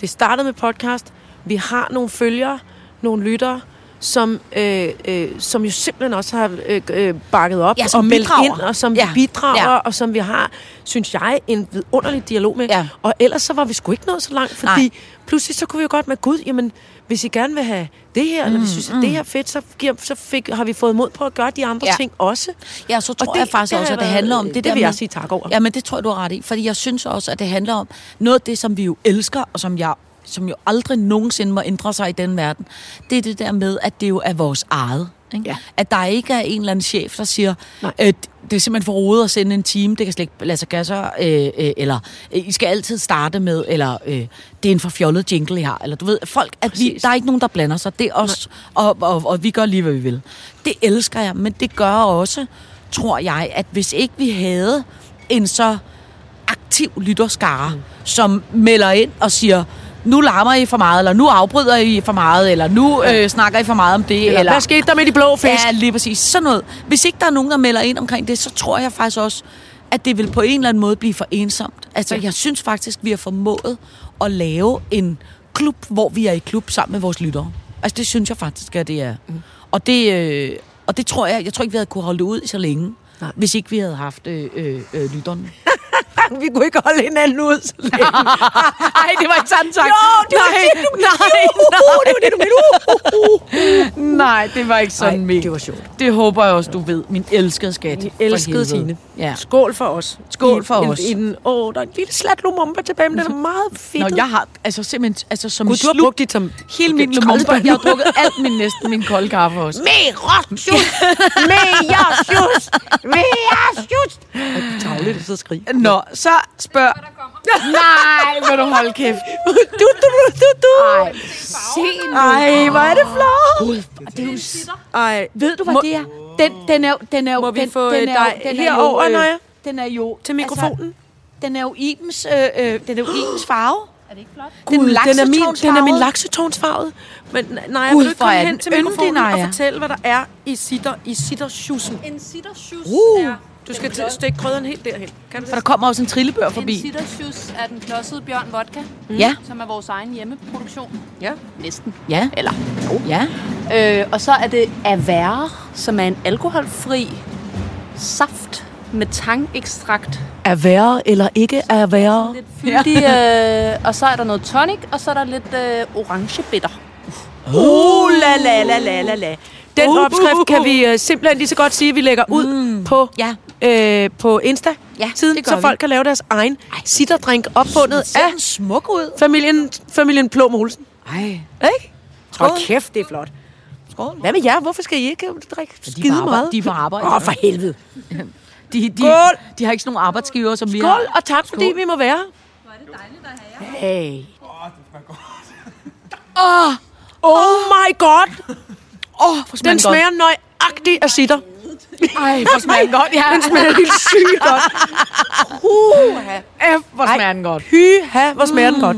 Det startede med podcast. Vi har nogle følgere, nogle lyttere, som, øh, øh, som jo simpelthen også har øh, øh, bakket op Ja, og meldt bidrager. ind, og som Ja, bidrager, ja. og som vi har, synes jeg, en vidunderlig dialog med. Ja. Og ellers så var vi sgu ikke nået så langt, fordi Nej. Pludselig så kunne vi jo godt med Gud, jamen, hvis I gerne vil have det her, mm, eller vi synes, at det her er fedt, så, giver, så fik, har vi fået mod på at gøre de andre Ja. ting også. Ja, så tror det- jeg faktisk det også, at det handler om det, det der vil jeg med- sige tak over. Ja, men det tror jeg, du har ret i. Fordi jeg synes også, at det handler om noget af det, som vi jo elsker, og som jeg som jo aldrig nogensinde må ændre sig i den verden, det er det der med, at det jo er vores eget. Ikke? Ja. At der ikke er en eller anden chef, der siger, Nej. øh, det er simpelthen for rodet at sende en team, det kan slet ikke lade sig gøre sig, øh, øh, eller øh, I skal altid starte med, eller øh, det er en for fjollet jingle, I har, eller du ved, folk, at vi, der er ikke nogen, der blander sig, det er os, og, og, og vi gør lige, hvad vi vil. Det elsker jeg, men det gør også, tror jeg, at hvis ikke vi havde en så aktiv lytterskare, mm. som melder ind og siger, nu larmer I for meget, eller nu afbryder I for meget, eller nu øh, snakker I for meget om det, Eller, eller hvad skete der med de blå fisk? Ja, lige præcis. Sådan noget. Hvis ikke der er nogen, der melder ind omkring det, så tror jeg faktisk også, at det vil på en eller anden måde blive for ensomt. Altså, jeg synes faktisk, vi har formået at lave en klub, hvor vi er i klub sammen med vores lyttere. Altså, det synes jeg faktisk, at det er. Mm. Og, det, øh, og det tror jeg, jeg tror ikke, vi havde kunne holde det ud i så længe, Nej. hvis ikke vi havde haft øh, øh, øh, lytterne. vi kunne ikke holde hinanden ud så længe. Nej, det var ikke sådan sagt. Jo, det var nej, det, du mente. nej, Uh, det var det, du mente. Uh, uh, uh. nej, det var ikke sådan Ej, ment. det var sjovt. Det håber jeg også, du ved. Min elskede skat. Min elskede. Tine. Ja. Skål for os. Skål for I, os. I, i den, åh, der er en lille slat lumumba tilbage, men den er meget fedt. Nå, jeg har altså simpelthen, altså som Gud, du har brugt dit som... hele min det er lumumba. Jeg har drukket alt min næsten min kolde kaffe også. Mere sjus! Mere sjus! Mere sjus! Tavligt, så skrig. Nå, så spørg... Der kommer Nej, vil du holde kæft. du, du, du, du, du. Ej, se nu. Ej, hvor er det flot. Det er jo Ej, Ved du, hvad Må- det er? Den, den er jo... Den er jo Må vi den, få, den jo- dig den er herover, jo, øh, Naja? Den er jo... til mikrofonen. Altså, den er jo Ibens, øh, øh, den er jo Ibens farve. Er det ikke flot? Den Gud, den er min, den er min laksetonsfarvet. Men nej, Gud, vil du komme hen den til mikrofonen og fortælle, hvad der er i sitter, i sitterschussen? En sittersjus Uh. er... Du skal til- stikke krydderen helt derhen. Kan du For der kommer også en trillebør En forbi. sittersjus er den klodsede bjørn vodka, Ja, som er vores egen hjemmeproduktion. Ja. Næsten. ja, Eller ja. Øh, og så er det Avere, som er en alkoholfri saft med tangekstrakt. Er værre eller ikke er værre? Lidt fyldig, ja. øh, og så er der noget tonic, og så er der lidt øh, orange bitter. Uh, la la la la la la. Den Uh, opskrift uh, kan uh. vi uh, simpelthen lige så godt sige, at vi lægger ud Mm. på, Ja. øh, på Insta. Ja, siden, det gør så vi. folk kan lave deres egen citterdrink opfundet Den ser af smuk ud. familien, familien Plum Olsen. Ej, Ikke? Skål. Hold kæft, det er flot. skål. Hvad med jer? Hvorfor skal I ikke drikke De er skide arbejde. meget? De er på arbejde. Åh, for helvede. De, de, Skål. de har ikke sådan nogle arbejdsgiver, som vi har. Skål, og tak fordi Skål. vi må være her. Hvor er det dejligt at have jer. Hey. Åh, oh my god. Åh, oh, Den smager nøjagtigt af sitter. Ej, hvor smager den godt. Ja, Den smager helt sygt godt. Uh, Æh, hvor smager den godt. Hyha, hvor smager den godt.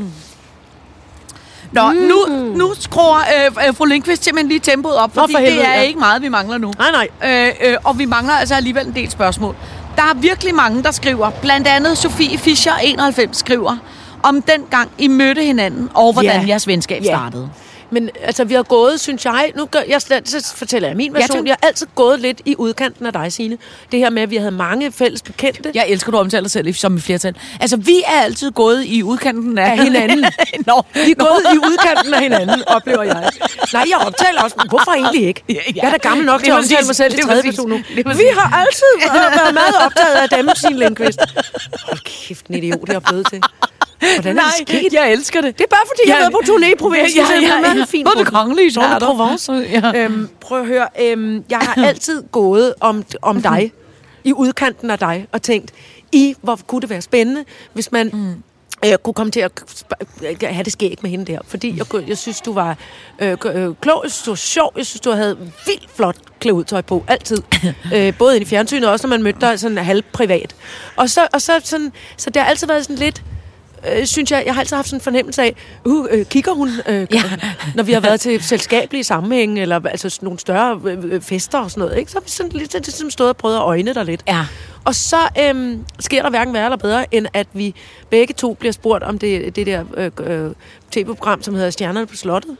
Nå, mm. nu, nu skruer øh, øh, fru Lindqvist simpelthen lige tempoet op, Nå, fordi for helvede, det er ja. ikke meget, vi mangler nu. Nej, nej. Øh, øh, og vi mangler altså alligevel en del spørgsmål. Der er virkelig mange, der skriver. Blandt andet Sofie Fischer, 91, skriver om den gang I mødte hinanden, og hvordan Ja. jeres venskab Ja. startede. Men altså, vi har gået, synes jeg, nu gør jeg så fortæller jeg min Ja, version. tak. jeg har altid gået lidt i udkanten af dig, Signe. Det her med, at vi havde mange fælles bekendte. Jeg elsker, du omtaler dig selv som et flertal. Altså, vi er altid gået i udkanten af, Af hinanden. Nå, Vi er gået i udkanten af hinanden, oplever jeg. Nej, jeg optaler også, men hvorfor egentlig ikke? Ja, ja. Jeg er da gammel nok til at omtale mig selv i tredje person nu. Vi har altid været meget optaget af dem, sin Lindqvist. Hold kæft, en idiot, jeg er blevet til. Hvordan er det sket? jeg elsker det. Det er bare fordi, jeg har været på turné i provinsen. Ja, ja, så det ja, ja. fint Både på det kongelige Jean de teater. Provence. Ja. Øhm, prøv at høre, øhm, jeg har altid gået om, om dig, i udkanten af dig, og tænkt, i hvor kunne det være spændende, hvis man mm. øh, kunne komme til at have det skæg med hende der. Fordi jeg, jeg synes, du var øh, øh, klog, jeg synes, du var sjov, jeg synes, du havde vildt flot klædudtøj på, altid. øh, både i fjernsynet, og også når man mødte dig sådan halv privat. Og så, og så, sådan, så det har altid været sådan lidt, øh, synes jeg, jeg har altid haft sådan en fornemmelse af, uh, øh, kigger hun, øh, ja. når vi har været til selskabelige sammenhæng, eller altså nogle større øh, øh, fester og sådan noget, ikke? så har vi sådan lidt det, som stået og prøvet at øjne dig lidt. Ja. Og så øhm, sker der hverken værre eller bedre, end at vi begge to bliver spurgt om det, det der øh, øh, tv-program, som hedder Stjernerne på Slottet.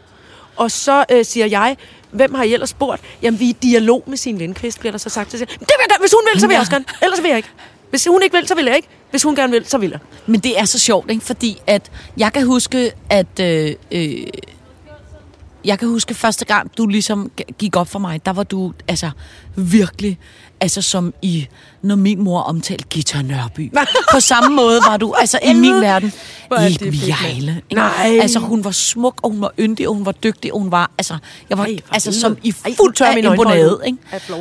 Og så øh, siger jeg, hvem har I ellers spurgt? Jamen, vi er i dialog med sin Lindqvist, bliver der så sagt. Så siger, det vil jeg. Hvis hun vil, så vil jeg også gerne. Ellers vil jeg ikke. Hvis hun ikke vil, så vil jeg ikke. Hvis hun gerne vil, så vil jeg. Men det er så sjovt, ikke? Fordi at jeg kan huske, at... Øh, øh, jeg kan huske første gang, du ligesom gik op for mig, der var du altså virkelig, altså som i, når min mor omtalte Gita Nørby. På samme måde var du, altså i min verden, er ikke ikke? Nej. Altså hun var smuk, og hun var yndig, og hun var dygtig, og hun var, altså, jeg var Ej, altså som i fuld tør imponade, ud ikke?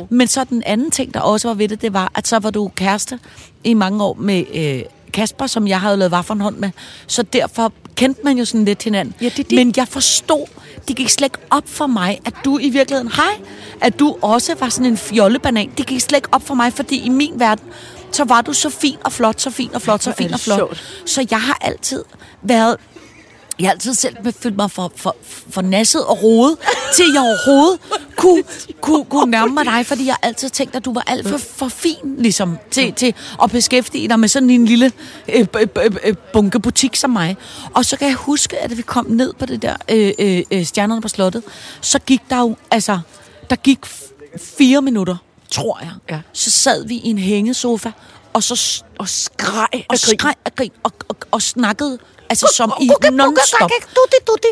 Men så den anden ting, der også var ved det, det var, at så var du kæreste i mange år med øh, Kasper, som jeg havde lavet vaffelhånd med. Så derfor kendte man jo sådan lidt hinanden. Ja, det det. Men jeg forstod, det gik slet ikke op for mig, at du i virkeligheden, hej, at du også var sådan en fjollebanan. Det gik slet ikke op for mig, fordi i min verden, så var du så fin og flot, så fin og flot, så fin og flot. Så jeg har altid været jeg har altid selv følt mig for, for, for nasset og rodet, til jeg overhovedet kunne, kunne, kunne nærme mig dig, fordi jeg har altid tænkt, at du var alt for, for fin, ligesom, til, til at beskæftige dig med sådan en lille øh, øh, øh, øh, bunkebutik som mig. Og så kan jeg huske, at da vi kom ned på det der øh, øh, øh, stjernerne på slottet, så gik der jo, altså, der gik fire minutter, tror jeg. Ja. Så sad vi i en hængesofa, og så Og skreg og skreg grin, og, og, og snakkede Altså som i non-stop.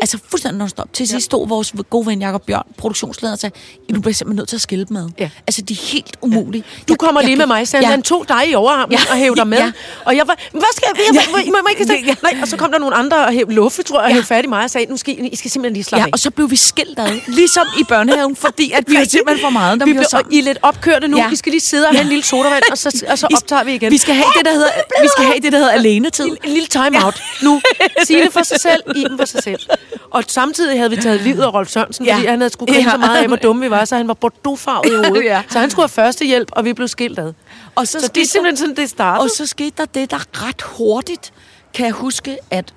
Altså fuldstændig non-stop. Til sidst stod vores gode ven Jacob Bjørn, produktionsleder, og sagde, "I, du bliver simpelthen nødt til at skille ad. Ja. Altså, de er helt umulige. Du kommer lige med mig, sagde ja. han. Tog dig i overarmen Ja. og hævde dig med. Ja. Og jeg var, hvad skal jeg? jeg må, må ikke Ja. sige? Nej, og så kom der nogle andre og hævde luffe, tror jeg, og Ja. hævde fat i mig og sagde, nu skal I, I skal simpelthen lige slappe Ja, af. og så blev vi skilt ad, ligesom i børnehaven, fordi at vi var simpelthen for meget, når vi, vi var blev. I er lidt opkørte nu. Ja. Vi skal lige sidde og have en lille sodavand, og så, og så optager vi igen. Vi skal have det, der hedder, vi skal have det, der hedder alenetid. En, en lille time-out nu. Signe for sig selv, Iben for sig selv. Og samtidig havde vi taget livet af Rolf Sørensen, Ja. fordi han havde skulle grine Ja. så meget af, hvor dumme vi var, så han var bordeauxfarvet i hovedet. Ja. Så han skulle have førstehjælp, og vi blev skilt ad. Og så, Så det er simpelthen sådan, det startede. Og så skete der det, der ret hurtigt, kan jeg huske, at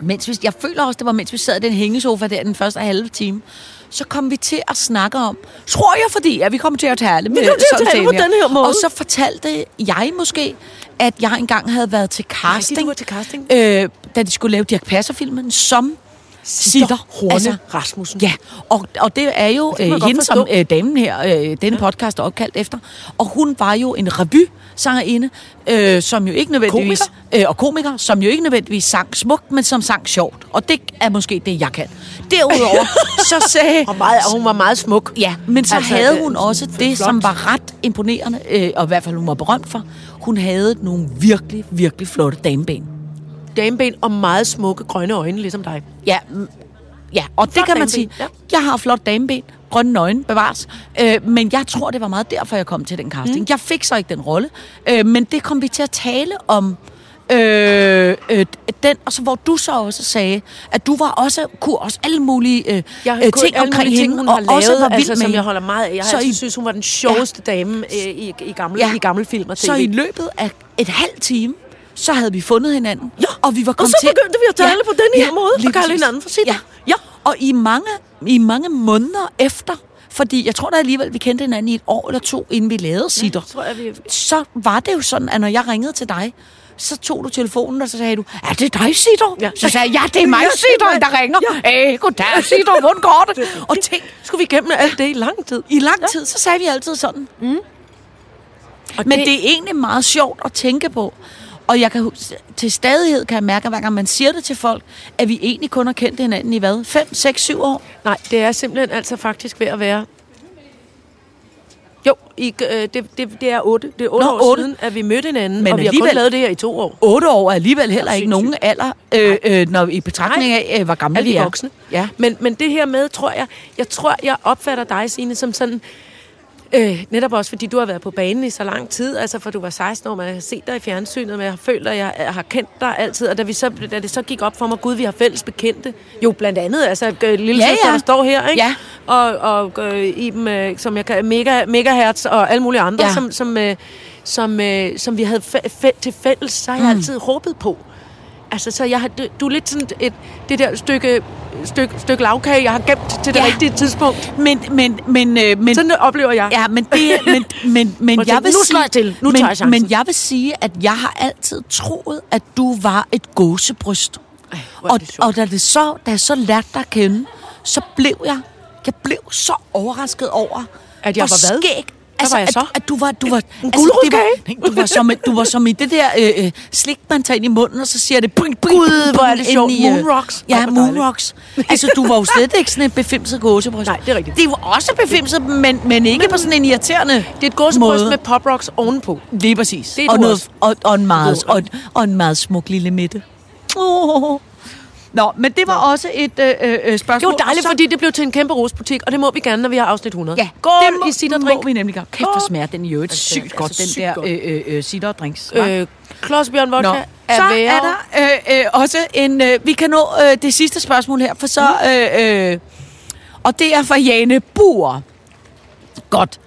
mens vi, jeg føler også, det var mens vi sad i den hængesofa der den første halve time, så kom vi til at snakke om, tror jeg fordi, at vi kom til at tale med kom til at tale på den her måde. Og så fortalte jeg måske, at jeg engang havde været til casting, du var til casting. Øh, da de skulle lave Dirk Passer-filmen, som Sitter Horne Rasmussen. Ja, og, og det er jo man øh, hende, som øh, damen her, øh, denne podcast er opkaldt efter. Og hun var jo en revy-sangerinde, øh, som jo ikke nødvendigvis... Øh, og komiker, som jo ikke nødvendigvis sang smukt, men som sang sjovt. Og det er måske det, jeg kan. Derudover, så sagde... Og, meget, og hun var meget smuk. Ja, men så Altså, altså, havde det- hun også flot. det, som var ret imponerende, øh, og i hvert fald hun var berømt for. Hun havde nogle virkelig, virkelig flotte dameben. Dameben og meget smukke grønne øjne, ligesom dig. Ja, mm, ja og det Flot kan man dameben, sige. ja. Jeg har flot dameben, grønne øjne, bevares. Øh, men jeg tror, det var meget derfor, jeg kom til den casting. Mm. Jeg fik så ikke den rolle, øh, men det kom vi til at tale om. Øh, øh, den, og så hvor du så også sagde, at du var også, kunne også alle mulige øh, Jeg øh, ting omkring ting, hende, hun og har lavet, også var vild altså, med som jeg holder meget af. Jeg Så altid I- synes, hun var den sjoveste ja. dame øh, i, i, gamle, Ja. ja. i gamle film og tv. Så i løbet af et halvt time, så havde vi fundet hinanden. Ja. Og vi var kommet så til... begyndte vi at tale på den her måde, lige og kalde hinanden for Sitter. Ja. ja. Og i mange, i mange måneder efter, fordi jeg tror da alligevel, vi kendte hinanden i et år eller to, inden vi lavede Sitter. tror jeg, vi... Så var det jo sådan, at når jeg ringede til dig, så tog du telefonen, og så sagde du, er det dig, Sitter? Ja. Så sagde jeg, ja, det er mig, Sitter, der ringer. Ja. Æh, goddag, Sitter, hvordan går det? Og tænk, Skulle vi igennem alt det i lang tid? i lang tid, så sagde vi altid sådan. Mm. Og Men det er egentlig meget sjovt at tænke på. Og jeg kan til stadighed kan jeg mærke, at hver gang man siger det til folk, at vi egentlig kun har kendt hinanden i hvad? 5, 6, 7 år? Nej, det er simpelthen altså faktisk ved at være... I, øh, det, det, det er otte, det er otte Nå, år otte. siden, at vi mødte hinanden, Men og vi har kun lavet det her i to år. 8 år er alligevel heller ikke nogen alder, øh, øh, når i betragtning af, øh, hvor gamle er vi er. voksne. Ja. Men, men det her med, tror jeg, jeg tror, jeg opfatter dig, Signe, som sådan, øh, netop også fordi du har været på banen i så lang tid, altså for du var 16 år, man har set dig i fjernsynet, men jeg har følt, at jeg har kendt dig altid, og da, vi så, da det så gik op for mig, gud, vi har fælles bekendte, jo blandt andet, altså øh, lille Ja, søster, ja. der står her, ikke? Ja. Og, og øh, Iben, øh, som jeg kan, mega, megahertz og alle mulige andre, Ja. som, som, øh, som, øh, som vi havde fa- fa- til fælles, så har jeg Mm. altid håbet på. Altså, så jeg har, du, er lidt sådan et, det der stykke, stykke, stykke lavkage, jeg har gemt til det Ja. rigtige tidspunkt. Men, men, men, øh, men, Sådan oplever jeg. Ja, men det men, men, men jeg vil nu slår jeg til. Nu men, tager jeg chancen. Men jeg vil sige, at jeg har altid troet, at du var et gåsebryst. Ej, og, og da, det så, da jeg så lærte dig at kende, så blev jeg, jeg blev så overrasket over, At jeg hvor var hvad? skæg. Var jeg at, så? At du var, du var, En det var, du var som, du var som i det der øh, øh, slik, man tager ind i munden, og så siger det... Bring, bring, Gud, hvor er det sjovt. i, øh, Moonrocks. Ja, Ej, hvor dejligt. moonrocks. Altså, du var jo slet ikke sådan en befimset gåsebryst. Nej, det er rigtigt. Det var også befimset, men, men ikke på sådan en irriterende Det er et gåsebryst måde. med pop rocks ovenpå. Lige præcis. Det er og, også. og, og, en meget, og, og en meget smuk lille midte. Oh. Nå, men det var også et øh, øh, Det spørgsmål. var dejligt, så, fordi det blev til en kæmpe rosbutik, og det må vi gerne, når vi har afsnit 100. Ja, Gå det må, i sit og må vi nemlig gøre. Kæft, hvor smager den i øvrigt Altså, sygt altså, godt, den sygt der godt. øh, øh, øh, cider og drinks. hva'? Øh, Klodsbjørn Vodka Nå, er så er der øh, øh, også en... Øh, vi kan nå øh, det sidste spørgsmål her, for så... Mm. Øh, øh, og det er fra Jane Buer. Godt.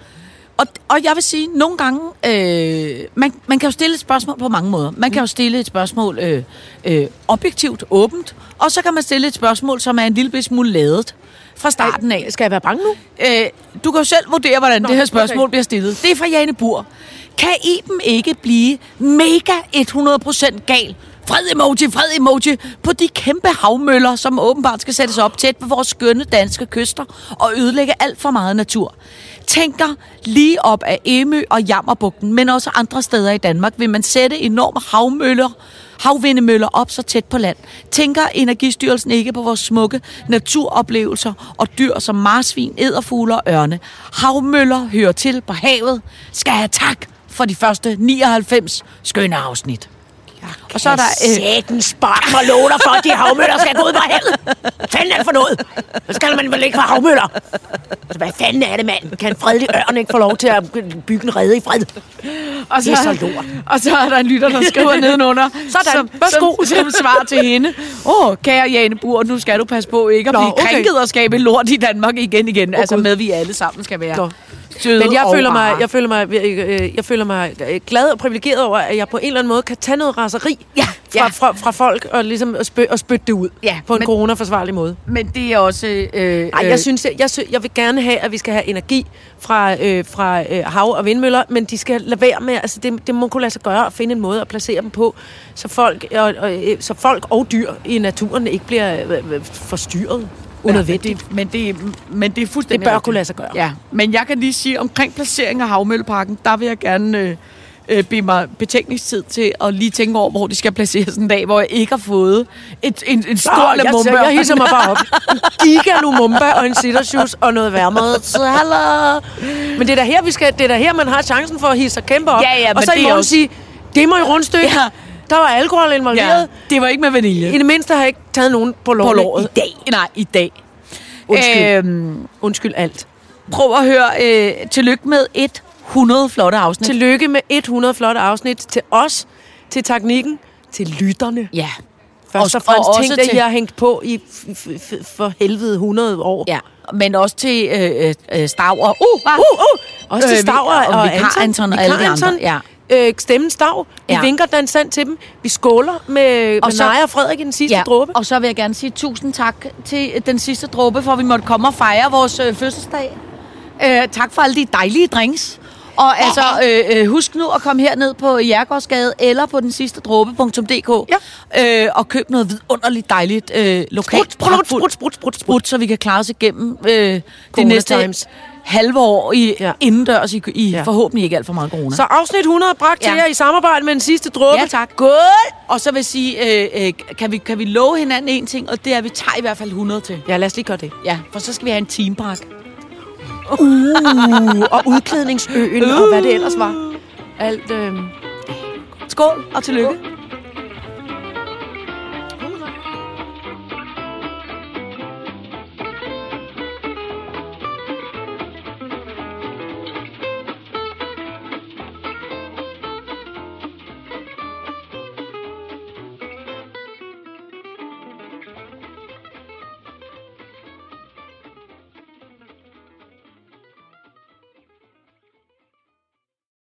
Og, og jeg vil sige, nogle gange... Øh, man, man kan jo stille et spørgsmål på mange måder. Man kan jo stille et spørgsmål øh, øh, objektivt, åbent, og så kan man stille et spørgsmål, som er en lille smule ladet fra starten af. Skal jeg være bange nu? Øh, du kan jo selv vurdere, hvordan Nå, det her spørgsmål okay. bliver stillet. Det er fra Jane Bur. Kan Iben ikke blive mega 100% gal? Fred emoji, fred emoji på de kæmpe havmøller, som åbenbart skal sættes op tæt på vores skønne danske kyster og ødelægge alt for meget natur. Tænker lige op af Emø og Jammerbugten, men også andre steder i Danmark, vil man sætte enorme havmøller, havvindemøller op så tæt på land? Tænker Energistyrelsen ikke på vores smukke naturoplevelser og dyr som marsvin, æderfugle og ørne? Havmøller hører til på havet. Skal have tak for de første 99 skønne afsnit. Og så er der... Øh, Sætten spark mig låner for, at de havmøller skal gå ud på. Hvad fanden er det for noget? Så skal man vel ikke have havmøller. Altså, hvad fanden er det, mand? Kan en fredelig ørn ikke få lov til at bygge en rede i fred? og Det er så lort. Og så er der en lytter, der skriver nedenunder. Sådan. Som, som, som svar til hende. Åh, oh, kære Jane Bur, nu skal du passe på ikke at Nå, blive okay. krænket og skabe lort i Danmark igen igen. Altså Gud. med, vi alle sammen skal være Nå. Søde Men jeg og føler, mig, jeg, føler mig, øh, jeg føler mig øh, glad og privilegeret over, at jeg på en eller anden måde kan tage noget raseri Ja, fra, ja. fra, fra folk og, ligesom at, spy, og spytte det ud Ja, på en men- coronaforsvarlig måde. Men det er også... Øh, Nej, jeg synes, jeg, jeg, jeg vil gerne have, at vi skal have energi fra, øh, fra øh, hav- og vindmøller, men de skal lade være med, altså det, det må kunne lade sig gøre at finde en måde at placere dem på, så folk og, og, øh, så folk og dyr i naturen ikke bliver øh, øh, forstyrret unødvendigt. Men det, men det er fuldstændig Det bør kunne lade sig gøre. Ja, men jeg kan lige sige, omkring placering af havmølleparken, der vil jeg gerne øh, øh, bede mig betænkningstid til at lige tænke over, hvor de skal placeres en dag, hvor jeg ikke har fået et, en, en stor jeg, lumumba. jeg, jeg hisser mig bare op. Giga Lumumba og en sittershoes og noget værmad. Så hallo. Men det er da her, vi skal, det er da her, man har chancen for at hisse sig kæmpe op. Ja, ja, og men så det i morgen også- sige, det må i rundstykke. Ja. Der var alkohol involveret. Ja, det var ikke med vanilje. I det mindste har jeg ikke taget nogen på på låret, låret. i dag. Nej, i dag. Undskyld. Øhm, Undskyld alt. prøv at høre. Øh, tillykke med 100 flotte afsnit. Tillykke med 100 flotte afsnit til os, til teknikken, til lytterne. Ja. Først og, Og- og fremmest også ting, der til- I har hængt på i for helvede 100 år. Ja, men også til øh, øh, Stavre. Uh, uh, Uh, uh. Også til Øh, vi- Stavre og og, Vikar Anton og alle de andre, Anton, ja. Øh, stemmen Stav. Vi Ja. vinker den sand til dem. Vi skåler med, med så- Naja og Frederik i den sidste Ja, dråbe. og så vil jeg gerne sige tusind tak til den sidste dråbe, for vi måtte komme og fejre vores øh, fødselsdag. Øh, tak for alle de dejlige drinks. Og altså, øh, øh, husk nu at komme herned på Jærgårdsgade eller på den sidste dråbe.dk Ja. øh, og køb noget vidunderligt dejligt øh, lokalt Sprut, sprut, sprut, sprut, sprut, sprut. så vi kan klare os igennem øh, det næste times. Halve år i, Ja. indendørs i, i Ja. forhåbentlig ikke alt for meget corona. Så afsnit 100 bragt til Ja. jer i samarbejde med den sidste dråbe. Ja, tak. Godt. Og så vil jeg sige, øh, øh, kan, vi, kan vi love hinanden en ting, og det er, at vi tager i hvert fald 100 til. Ja, lad os lige gøre det. Ja, for så skal vi have en teampark. Uh, og udklædningsøen, uh. og hvad det ellers var. Alt, øh... Skål og tillykke.